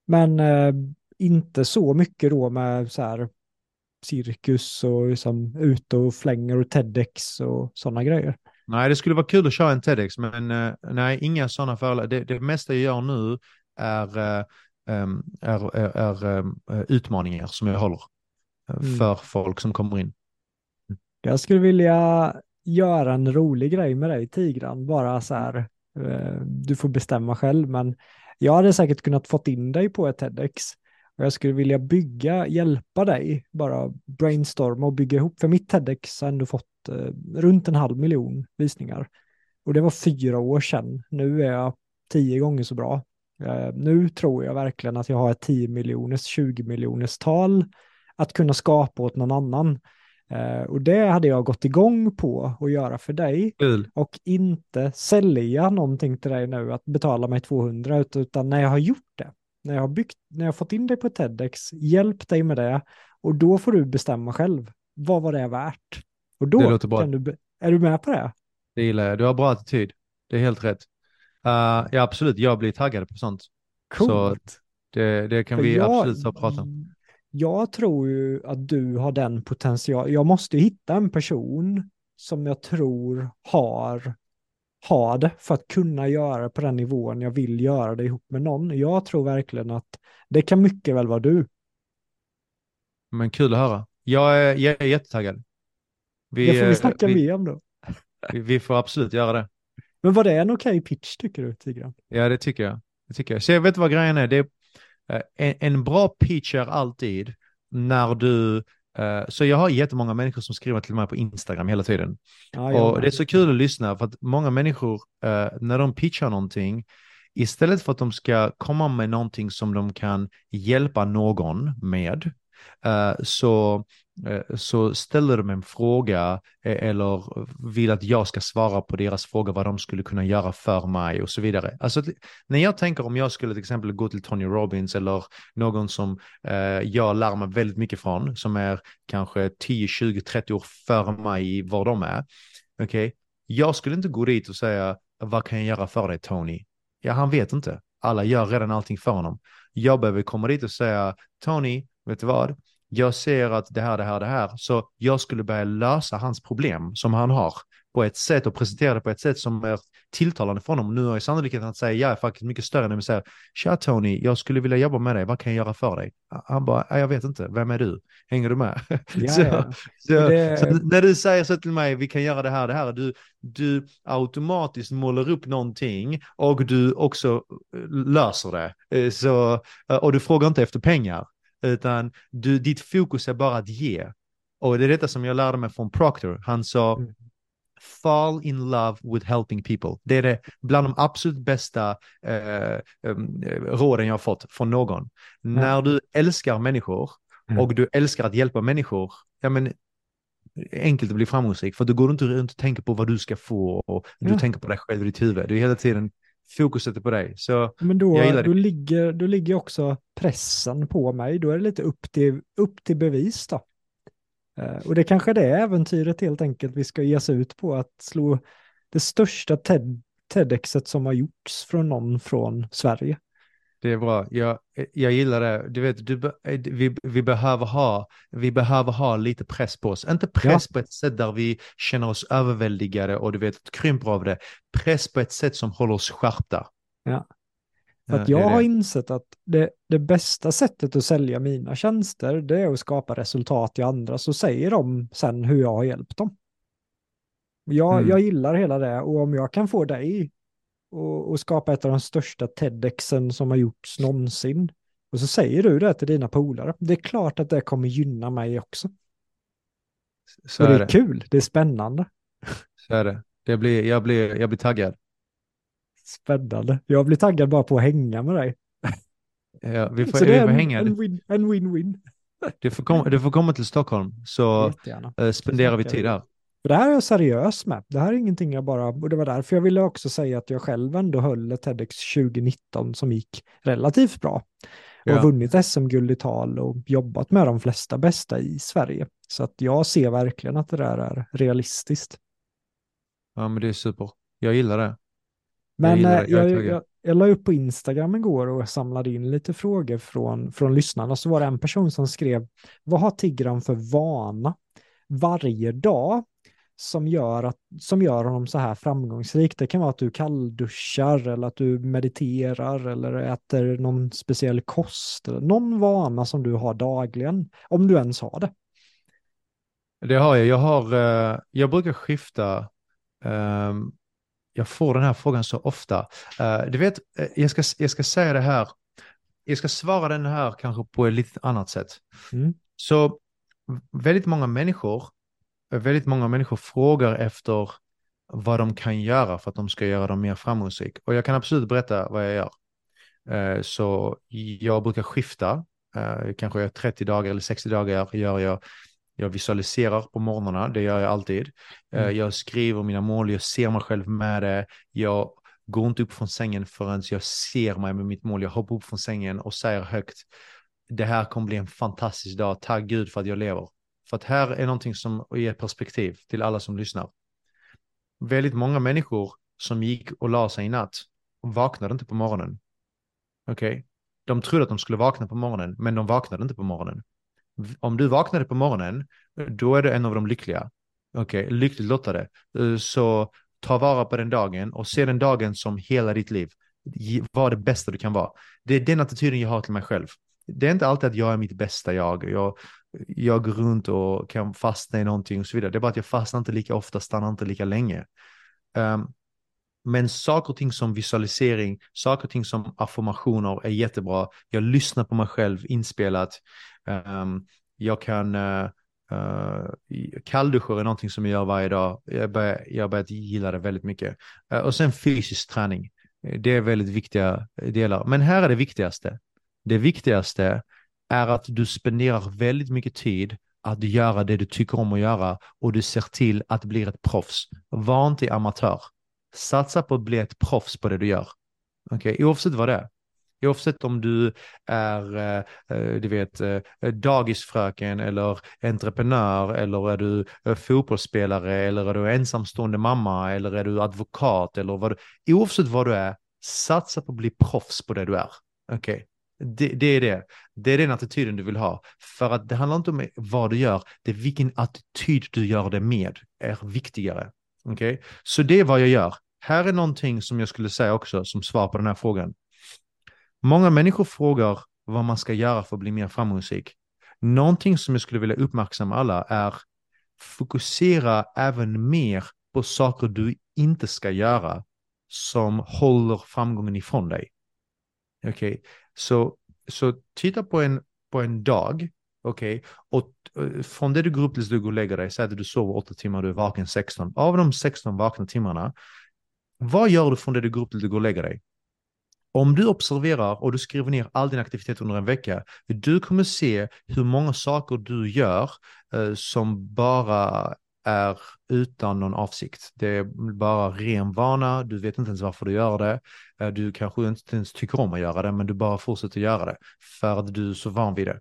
Speaker 1: Men eh, inte så mycket då med så här cirkus och liksom ute och flänger och TEDx och sådana grejer.
Speaker 2: Nej, det skulle vara kul att köra en TEDx, men eh, nej, inga sådana föreläsningar. Det, det mesta jag gör nu är eh, är, är, är, ehm, utmaningar som jag håller eh, mm. för folk som kommer in.
Speaker 1: Jag skulle vilja göra en rolig grej med dig Tigran, bara så här, eh, du får bestämma själv, men jag hade säkert kunnat fått in dig på ett TEDx och jag skulle vilja bygga, hjälpa dig, bara brainstorma och bygga ihop, för mitt TEDx har ändå fått eh, runt en halv miljon visningar. Och det var fyra år sedan, nu är jag tio gånger så bra. Eh, nu tror jag verkligen att jag har ett 10 miljoners, 20 miljoners tal att kunna skapa åt någon annan. Uh, och det hade jag gått igång på att göra för dig
Speaker 2: Cool.
Speaker 1: och inte sälja någonting till dig nu att betala mig 200 utan när jag har gjort det, när jag har byggt, när jag fått in dig på TEDx, hjälp dig med det och då får du bestämma själv. Vad var det värt? Och då det låter bra. Du, är du med på det?
Speaker 2: Det gillar jag. Du har bra attityd. Det är helt rätt. Uh, ja, absolut. Jag blir taggad på sånt.
Speaker 1: Coolt. Så
Speaker 2: det, det kan För vi jag, absolut ta prata om.
Speaker 1: Jag tror ju att du har den potential. Jag måste hitta en person som jag tror har, har det för att kunna göra på den nivån jag vill göra det ihop med någon. Jag tror verkligen att det kan mycket väl vara du.
Speaker 2: Men kul att höra. Jag är, jag är jättetaggad.
Speaker 1: Vi, det får vi snacka vi, mer om då.
Speaker 2: Vi, vi får absolut göra det.
Speaker 1: Men var det en okej okay pitch tycker du, Tigran?
Speaker 2: Ja, det tycker jag. Det tycker jag. Så jag vet vad grejen är. Det är eh, en, en bra pitch är alltid när du Uh, så jag har jättemånga människor som skriver till mig på Instagram hela tiden. Ja, och det är så kul att lyssna för att många människor, uh, när de pitchar någonting, istället för att de ska komma med någonting som de kan hjälpa någon med, så Eh, Eh, så ställer de en fråga eh, eller vill att jag ska svara på deras fråga vad de skulle kunna göra för mig och så vidare. Alltså när jag tänker om jag skulle till exempel gå till Tony Robbins eller någon som eh, jag lär mig väldigt mycket från som är kanske 10, 20, 30 år före mig i var de är. Okej, okay? jag skulle inte gå dit och säga vad kan jag göra för dig Tony? Ja, han vet inte. Alla gör redan allting för honom. Jag behöver komma dit och säga Tony, vet du vad? Jag ser att det här, det här, det här, så jag skulle börja lösa hans problem som han har på ett sätt och presentera det på ett sätt som är tilltalande för honom. Nu har jag sannolikheten att säga ja är faktiskt mycket större när vi säger tja Tony, jag skulle vilja jobba med dig, vad kan jag göra för dig? Han bara, jag vet inte, vem är du? Hänger du med? (laughs) Ja, så, ja. Så, det... så, när du säger så till mig, vi kan göra det här, det här, du, du automatiskt målar upp någonting och du också löser det. Eh, så, och du frågar inte efter pengar utan du, ditt fokus är bara att ge. Och det är detta som jag lärde mig från Proctor. Han sa, mm. fall in love with helping people. Det är det bland de absolut bästa eh, um, råden jag har fått från någon. Mm. När du älskar människor mm. och du älskar att hjälpa människor, ja men enkelt att bli framgångsrik för du går inte runt och tänker på vad du ska få och du tänker på dig själv i ditt huvud. Du är hela tiden fokuset är på dig. Så
Speaker 1: Men då,
Speaker 2: jag gillar
Speaker 1: då, ligger, då ligger också pressen på mig. Då är det lite upp till, upp till bevis då. Eh, och det kanske är det äventyret helt enkelt vi ska ge oss ut på. Att slå det största TED, TEDxet som har gjorts från någon från Sverige.
Speaker 2: Det är bra. Jag, jag gillar det. Du vet, du, be- vi, vi, behöver ha, vi behöver ha lite press på oss. Inte press på ett sätt där vi känner oss överväldigade och du vet, krymper av det. Press på ett sätt som håller oss skärpta.
Speaker 1: Ja. För
Speaker 2: Ja,
Speaker 1: att
Speaker 2: är
Speaker 1: jag har insett att det, det bästa sättet att sälja mina tjänster, det är att skapa resultat i andra, så säger de sen hur jag har hjälpt dem. Jag,
Speaker 2: Mm.
Speaker 1: jag gillar hela det och om jag kan få dig och, och skapa ett av de största TEDxen som har gjorts någonsin, och så säger du det till dina polare, det är klart att det kommer gynna mig också.
Speaker 2: Så
Speaker 1: och det
Speaker 2: är
Speaker 1: är
Speaker 2: det.
Speaker 1: kul, det är spännande.
Speaker 2: Så är det. det blir, jag, blir, jag blir taggad.
Speaker 1: Spännande. Jag blir taggad bara på att hänga med dig.
Speaker 2: Ja, vi får,
Speaker 1: så det
Speaker 2: vi
Speaker 1: är
Speaker 2: får
Speaker 1: en,
Speaker 2: hänga.
Speaker 1: en win- en win-win.
Speaker 2: Du får, komma, du får komma till Stockholm så eh, spenderar vi tid där.
Speaker 1: För det här är jag seriös med. Det här är ingenting jag bara, och det var därför jag ville också säga att jag själv ändå höll ett TEDx 2019 som gick relativt bra. Och
Speaker 2: Ja.
Speaker 1: har vunnit SM-guld i tal och jobbat med de flesta bästa i Sverige. Så att jag ser verkligen att det där är realistiskt.
Speaker 2: Ja, men det är super. Jag gillar det.
Speaker 1: Men
Speaker 2: gillar
Speaker 1: jag,
Speaker 2: det. Jag
Speaker 1: jag, jag, jag la upp på Instagram igår och samlade in lite frågor från, från lyssnarna. Så var det en person som skrev, vad har Tigran för vana varje dag som gör, att, som gör honom så här framgångsrik? Det kan vara att du kallduschar eller att du mediterar eller äter någon speciell kost. Eller någon vana som du har dagligen, om du ens har det.
Speaker 2: Det har jag. Jag, har, eh, jag brukar skifta. ehm, jag får den här frågan så ofta. Eh, du vet, eh, jag ska, jag ska säga det här. Jag ska svara den här kanske på ett lite annat sätt.
Speaker 1: Mm.
Speaker 2: Så väldigt många människor, väldigt många människor frågar efter vad de kan göra för att de ska göra dem mer framgångsrik. Och jag kan absolut berätta vad jag gör. Eh, Så jag brukar skifta, eh, kanske 30 dagar eller 60 dagar gör jag jag visualiserar på morgnarna, det gör jag alltid. Eh,
Speaker 1: Mm.
Speaker 2: Jag skriver mina mål, jag ser mig själv med det. Jag går inte upp från sängen förrän jag ser mig med mitt mål. Jag hoppar upp från sängen och säger högt, det här kommer bli en fantastisk dag, tack Gud för att jag lever. För att här är någonting som ger perspektiv till alla som lyssnar. Väldigt många människor som gick och la sig i natt vaknade inte på morgonen. Okej? De trodde att de skulle vakna på morgonen, men de vaknade inte på morgonen. Om du vaknade på morgonen, då är du en av de lyckliga. Okej, lyckligt lottade. Eh, så ta vara på den dagen och se den dagen som hela ditt liv. Var det bästa du kan vara. Det är den attityden jag har till mig själv. Det är inte alltid att jag är mitt bästa jag. Jag, jag går runt och kan fastna i någonting och så vidare. Det är bara att jag fastnar inte lika ofta, stannar inte lika länge. Um, men saker och ting som visualisering, saker och ting som affirmationer är jättebra. Jag lyssnar på mig själv inspelat. Um, jag kan, uh, kallduschar är någonting som jag gör varje dag. Jag börjar, jag har börjat gilla det väldigt mycket. Uh, och sen fysisk träning. Det är väldigt viktiga delar. Men här är det viktigaste. Det viktigaste är att du spenderar väldigt mycket tid att göra det du tycker om att göra och du ser till att bli ett proffs. Var inte amatör. Satsa på att bli ett proffs på det du gör. Okej, Oavsett vad det är. Oavsett om du är, eh, eh, du vet, eh, dagisfröken eller entreprenör eller är du fotbollsspelare eller är du ensamstående mamma eller är du advokat eller vad du, oavsett vad du är, satsa på att bli proffs på det du är. Okej, det, det är det. Det är den attityden du vill ha. För att det handlar inte om vad du gör, det är vilken attityd du gör det med är viktigare. Okej, så det är vad jag gör. Här är någonting som jag skulle säga också som svar på den här frågan. Många människor frågar vad man ska göra för att bli mer framgångsrik. Någonting som jag skulle vilja uppmärksamma alla är fokusera även mer på saker du inte ska göra som håller framgången ifrån dig. Okej, okay? Så, så titta på en, på en dag, okej, okay? och eh, från det du går upp tills du går och lägger dig, säg att du sover 8 timmar, du är vaken 16. Av de 16 vakna timmarna, vad gör du från det du går upp till du går och lägger dig? Om du observerar och du skriver ner all din aktivitet under en vecka, du kommer se hur många saker du gör eh, som bara är utan någon avsikt. Det är bara ren vana, du vet inte ens varför du gör det. Eh, du kanske inte ens tycker om att göra det, men du bara fortsätter göra det för att du är så van vid det.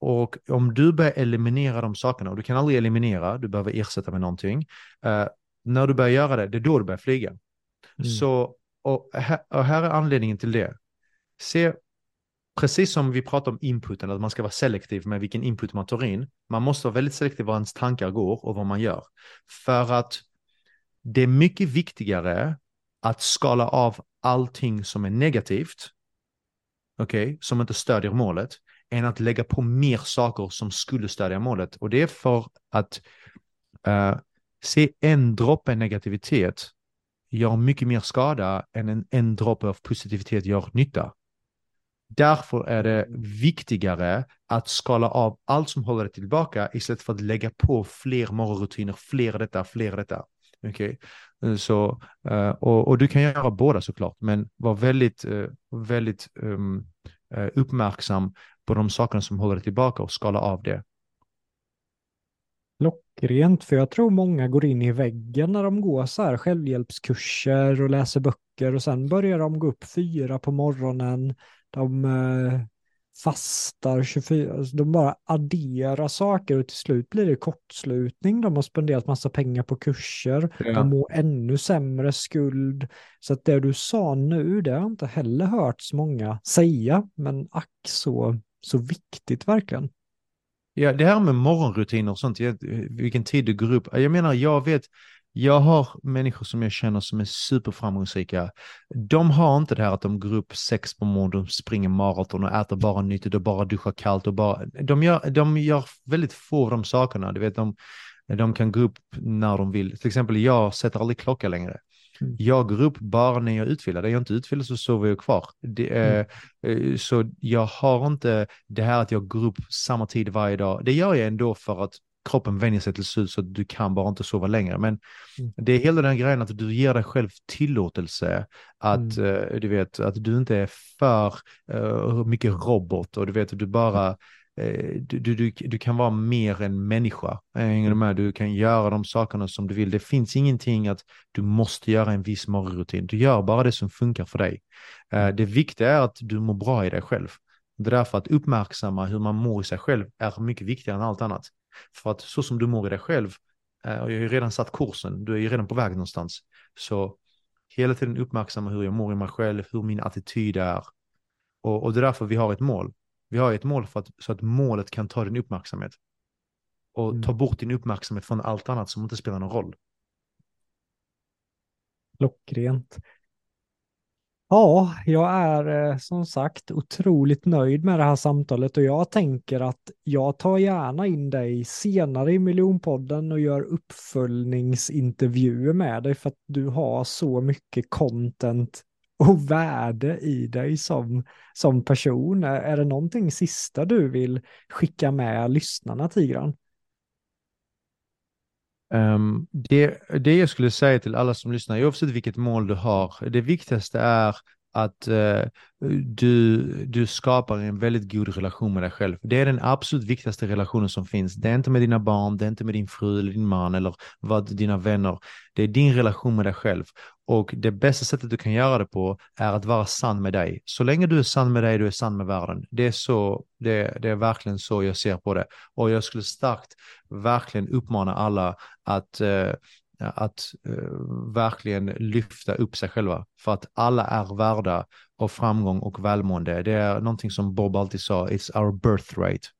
Speaker 2: Och om du börjar eliminera de sakerna, och du kan aldrig eliminera, du behöver ersätta med någonting. Uh, när du börjar göra det, det är då du börjar flyga. Mm. Så, och här, och här är anledningen till det. Se, precis som vi pratar om inputen, att man ska vara selektiv med vilken input man tar in. Man måste vara väldigt selektiv var ens tankar går och vad man gör. För att det är mycket viktigare att skala av allting som är negativt, okej, okay, som inte stödjer målet, än att lägga på mer saker som skulle stödja målet. Och det är för att uh, se en droppe negativitet gör mycket mer skada än en, en droppe av positivitet gör nytta. Därför är det viktigare att skala av allt som håller dig tillbaka istället för att lägga på fler morgonrutiner, fler detta, fler detta. Okay? Eh, så, eh, och, och, du kan göra båda såklart, men var väldigt, eh, väldigt um, uppmärksam på de sakerna som håller dig tillbaka och skala av det.
Speaker 1: Klockrent, för jag tror många går in i väggen när de går så här självhjälpskurser och läser böcker och sen börjar de gå upp fyra på morgonen. De eh, fastar 24, alltså de bara adderar saker och till slut blir det kortslutning. De har spenderat massa pengar på kurser, ja. de mår ännu sämre, skuld. Så att det du sa nu, det har jag inte heller hört så många säga, men ack så, så viktigt verkligen.
Speaker 2: Ja, det här med morgonrutiner och sånt, vilken tid du går upp. Jag menar, jag vet, jag har människor som jag känner som är superframgångsrika. De har inte det här att de går upp sex på morgonen, springer maraton och äter bara nyttigt och bara duschar kallt och bara... De gör, de gör väldigt få av de sakerna. Du vet, de, de kan gå upp när de vill. Till exempel, jag sätter aldrig klocka längre. Mm. Jag går upp bara när jag är utvilad. Är jag inte utvilad så sover jag kvar. Det, mm. eh, så jag har inte det här att jag går upp samma tid varje dag. Det gör jag ändå för att kroppen vänjer sig till slut så att du kan bara inte sova längre. Men mm. det är hela den grejen att du ger dig själv tillåtelse att, mm. uh, du vet, att du inte är för uh, mycket robot och du vet, du bara uh, du, du, du, kan vara mer än människa. Hänger med? Du kan göra de sakerna som du vill. Det finns ingenting att du måste göra en viss morgonrutin. Du gör bara det som funkar för dig. det viktiga är att du mår bra i dig själv. Det är därför att uppmärksamma hur man mår i sig själv är mycket viktigare än allt annat. För att så som du mår i dig själv, eh, och jag har ju redan satt kursen, du är ju redan på väg någonstans. Så hela tiden uppmärksamma hur jag mår i mig själv, hur min attityd är. Och, och det är därför vi har ett mål. Vi har ett mål för att, så att målet kan ta din uppmärksamhet. Och mm. ta bort din uppmärksamhet från allt annat som inte spelar någon roll.
Speaker 1: Klockrent. Ja, jag är eh, som sagt otroligt nöjd med det här samtalet och jag tänker att jag tar gärna in dig senare i miljonpodden och gör uppföljningsintervjuer med dig för att du har så mycket content och värde i dig som, som person. Är det någonting sista du vill skicka med lyssnarna, Tigran?
Speaker 2: Um, det, det jag skulle säga till alla som lyssnar, oavsett vilket mål du har, det viktigaste är att uh, du, du skapar en väldigt god relation med dig själv. Det är den absolut viktigaste relationen som finns. Det är inte med dina barn, det är inte med din fru eller din man eller vad dina vänner. Det är din relation med dig själv. Och det bästa sättet du kan göra det på är att vara sann med dig. Så länge du är sann med dig, du är sann med världen. Det är, så, det, det är verkligen så jag ser på det. Och jag skulle starkt verkligen uppmana alla att uh, Eh, att uh, verkligen lyfta upp sig själva. För att alla är värda av framgång och välmående. Det är någonting som Bob alltid sa, it's our birthright.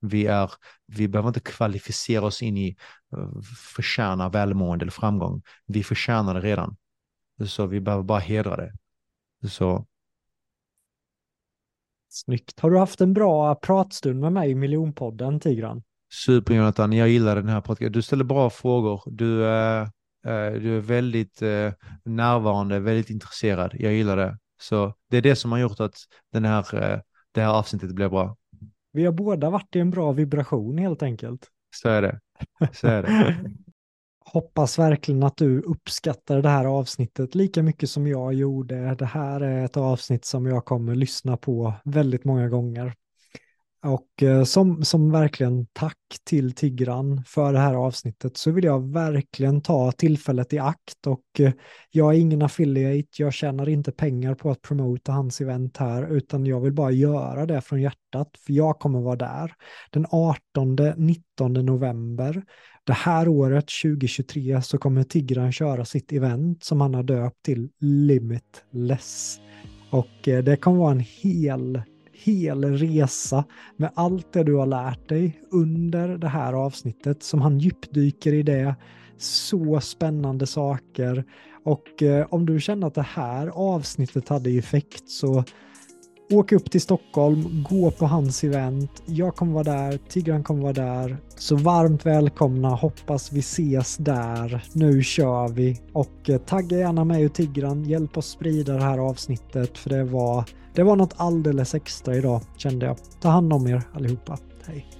Speaker 2: Vi, är, vi behöver inte kvalificera oss in i uh, förtjäna välmående eller framgång. Vi förtjänar det redan. Så vi behöver bara hedra det. Så.
Speaker 1: Snyggt. Har du haft en bra pratstund med mig i miljonpodden, Tigran?
Speaker 2: Super Jonathan, jag gillar den här podcasten. Du ställer bra frågor. Du, äh, du är väldigt äh, närvarande, väldigt intresserad. Jag gillar det. Så det är det som har gjort att den här, äh, det här avsnittet blev bra.
Speaker 1: Vi har båda varit i en bra vibration helt enkelt.
Speaker 2: Så är det. Så är det. (laughs)
Speaker 1: Hoppas verkligen att du uppskattar det här avsnittet lika mycket som jag gjorde. Det här är ett avsnitt som jag kommer lyssna på väldigt många gånger. Och eh, som, som verkligen tack till Tigran för det här avsnittet så vill jag verkligen ta tillfället i akt och eh, jag är ingen affiliate, jag tjänar inte pengar på att promota hans event här utan jag vill bara göra det från hjärtat för jag kommer vara där den 18-19 november. Det här året 2023 så kommer Tigran köra sitt event som han har döpt till Limitless. Och eh, det kommer vara en hel hel resa med allt det du har lärt dig under det här avsnittet som han djupdyker i det. Så spännande saker. Och eh, om du känner att det här avsnittet hade effekt så åk upp till Stockholm, gå på hans event. Jag kommer vara där, Tigran kommer vara där. Så varmt välkomna, hoppas vi ses där. Nu kör vi och eh, tagga gärna mig och Tigran, hjälp oss sprida det här avsnittet för det var det var något alldeles extra idag kände jag. Ta hand om er allihopa. Hej!